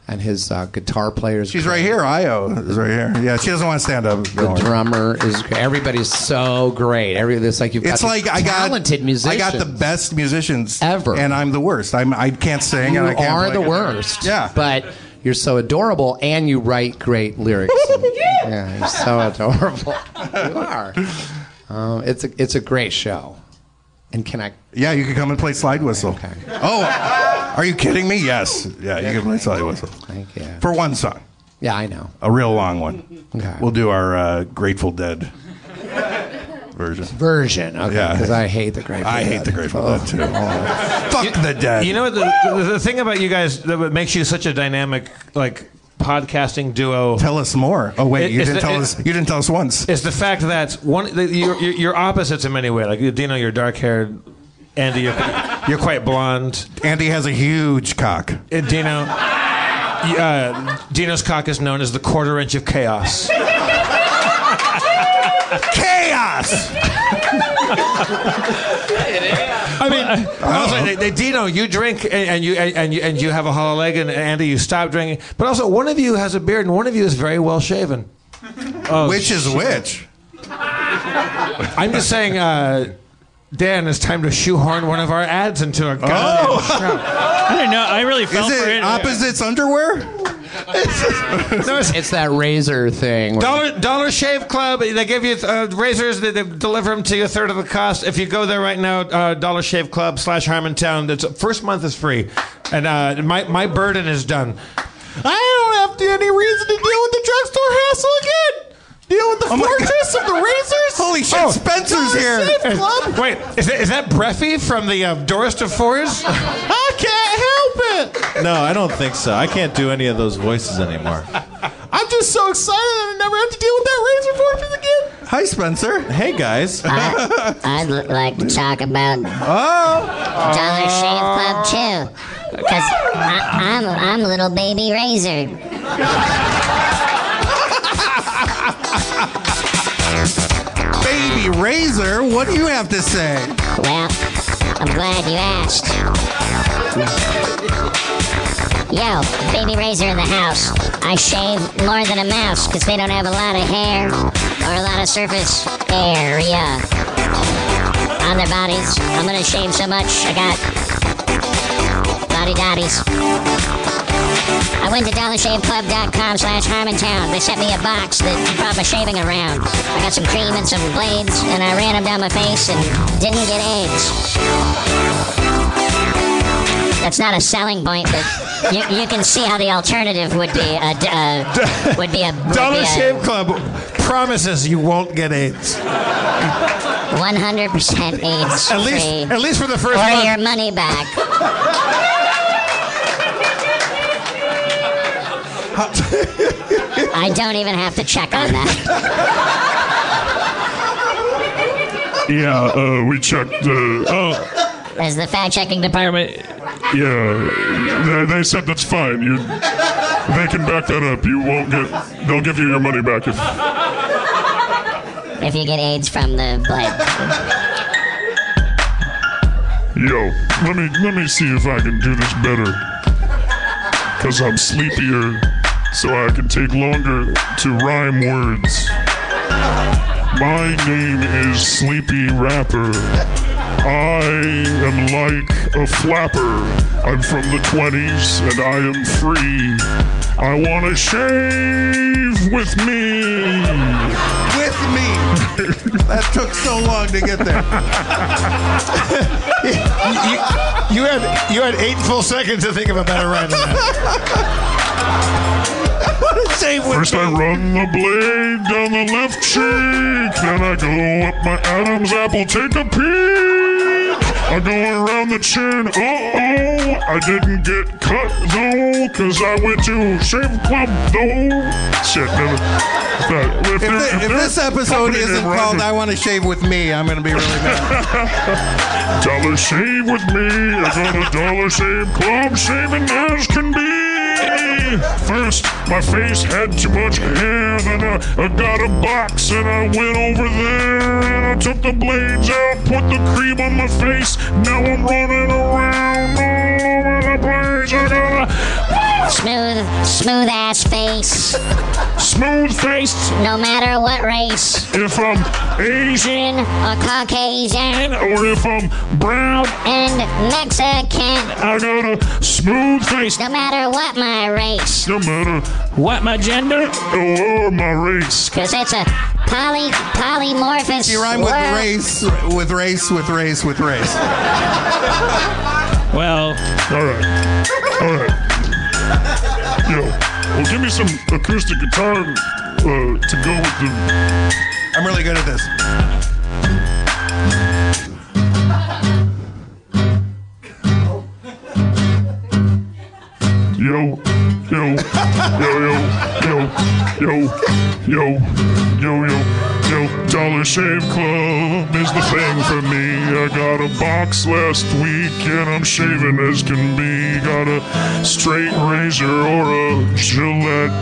and his uh, guitar player is She's great. right here. Io is right here. Yeah, she doesn't want to stand up. The drummer is great. Everybody's so great. Every it's like you've got It's these like I got talented musicians. I got the best musicians Ever. and I'm the worst. I'm I can't sing You and I can't are play the guitar. worst. Yeah. but you're so adorable, and you write great lyrics. yeah, you're so adorable. you are. Um, it's a it's a great show. And can I? Yeah, you can come and play slide whistle. Okay. Oh, are you kidding me? Yes. Yeah, you can play slide whistle Thank you. for one song, Yeah, I know. a real long one. Okay. We'll do our uh, Grateful Dead. version. Version, okay. Yeah. Because I hate the Grateful I Dead. hate the Grateful Oh. Dead too. Fuck the dead. You know what? The, the, the thing about you guys that what makes you such a dynamic, like podcasting duo. Tell us more. Oh wait, It- you it's didn't the- tell it- us. You didn't tell us once. It's the fact that one the, you're, you're, you're opposites in many ways. Like Dino, you're dark haired. Andy, you're, you're quite blonde. Andy has a huge cock. And Dino, uh, Dino's cock is known as the quarter inch of chaos. Chaos. I mean, also, they, they, Dino, you drink and, and you and, and you and you have a hollow leg, and Andy, you stop drinking. But also, one of you has a beard, and one of you is very well shaven. Oh, which is shit. which? I'm just saying, uh, Dan, it's time to shoehorn one of our ads into a goddamn show. I didn't know. I really fell Is for it it. opposites underwear? No, it's, It's that razor thing. where- Dollar Dollar Shave Club. They give you uh, razors. They, they deliver them to you a third of the cost. If you go there right now, uh, Dollar Shave Club slash Harmontown. The first month is free, and uh, my my burden is done. I don't have to, any reason to deal with the drugstore hassle again. Deal with the Oh my fortress of the razors. Holy shit, Oh, Spencer's Dollar here. Club. Wait, is that, is that Breffy from the uh, Doris DeForest? I can't help it. No, I don't think so. I can't do any of those voices anymore. I'm just so excited that I never have to deal with that razor fortress again. Hi, Spencer. Hey guys. I, I'd like to talk about Oh. Dollar Shave Club too, because I'm I'm little baby Razor. Baby Razor, what do you have to say? Well, I'm glad you asked. Yo, baby Razor in the house. I shave more than a mouse because they don't have a lot of hair or a lot of surface area on their bodies. I'm gonna shave so much. I got body dotties. I went to dollarshaveclub.com slash Harmontown. They sent me a box that brought my shaving around. I got some cream and some blades, and I ran them down my face and didn't get AIDS. That's not a selling point, but you, you can see how the alternative would be a, uh, would be a would Dollar be a Shave Club promises you won't get AIDS. 100% AIDS At least, free. at least for the first or month. your money back. I don't even have to check on that. Yeah, uh, we checked. Uh, oh, As the fact checking department. yeah, they, they said that's fine. You, they can back that up. You won't get. They'll give you your money back if. If you get AIDS from the blood. Yo, let me let me see if I can do this better. Cause I'm sleepier, so I can take longer to rhyme words. My name is Sleepy Rapper. I am like a flapper. I'm from the 20s and I am free. I wanna shave with me. With me. that took so long to get there. you, you had you had eight full seconds to think of a better rhyme than that. First I run the blade down the left cheek, then I go up my Adam's apple, take a peek. I go around the chin, uh-oh, I didn't get cut though, cause I went to Shave Club though. Shit, never. That, if, If, they're- if if this episode isn't name called rhymes- "I Want to Shave with Me," I'm gonna be really mad. Dollar Shave with me. I got a Dollar Shave Club, shaving as can be. First, my face had too much hair. Then I, I got a box and I went over there and I took the blades out, put the cream on my face. Now I'm running around all over the place. I got a Smooth, smooth ass face. smooth face. No matter what race. If I'm Asian or Caucasian. or if I'm brown, And Mexican. I got a smooth face. No matter what my race. No matter what my gender or my race. Because it's a poly, polymorphous You rhyme with world. race, with race, with race, with race. Well, all right, all right. Yo, well, give me some acoustic guitar uh, to go with the. I'm really good at this. Yo, yo, yo, yo, yo, yo, yo, yo, yo. Dollar Shave Club is the thing for me. I got a box last week and I'm shaving as can be. Got a straight razor or a Gillette.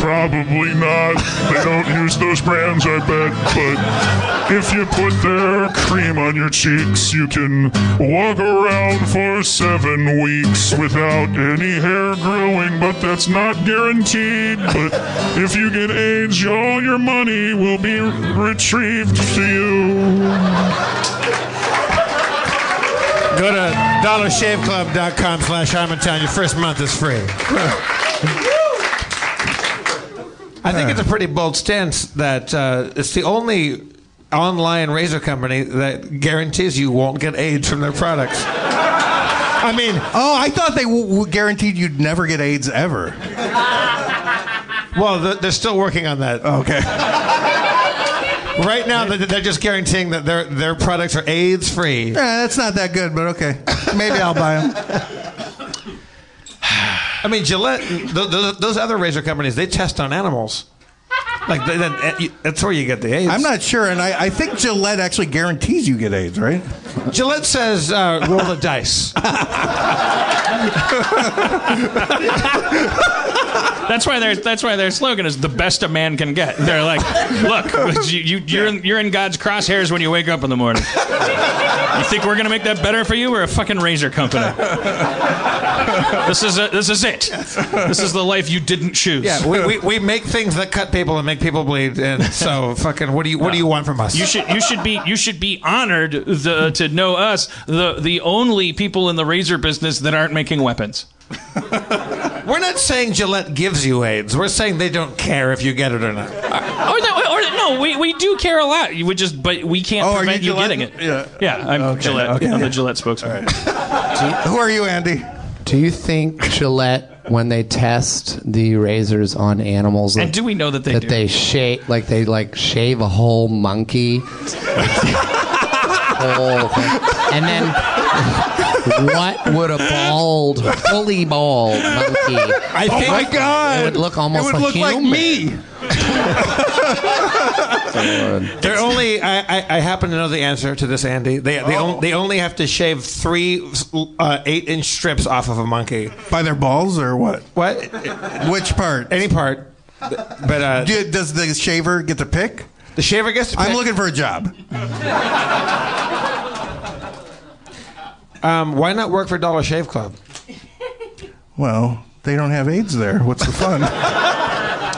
Probably not. They don't use those brands, I bet. But if you put their cream on your cheeks, you can walk around for seven weeks without any hair growing. But that's not guaranteed. But if you get AIDS, all your money will be retrieved to you. Go to dollarshaveclub.com slash Harmontown. Your first month is free. I think it's a pretty bold stance that uh, it's the only online razor company that guarantees you won't get AIDS from their products. I mean, oh, I thought they w- w- guaranteed you'd never get AIDS ever. Well, th- they're still working on that. Okay. Right now, they're just guaranteeing that their their products are AIDS free. Yeah, that's not that good, but okay. Maybe I'll buy them. I mean, Gillette, th- th- those other razor companies, they test on animals. Like they- that's where you get the AIDS. I'm not sure, and I, I think Gillette actually guarantees you get AIDS, right? Gillette says uh, roll the dice. That's why their that's why their slogan is the best a man can get. They're like, look, you, you you're in, you're in God's crosshairs when you wake up in the morning. You think we're gonna make that better for you? We're a fucking razor company. This is a, this is it. This is the life you didn't choose. Yeah, we, we, we make things that cut people and make people bleed, and so fucking what do you what do you want from us? You should you should be you should be honored the, to know us the the only people in the razor business that aren't making weapons. We're not saying Gillette gives you AIDS. We're saying they don't care if you get it or not. Uh, or, that, or no, we, we do care a lot. You would just but we can't Oh, are prevent you you, getting it. Yeah, Yeah, I'm Okay, Gillette. okay. I'm the Gillette spokesman. Who are you, Andy? Do you think Gillette, when they test the razors on animals, And do we know that they that do? they shave like they like shave a whole monkey, whole thing. and then what would a bald, fully bald monkey? I Oh my God! It would look almost It would like look like human. me. They're only. I, I, I happen to know the answer to this, Andy. They they, Oh. on, they only have to shave three uh, eight inch strips off of a monkey. By their balls or what? What? Which part? Any part. But uh, Do- does the shaver get to pick? the shaver gets. To I'm looking for a job. Um, why not work for Dollar Shave Club? Well, they don't have AIDS there. What's the fun?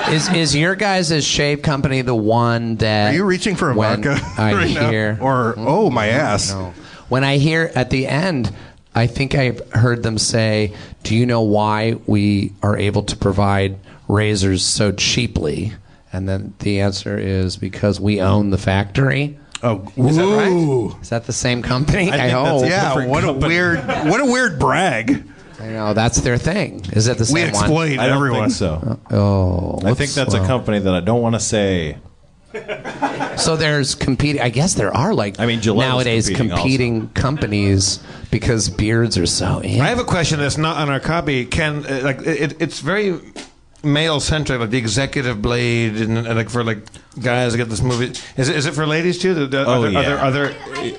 Is is your guys' shave company the one that? Are you reaching for a when vodka I right now? hear Or oh my ass. No. When I hear at the end, I think I've heard them say, "Do you know why we are able to provide razors so cheaply?" And then the answer is because we own the factory. Oh, Is that right? Is that the same company? I, think hope. yeah. What a weird. What a weird brag. I know that's their thing. Is that the We same one? I don't everyone. think so. Oh, I think that's a company that I don't want to say. So there's competing. I guess there are like I mean, Gillette nowadays competing competing, companies because beards are so. In. I have a question that's not on our copy. Can uh, like it, it's very male centric, like the executive blade, and, and like for like guys that get this movie. Is it, is it for ladies too? The- the- Oh, are there, yeah. Are there, are there,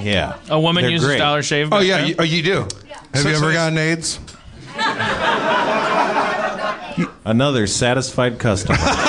Yeah. A woman They're uses great. Dollar Shave. oh yeah, you, oh you do. Have So- you ever it's- gotten AIDS? Another satisfied customer.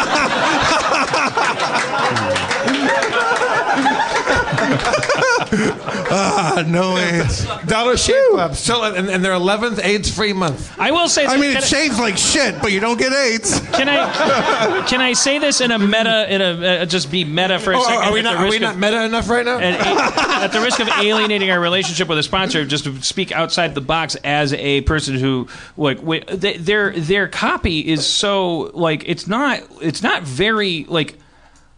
ah, no AIDS. Dollar Shave Club, still in, in their eleventh AIDS-free month. I will say. I mean, can it shaves like shit, but you don't get AIDS. Can I can I say this in a meta in a uh, just be meta for a Oh, second? are we at the not? Are we risk not of- meta enough right now? and at the risk of alienating our relationship with a sponsor, just to speak outside the box as a person who like wait, they, their their copy is so like it's not it's not very like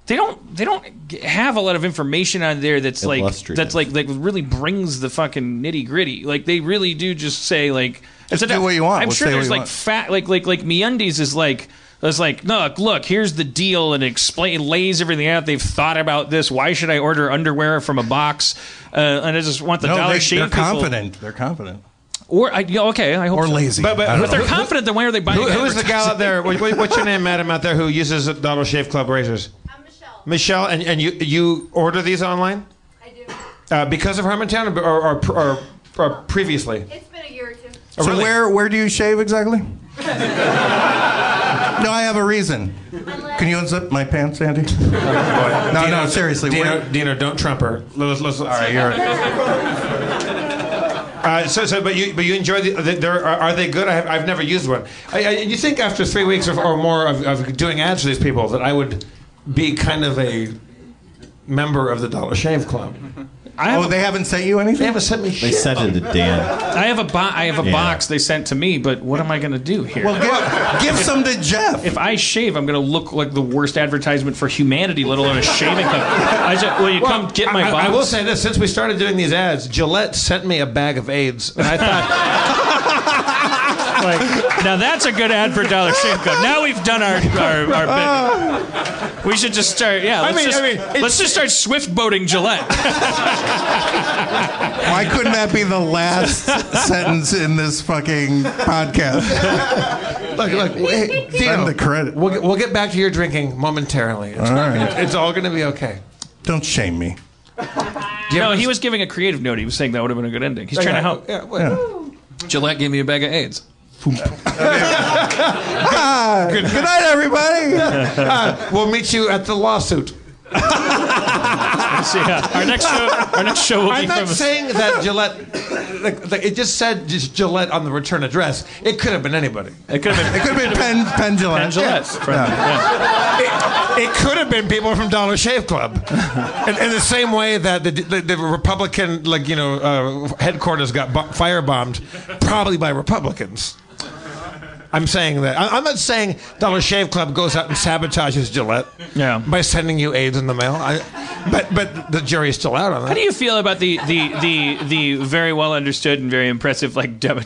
they don't they don't have a lot of information on there that's like that's like like really brings the fucking nitty gritty. Like they really do just say like Just it's a- do what you want. I'm Let's sure there's like want. fat like like like MeUndies is like it's like look look here's the deal and explain lays everything out. They've thought about this. Why should I order underwear from a box? Uh, and I just want the no, Dollar they, Shave they're people- confident. They're confident. Or I, yeah, okay, I hope or so. lazy. But- but- I they're confident, then why are they buying? Who, who is the gal out there? What, what- what's your name, madam, out there who uses Dollar Shave Club razors? I'm Michelle. Michelle, and, and you you order these online? I do. Uh, because of Harmontown, or or, or, or, or previously? It's been a year or two. Oh, So really? where where do you shave exactly? no, I have a reason. Can you unzip my pants, Andy? no, no, seriously. Dino, where- Dino, don't trump her. Let's, let's, all right, you're. Uh, so, so, but you, but you enjoy the. the there, are, are they good? I have, I've never used one. I, I, you think after three weeks or, or more of, of doing ads for these people that I would be kind of a member of the Dollar Shave Club? oh, they haven't sent you anything. They haven't sent me. They shit. sent it to Dan. I have a bo- I have a Yeah. box they sent to me, but what am I going to do here? Well, give, give some to Jeff. if I shave, I'm going to look like the worst advertisement for humanity, let alone a shaving club. I just, will you Well, come get my I, box? I will say this: since we started doing these ads, Gillette sent me a bag of AIDS, and I thought, like, now that's a good ad for Dollar Shave Club. Now we've done our our, our bit. We should just start. Yeah, let's mean- just I mean, let's just start swift boating Gillette. Why couldn't that be the last sentence in this fucking podcast? look, look, hey, Dino, Send the credit. We'll get, we'll get back to your drinking momentarily. It's, All right. it's all going to be okay. Don't shame me. no, he was giving a creative note. He was saying that would have been a good ending. He's trying to help. Yeah, well, Gillette gave me a bag of AIDS. Ah, good, night, everybody. uh, we'll meet you at the lawsuit. So, yeah, our next show, our next show will be I'm not from. saying that Gillette. Like, like, it just said just Gillette on the return address. It could have been anybody. it could have been. It could have been Penn, Penn Jillette. Penn Jillette. From- Yeah. yeah. It, it could have been people from Dollar Shave Club, in, in the same way that the, the, the Republican, like you know, uh, headquarters got bo- firebombed, probably by Republicans. I'm saying that. I, I'm not saying Dollar Shave Club goes out and sabotages Gillette Yeah. by sending you AIDS in the mail. I, but but the jury's still out on that. How do you feel about the the the the very well understood and very impressive like dem-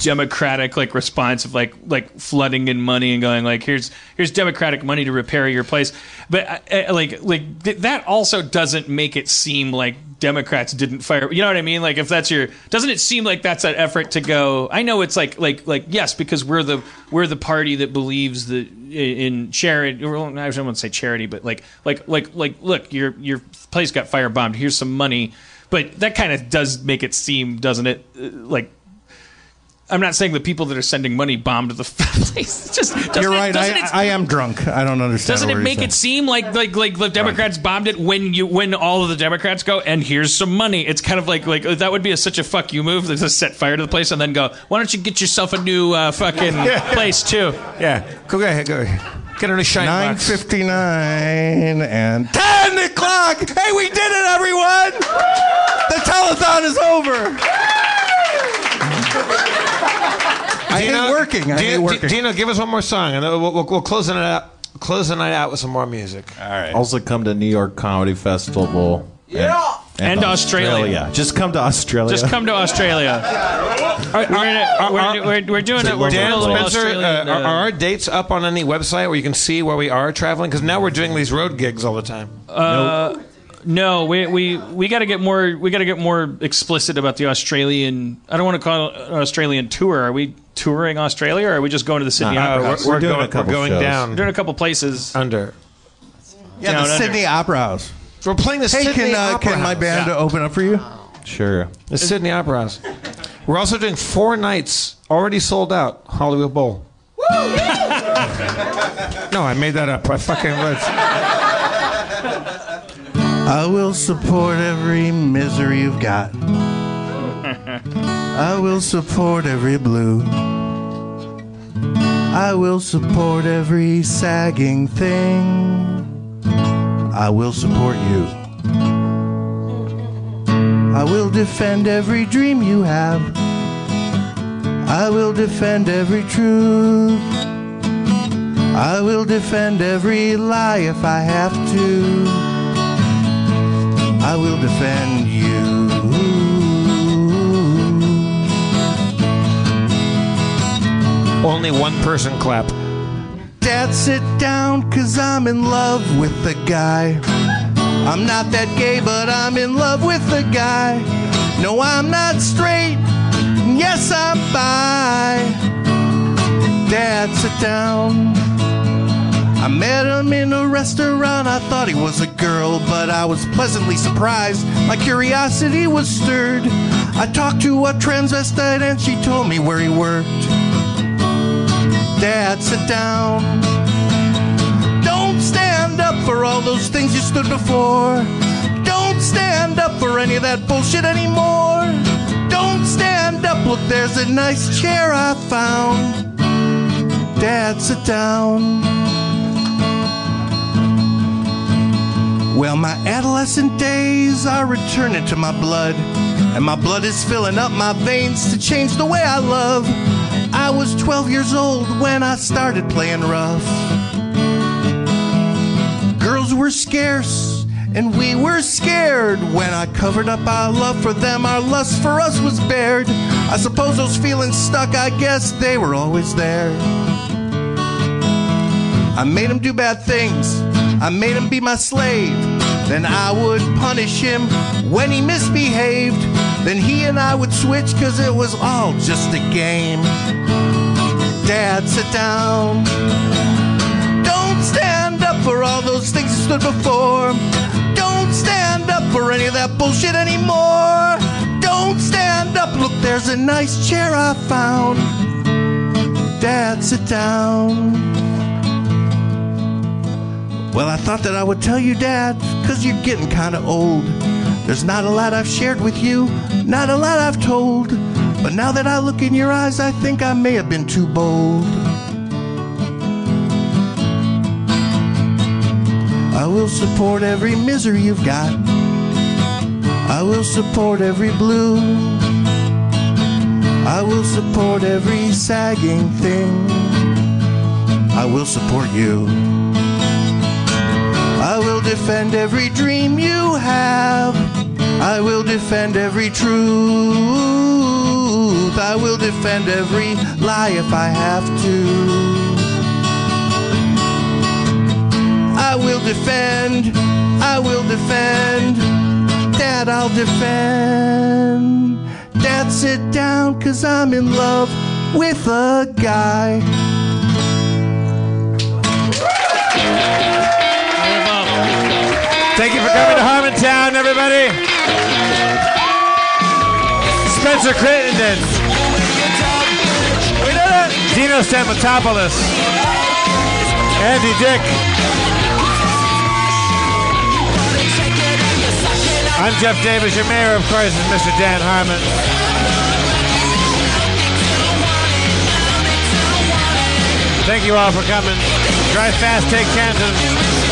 democratic like response of like like flooding in money and going like here's here's democratic money to repair your place, but uh, uh, like like th- that also doesn't make it seem like Democrats didn't fire. You know what I mean? Like if that's your doesn't it seem like that's an effort to go? I know it's like like like yes because we're the we're the party that believes that in charity. I don't want to say charity, but like like like like look your your place got firebombed. Here's some money, but that kind of does make it seem, doesn't it? uh, Like. I'm not saying the people that are sending money bombed the place. It's just You're right. I, it- I am drunk. I don't understand. doesn't it make it seem like like like the Democrats bombed it when you when all of the Democrats go and here's some money? It's kind of like like that would be a, such a fuck you move to just set fire to the place and then go. Why don't you get yourself a new uh, fucking place too? Yeah, go ahead, go ahead. Get on a shine Nine box. and ten o'clock. Hey, we did it, everyone! The telethon is over. I hate working. I hate working. Dino, give us one more song, and we'll, we'll, we'll close it out. Close the night out with some more music. All right. Also, come to New York Comedy Festival. Yeah. And Australia. Yeah. Just come to Australia. Just come to Australia. We're, gonna- we're, we're, we're doing it. We're doing Dan a little Spencer, uh, are, uh, are our dates up on any website where you can see where we are traveling? Because now we're doing these road gigs all the time. Uh, no, we we we got to get more. We got to get more explicit about the Australian. I don't want to call it an Australian tour. Are we touring Australia, or are we just going to the Sydney Uh, Opera we're- House? we're We're doing a going- couple we're going shows. down. We're doing a couple places under. yeah, down the under. Sydney Opera House. We're playing the Hey, Sydney can uh, Opera can my House. band Yeah. open up for you? Sure. The Sydney Opera House. We're also doing four nights, already sold out, Hollywood Bowl. no, I made that up. I fucking. I will support every misery you've got. I will support every blue. I will support every sagging thing. I will support you. I will defend every dream you have. I will defend every truth. I will defend every lie if I have to. I will defend you. Only one person clap. Dad, sit down, cause I'm in love with the guy. I'm not that gay, but I'm in love with the guy. No, I'm not straight. Yes, I'm bi. Dad, sit down. I met him in a restaurant. I thought he was a girl, but I was pleasantly surprised. My curiosity was stirred. I talked to a transvestite and she told me where he worked. Dad, sit down. Don't stand up for all those things you stood before. Don't stand up for any of that bullshit anymore. Don't stand up. Look, there's a nice chair I found. Dad, sit down. Well, my adolescent days are returning to my blood, and my blood is filling up my veins to change the way I love. I was 12 years old when I started playing rough. Girls were scarce, and we were scared. When I covered up our love for them, our lust for us was bared. I suppose those feelings stuck, I guess they were always there. I made him do bad things. I made him be my slave. Then I would punish him when he misbehaved. Then he and I would switch cause it was all just a game. Dad, sit down. Don't stand up for all those things you stood before. Don't stand up for any of that bullshit anymore. Don't stand up. Look, there's a nice chair I found. Dad, sit down. Well, I thought that I would tell you, Dad, because you're getting kind of old. There's not a lot I've shared with you, not a lot I've told. But now that I look in your eyes, I think I may have been too bold. I will support every misery you've got. I will support every blue. I will support every sagging thing. I will support you. Defend every dream you have. I will defend every truth. I will defend every lie if I have to. I will defend. I will defend. Dad, I'll defend. Dad, sit down, cause I'm in love with a guy. Coming to Harmontown, everybody. Spencer Crittenden. We did it. Dino Stamatopoulos. Andy Dick. I'm Jeff Davis. Your mayor, of course, is Mr. Dan Harmon. Thank you all for coming. Drive fast, take Canton.